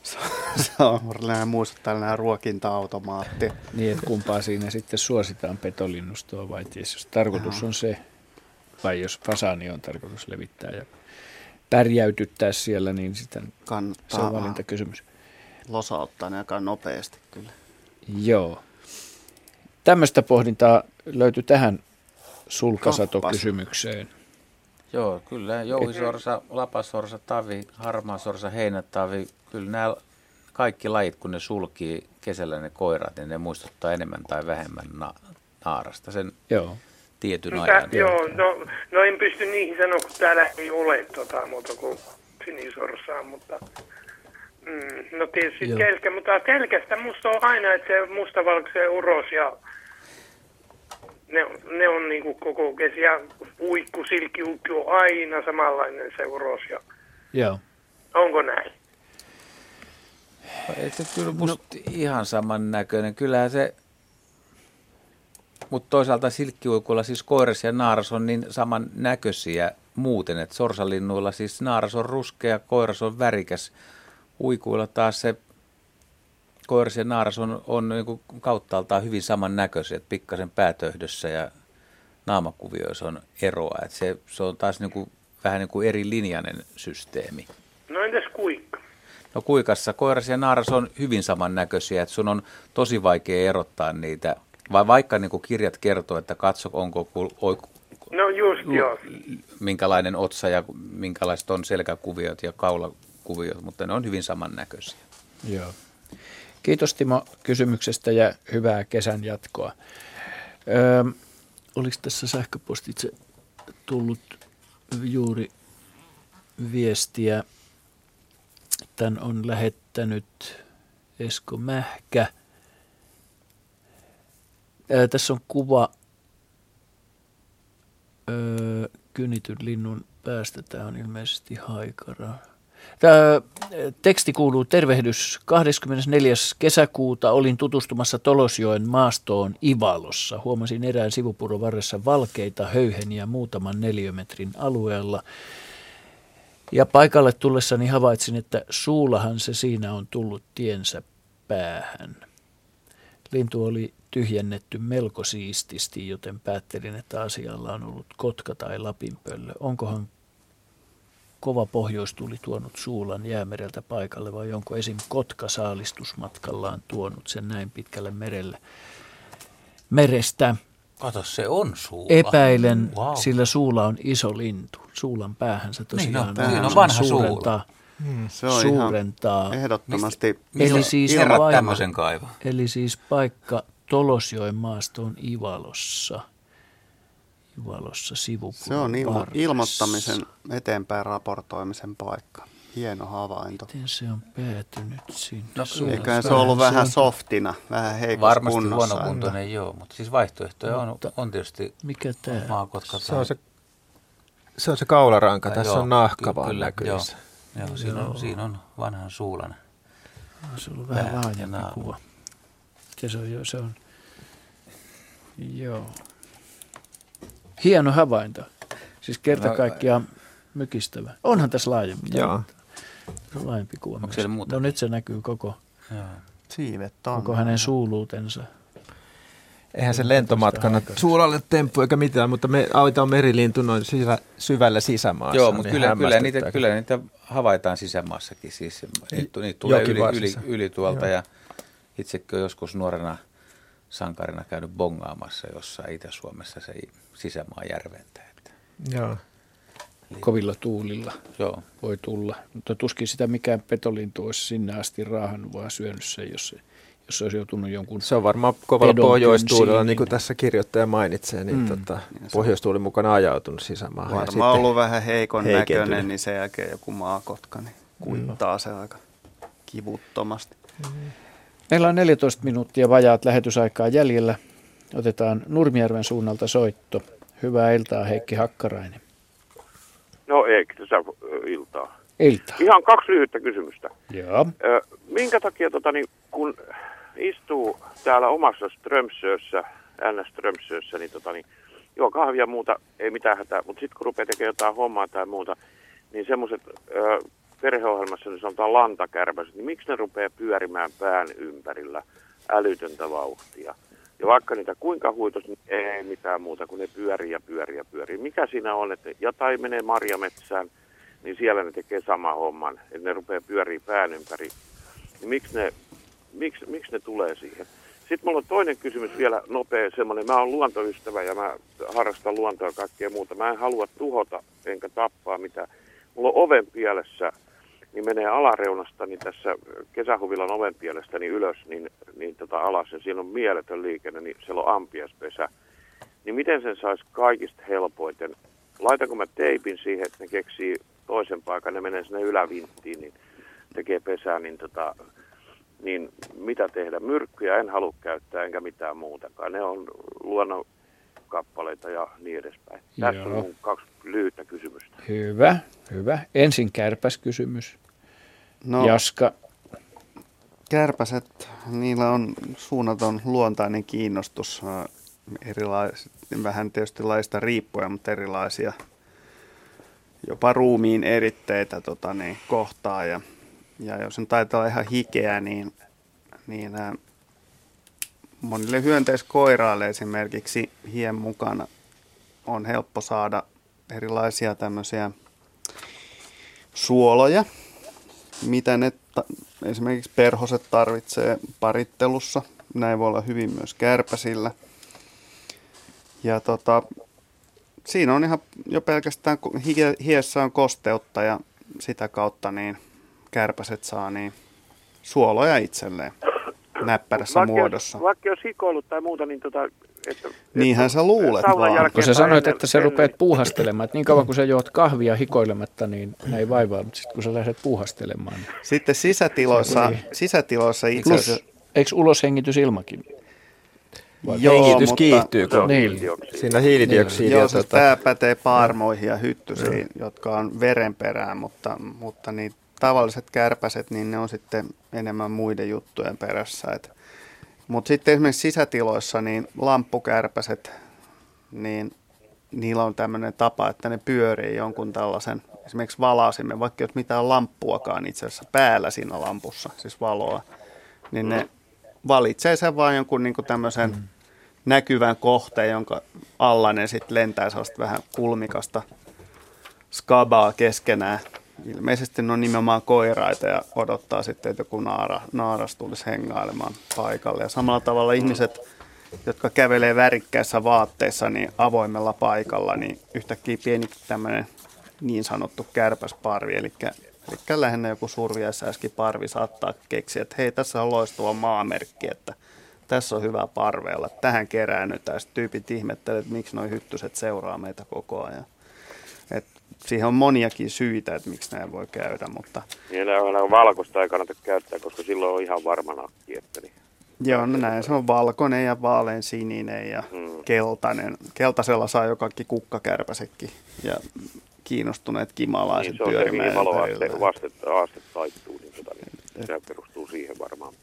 se, on muistuttaa tällainen ruokinta-automaatti. Niin, että kumpaa siinä sitten suositaan petolinnustoa vai jos tarkoitus on se, vai jos fasaani on tarkoitus levittää ja pärjäytyttää siellä, niin sitten Kannattaa se on valintakysymys. Losauttaa ne aika nopeasti kyllä. Joo. Tämmöistä pohdintaa löytyy tähän sulkasato-kysymykseen. Joo, kyllä. Jouhisorsa, lapasorsa, tavi, harmaasorsa, heinätavi, kyllä nämä kaikki lajit, kun ne sulkii kesällä ne koirat, niin ne muistuttaa enemmän tai vähemmän na- naarasta. Sen Joo tietyn no, ajan. Joo, no, no en pysty niihin sanoa, kun täällä ei ole tota, muuta kuin sinisorsaa, mutta mm, no tietysti joo. kelkä, mutta kelkästä musta on aina, että se mustavalkoisen uros ja ne, ne on niinku koko kesä ja uikku, silkkiukki on aina samanlainen se uros ja Joo. Onko näin? Se kyllä musta no. ihan saman näköinen. Kyllähän se, mutta toisaalta silkkiuikuilla siis koiras ja naaras on niin saman näköisiä muuten, että sorsalinnuilla siis naaras on ruskea, koiras on värikäs. Uikuilla taas se koiras ja naaras on, on niin kauttaaltaan hyvin samannäköisiä, että pikkasen päätöhdössä ja naamakuvioissa on eroa. Että se, se on taas niin kuin, vähän niin kuin eri linjainen systeemi. No entäs kuikka? No kuikassa koiras ja naaras on hyvin samannäköisiä, että sun on tosi vaikea erottaa niitä. Vai vaikka niin kuin kirjat kertoo, että katso, onko No just joo. minkälainen otsa ja minkälaiset on selkäkuviot ja kaulakuviot, mutta ne on hyvin samannäköisiä. Joo. Kiitos Timo kysymyksestä ja hyvää kesän jatkoa. Öö, oliko tässä sähköpostitse tullut juuri viestiä? Tän on lähettänyt Esko Mähkä. Öö, tässä on kuva öö, kynityn linnun päästä. Tämä on ilmeisesti haikara. Tämä teksti kuuluu tervehdys 24. kesäkuuta. Olin tutustumassa Tolosjoen maastoon Ivalossa. Huomasin erään sivupuron varressa valkeita höyheniä muutaman neliömetrin alueella. Ja paikalle tullessani havaitsin, että suulahan se siinä on tullut tiensä päähän. Lintu oli tyhjennetty melko siististi, joten päättelin, että asialla on ollut kotka tai lapinpöllö. Onkohan kova pohjoistuli tuonut Suulan jäämereltä paikalle vai onko esim. Kotka saalistusmatkallaan tuonut sen näin pitkälle merelle merestä? Kato, se on suula. Epäilen, wow. sillä suula on iso lintu. Suulan päähänsä tosiaan niin, no, on, on vanha suurentaa. Hmm, se on suurentaa. Ihan ehdottomasti. Eli siis, tämmöisen kaiva. eli siis paikka Tolosjoen maastoon Ivalossa – Valossa Se on ilmo- ilmoittamisen eteenpäin raportoimisen paikka. Hieno havainto. Miten se on päätynyt sinne? No, Eiköhän se ollut vähän softina, vähän heikossa Varmasti kunnossa. huonokuntoinen, joo, mutta siis vaihtoehtoja on, on tietysti mikä tämä? maakotka. Se on se, se on se kaularanka, tässä joo, on nahka vaan kyllä, näkyvissä. Joo, joo, siinä, joo. On, siinä on vanhan suulan. No, se on vähän laajempi kuva. Ja se on, se on, joo. Hieno havainto. Siis kerta no, kaikkiaan mykistävä. Onhan tässä laajempi. Joo. Se on laajempi kuva. Onko siellä muuta? No nyt se näkyy koko, Joo. Siivet on. koko hänen suuluutensa. Eihän se lentomatkana suulalle temppu eikä mitään, mutta me autetaan merilintu noin sisä, syvällä sisämaassa. Joo, mutta niin kyllä, kyllä, niitä, kyllä niitä havaitaan sisämaassakin. Siis, niitä, niitä tulee yli, yli, yli tuolta Joo. ja itsekin joskus nuorena sankarina käynyt bongaamassa jossain Itä-Suomessa se sisämaa järventä. Että. Joo. Kovilla tuulilla Joo. voi tulla. Mutta tuskin sitä mikään petolintu olisi sinne asti raahannut, vaan syönyt sen, jos se, jos se olisi joutunut jonkun Se on varmaan kovalla pohjoistuulella, niin kuin tässä kirjoittaja mainitsee, niin mm. tota, pohjoistuulin mukana ajautunut sisämaahan. Varmaan ollut vähän heikon näköinen, niin sen jälkeen joku maakotka niin kuittaa mm. se aika kivuttomasti. Mm. Meillä on 14 minuuttia vajaat lähetysaikaa jäljellä. Otetaan Nurmijärven suunnalta soitto. Hyvää iltaa Heikki Hakkarainen. No ei, tässä iltaa. Iltaa. Ihan kaksi lyhyttä kysymystä. Joo. Minkä takia, tota, niin, kun istuu täällä omassa Strömsössä, ns. Strömsössä, niin, tota, niin joo, kahvia muuta, ei mitään hätää, mutta sitten kun rupeaa tekemään jotain hommaa tai muuta, niin semmoiset perheohjelmassa niin sanotaan lantakärpäset, niin miksi ne rupeaa pyörimään pään ympärillä älytöntä vauhtia? Ja vaikka niitä kuinka huitos, niin ei mitään muuta kuin ne pyörii ja pyörii ja pyörii. Mikä siinä on, että jotain menee marjametsään, niin siellä ne tekee sama homman, että ne rupeaa pyörii pään ympäri. Niin miksi ne, miksi, miksi ne tulee siihen? Sitten mulla on toinen kysymys vielä nopea semmoinen. Mä oon luontoystävä ja mä harrastan luontoa ja kaikkea muuta. Mä en halua tuhota enkä tappaa mitä. Mulla on oven pielessä niin menee alareunasta niin tässä kesähuvilan oven pielestä niin ylös niin, niin tota alas ja siinä on mieletön liikenne, niin siellä on ampiaspesä. Niin miten sen saisi kaikista helpoiten? Laitanko mä teipin siihen, että ne keksii toisen paikan, ne menee sinne ylävinttiin, niin tekee pesää, niin, tota, niin mitä tehdä? Myrkkyjä en halua käyttää enkä mitään muutakaan. Ne on luonnon kappaleita ja niin edespäin. Joo. Tässä on mun kaksi lyhyttä kysymystä. Hyvä, hyvä. Ensin kärpäs kysymys. No, Jaska. Kärpäset, niillä on suunnaton luontainen kiinnostus erilais, vähän tietysti laista riippuen, mutta erilaisia jopa ruumiin eritteitä tota, niin, kohtaa. Ja, ja jos on taitaa olla ihan hikeä, niin, niin ää, monille hyönteiskoiraille esimerkiksi hien mukana on helppo saada erilaisia tämmöisiä suoloja, mitä ne ta- esimerkiksi perhoset tarvitsee parittelussa. Näin voi olla hyvin myös kärpäsillä. Ja tota, siinä on ihan jo pelkästään, hiessä on kosteutta ja sitä kautta niin kärpäset saa niin suoloja itselleen näppärässä vaikka muodossa. Vaikka jos hikoillut tai muuta, niin tota, että, Niinhän sä luulet vaan. Kun sä sanoit, että sä rupeat puuhastelemaan, että niin kauan kun sä juot kahvia hikoilematta, niin ne ei vaivaa, mutta sitten kun sä lähdet puuhastelemaan. Niin sitten sisätiloissa, sisätiloissa itse asiassa... Eikö uloshengitys-ilmakin? Joo, Hengitys mutta, kiihtyy, kun niin. siinä hiilidioksidia. Joo, siis tämä pätee paarmoihin ja hyttysiin, no. jotka on verenperään, mutta, mutta niin tavalliset kärpäset, niin ne on sitten enemmän muiden juttujen perässä. Mutta sitten esimerkiksi sisätiloissa, niin lamppukärpäset, niin niillä on tämmöinen tapa, että ne pyörii jonkun tällaisen, esimerkiksi valasimme, vaikka ei ole mitään lamppuakaan itse asiassa päällä siinä lampussa, siis valoa, niin ne valitsee sen vain jonkun niin tämmöisen mm. näkyvän kohteen, jonka alla ne sitten lentää sellaista vähän kulmikasta skabaa keskenään. Ilmeisesti ne on nimenomaan koiraita ja odottaa sitten, että joku naara, naaras tulisi hengailemaan paikalle. Ja samalla tavalla ihmiset, jotka kävelee värikkäissä vaatteissa niin avoimella paikalla, niin yhtäkkiä pieni tämmöinen niin sanottu kärpäsparvi, eli Eli lähinnä joku parvi saattaa keksiä, että hei, tässä on loistava maamerkki, että tässä on hyvä parveella, tähän keräännytään. Sitten tyypit ihmettelee, että miksi nuo hyttyset seuraa meitä koko ajan. Siihen on moniakin syitä, että miksi näin voi käydä, mutta... Niin, on valkoista ei kannata käyttää, koska silloin on ihan varma nakki, että niin. Joo, no näin se on valkoinen ja vaalean sininen ja hmm. keltainen. Keltaisella saa jokakin kukkakärpäsekin ja kiinnostuneet kimalaiset niin, pyörimään. Se on se, mihin valoaste aste taittuu, niin, tota, niin se perustuu siihen varmaan.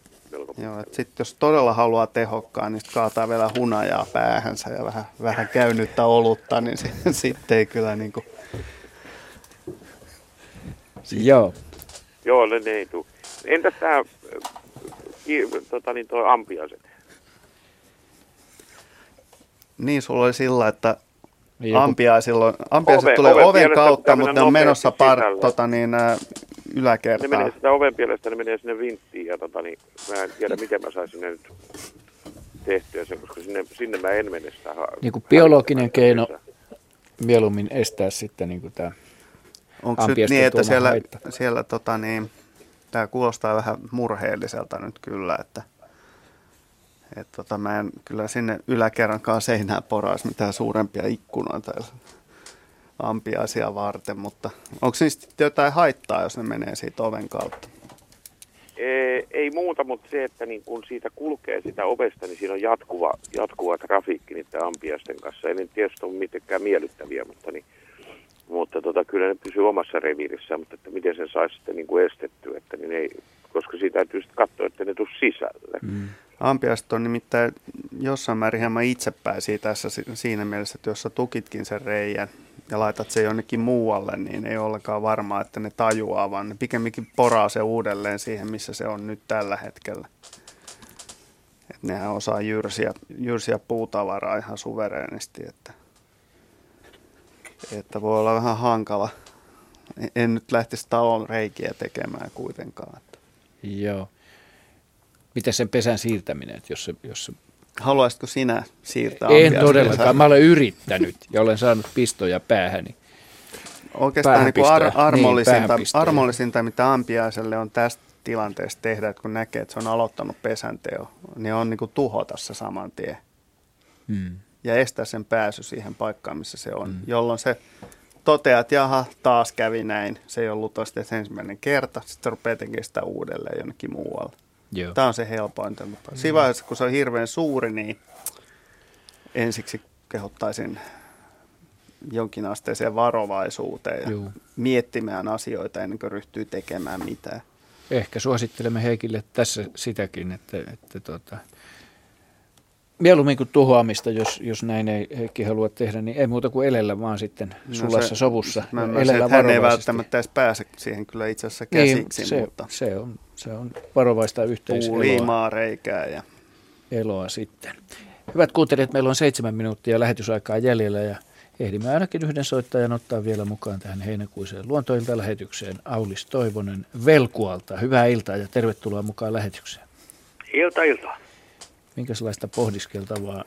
Joo, että sitten jos todella haluaa tehokkaan, niin kaataa vielä hunajaa päähänsä ja vähän, vähän käynyttä olutta, niin sitten ei kyllä niin kuin... Joo. Joo, ne ei tule. Entäs tämä tota, niin tuo ampiaiset? Niin, sulla oli sillä, että ampiaisilla, ampiaiset ove, tulee oven, oven kautta, mutta ne on menossa par, tota, niin, ä, yläkertaan. Ne menee sitä oven pielestä, ne menee sinne vinttiin ja tota, niin, mä en tiedä miten mä saisin ne nyt tehtyä sen, koska sinne, sinne mä en mene sitä. Niin kuin biologinen keino mieluummin estää sitten niin kuin tämä Onko nyt niin, että siellä, siellä tota, niin, tämä kuulostaa vähän murheelliselta nyt kyllä, että et tota, mä en kyllä sinne yläkerrankaan seinää poraisi mitään suurempia ikkunoita ampiaisia varten, mutta onko niistä jotain haittaa, jos ne menee siitä oven kautta? Ei, ei muuta, mutta se, että niin kun siitä kulkee sitä ovesta, niin siinä on jatkuva, jatkuva trafiikki niiden ampiaisten kanssa. Ei ne tietysti ole mitenkään miellyttäviä, mutta, niin, mutta tota, kyllä ne pysyy omassa reviirissä, mutta että miten sen saisi sitten niin kuin estettyä, että niin ei, koska siitä täytyy sitten katsoa, että ne tuu sisälle. Mm. Ampiaiset on nimittäin jossain määrin hieman itsepäisiä tässä siinä mielessä, että jos sä tukitkin sen reijän ja laitat se jonnekin muualle, niin ei ollenkaan varmaa, että ne tajuaa, vaan ne pikemminkin poraa se uudelleen siihen, missä se on nyt tällä hetkellä. Et nehän osaa jyrsiä, jyrsiä puutavaraa ihan suvereenisti, että, että voi olla vähän hankala. En nyt lähtisi talon reikiä tekemään kuitenkaan. Joo. Miten sen pesän siirtäminen, että jos se, jos se... Haluaisitko sinä siirtää En todellakaan. Mä olen yrittänyt ja olen saanut pistoja päähäni. Oikeastaan niin ar- armollisinta, niin, armollisinta, mitä ampiaiselle on tästä tilanteesta tehdä, että kun näkee, että se on aloittanut pesänteon, niin on niin kuin tuhota se saman tien. Hmm. Ja estää sen pääsy siihen paikkaan, missä se on. Hmm. Jolloin se toteaa, että jaha, taas kävi näin. Se ei ollut taas ensimmäinen kerta. Sitten se rupeaa tekemään sitä uudelleen jonnekin muualle. Joo. Tämä on se helpointa. Mutta mm. siinä vaiheessa, kun se on hirveän suuri, niin ensiksi kehottaisin jonkinasteiseen varovaisuuteen ja Joo. miettimään asioita ennen kuin ryhtyy tekemään mitään. ehkä suosittelemme Heikille tässä sitäkin, että, että tuota, mieluummin kuin tuhoamista, jos, jos näin ei Heikki halua tehdä, niin ei muuta kuin elellä vaan sitten sulassa no se, sovussa. Mä elellä että hän ei välttämättä edes pääse siihen kyllä itse asiassa niin, käsiksi. Niin, se, mutta se, on, se on varovaista yhteiseloa. Puuliimaa reikää ja... Eloa sitten. Hyvät kuuntelijat, meillä on seitsemän minuuttia lähetysaikaa jäljellä ja ehdimme ainakin yhden soittajan ottaa vielä mukaan tähän heinäkuiseen luontoilta-lähetykseen. Aulis Toivonen Velkualta. Hyvää iltaa ja tervetuloa mukaan lähetykseen. Ilta, ilta. Minkälaista pohdiskeltavaa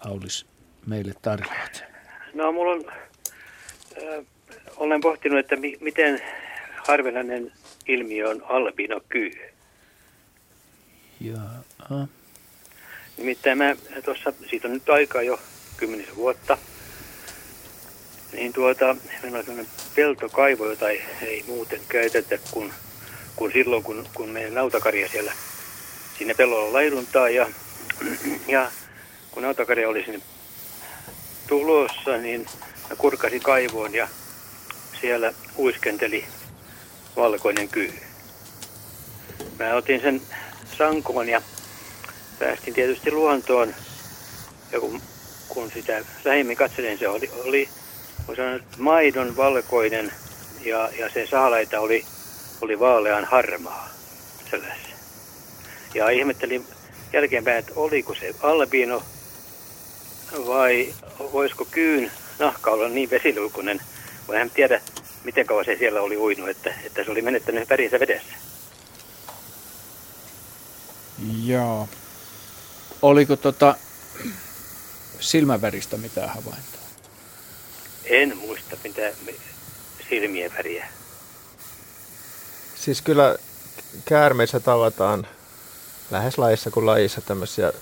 Aulis meille tarjoat? No mulla on, äh, olen pohtinut, että mi- miten harvinainen ilmiö on albinokyy. Jaa. Nimittäin mä tuossa, siitä on nyt aikaa jo kymmenisen vuotta, niin tuota, meillä on sellainen peltokaivo, jota ei, ei muuten käytetä kuin, kuin silloin, kun, kun meidän nautakarja siellä sinne pellolla laiduntaa ja, ja kun nautakarja oli sinne tulossa, niin mä kurkasin kaivoon ja siellä uiskenteli valkoinen kyy. Mä otin sen sankoon ja päästin tietysti luontoon. Ja kun, kun sitä lähemmin katselin, se oli, oli sanoa, maidon valkoinen ja, ja se saalaita oli, oli vaalean harmaa sellaisessa. Ja ihmettelin jälkeenpäin, että oliko se albino vai voisiko kyyn nahka olla niin vesiluikunen, kun en tiedä, miten kauan se siellä oli uinut, että, että se oli menettänyt värinsä vedessä. Joo. Oliko tota silmäväristä mitään havaintoa? En muista mitä silmien väriä. Siis kyllä käärmeissä tavataan lähes lajissa kuin lajissa tämmöisiä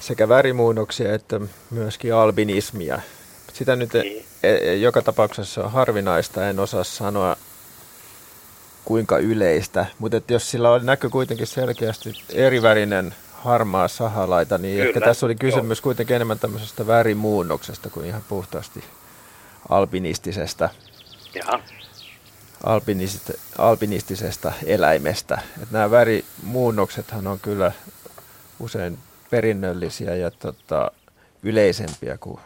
sekä värimuunnoksia että myöskin albinismia. Sitä nyt niin. e, e, joka tapauksessa on harvinaista, en osaa sanoa kuinka yleistä, mutta että jos sillä on näkyy kuitenkin selkeästi erivärinen harmaa sahalaita, niin Kyllä, ehkä tässä oli kysymys joo. kuitenkin enemmän tämmöisestä värimuunnoksesta kuin ihan puhtaasti alpinistisesta. Jaha alpinist, alpinistisesta eläimestä. Et nämä värimuunnoksethan on kyllä usein perinnöllisiä ja tota, yleisempiä kuin,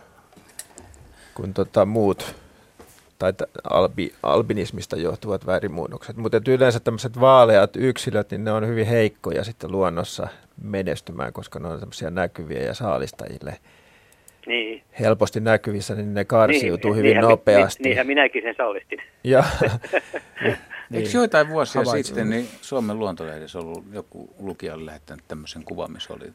kuin tota muut tai albi, albinismista johtuvat värimuunnokset. Mutta yleensä tämmöiset vaaleat yksilöt, niin ne on hyvin heikkoja sitten luonnossa menestymään, koska ne on tämmöisiä näkyviä ja saalistajille niin. helposti näkyvissä, niin ne karsiutuu niin, hyvin niinhän, nopeasti. Niin, niinhän minäkin sen saalistin. Ja, niin. Eikö joitain vuosia Havaitsin. sitten niin Suomen luontolehdessä ollut joku lukijalle lähettänyt tämmöisen kuvan, missä oli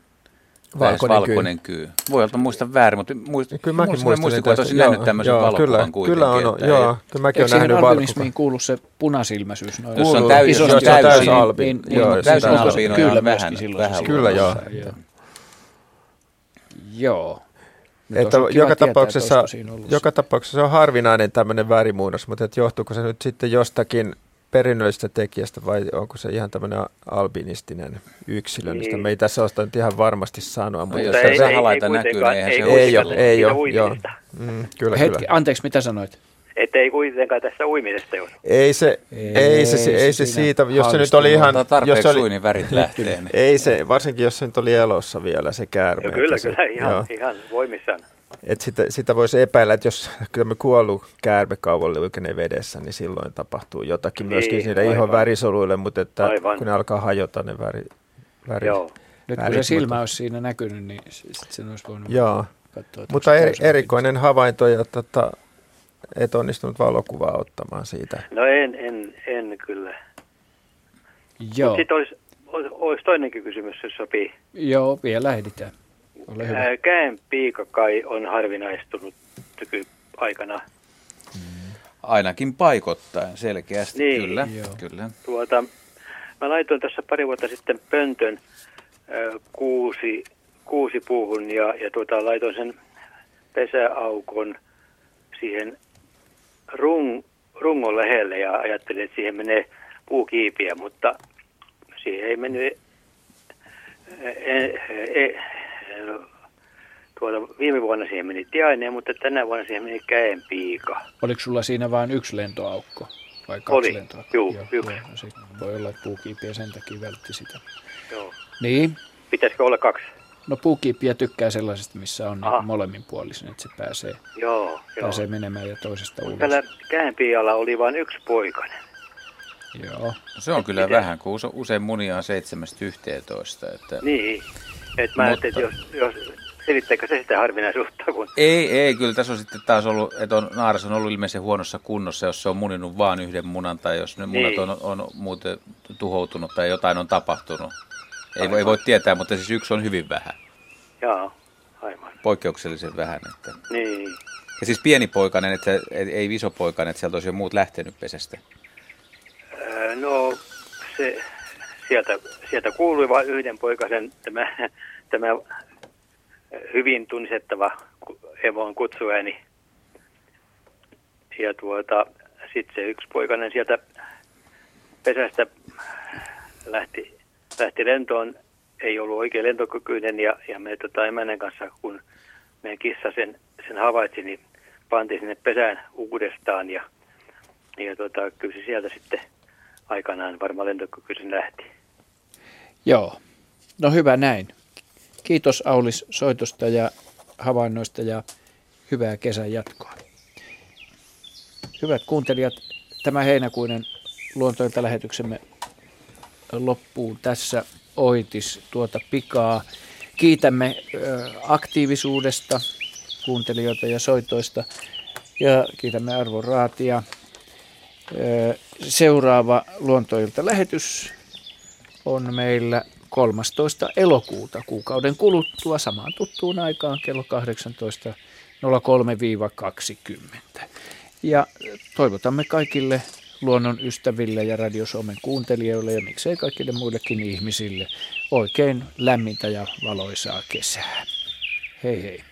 valkoinen, valkoinen kyy. kyy. Voi olla muista väärin, mutta muist, kyllä mäkin muistin, muistin että olisin nähnyt tämmöisen joo, valokuvan kyllä, kuitenkin. Kyllä on, että joo, kyllä mäkin olen nähnyt albinismiin kuulu se punasilmäisyys? Noin. Jos on täysin, jos on täysin albi. Niin, niin, joo, täysin albiino kyllä vähän, vähän Kyllä joo. Joo. Että joka, tapauksessa, joka tapauksessa on harvinainen tämmöinen värimuunnos, mutta että johtuuko se nyt sitten jostakin perinnöllisestä tekijästä vai onko se ihan tämmöinen albinistinen yksilö, niin. me ei tässä osata nyt ihan varmasti sanoa. Mutta jos ei, se halaita näkyy, niin eihän se ei, ei ole. Ei ole, joo. Mm, kyllä, Hetki, kyllä. anteeksi, mitä sanoit? Että ei kuitenkaan tässä uimisesta joudu. Ei se, ei, ei se, se, ei se siitä, jos se nyt oli ihan... Jos se oli, niin värit lähtee. ei se, varsinkin jos se nyt oli elossa vielä se käärme. Joo, kyllä, se, kyllä, ihan, joo. ihan voimissaan. Et sitä, sitä voisi epäillä, että jos me kuollut käärme kauan liukenee vedessä, niin silloin tapahtuu jotakin niin, myöskin niille ihon värisoluille, mutta että aivan. kun ne alkaa hajota ne väri, väri, Joo. Nyt kun se silmä olisi siinä näkynyt, niin sitten sen olisi voinut Joo. katsoa. Mutta eri, erikoinen havainto ja tota, et onnistunut valokuvaa ottamaan siitä. No en, en, en kyllä. Joo. Sitten olisi, olisi toinenkin kysymys, jos sopii. Joo, vielä ehditään. Ole hyvä. Käen piika kai on harvinaistunut aikana. Mm. Ainakin paikottaen selkeästi, niin. kyllä. Joo. kyllä. Tuota, mä laitoin tässä pari vuotta sitten pöntön äh, kuusi, kuusi puuhun ja, ja tuota, laitoin sen pesäaukon siihen rung, rungon lähelle ja ajattelin, että siihen menee puukiipiä, mutta siihen ei mennyt e, e, e, tuota, viime vuonna siihen meni tiainen, mutta tänä vuonna siihen meni käen piika. Oliko sulla siinä vain yksi lentoaukko? vai kaksi Oli, lentoa? juu, joo, yksi. Joo, no voi olla, että puukiipiä sen takia vältti sitä. Joo. Niin, Pitäisikö olla kaksi? No puukiipiä tykkää sellaisesta, missä on Aha. niin molemminpuolisen, että se pääsee, Joo, joo. pääsee menemään ja toisesta ulos. Tällä käänpialla oli vain yksi poikainen. Joo. No se on kyllä Miten? vähän, kun use- usein munia on 7-11. Että... Niin. Et mä Mutta- ajattelin, että jos, jos selittääkö se sitä harvinaisuutta, kun Ei, ei, kyllä tässä on sitten taas ollut, että on, naaras on ollut ilmeisen huonossa kunnossa, jos se on muninut vain yhden munan tai jos ne munat Niin. on, on muuten tuhoutunut tai jotain on tapahtunut. Ei, voi- ei voi tietää, mutta siis yksi on hyvin vähän, Joo, aivan. poikkeuksellisen vähän. Että. Niin. Ja siis pieni poikainen, että ei, ei iso poikainen, että sieltä olisi jo muut lähtenyt pesästä. Öö, No, se, sieltä, sieltä kuului vain yhden poikasen tämä, tämä hyvin tunnistettava Evon kutsuääni. Ja tuota, sitten se yksi poikainen sieltä pesästä lähti, lähti lentoon, ei ollut oikein lentokykyinen ja, ja me tota emännen kanssa, kun meidän kissa sen, sen havaitsi, niin pantiin sinne pesään uudestaan ja, ja tota, kyllä se sieltä sitten aikanaan varmaan lentokykyisin lähti. Joo, no hyvä näin. Kiitos Aulis soitosta ja havainnoista ja hyvää kesän jatkoa. Hyvät kuuntelijat, tämä heinäkuinen luontoilta lähetyksemme loppuu tässä oitis tuota pikaa. Kiitämme aktiivisuudesta kuuntelijoita ja soitoista ja kiitämme Arvon Raatia. Seuraava luontoilta lähetys on meillä 13. elokuuta kuukauden kuluttua samaan tuttuun aikaan kello 18.03-20. Ja toivotamme kaikille luonnon ystäville ja Radio Suomen kuuntelijoille ja miksei kaikille muillekin ihmisille oikein lämmintä ja valoisaa kesää. Hei hei.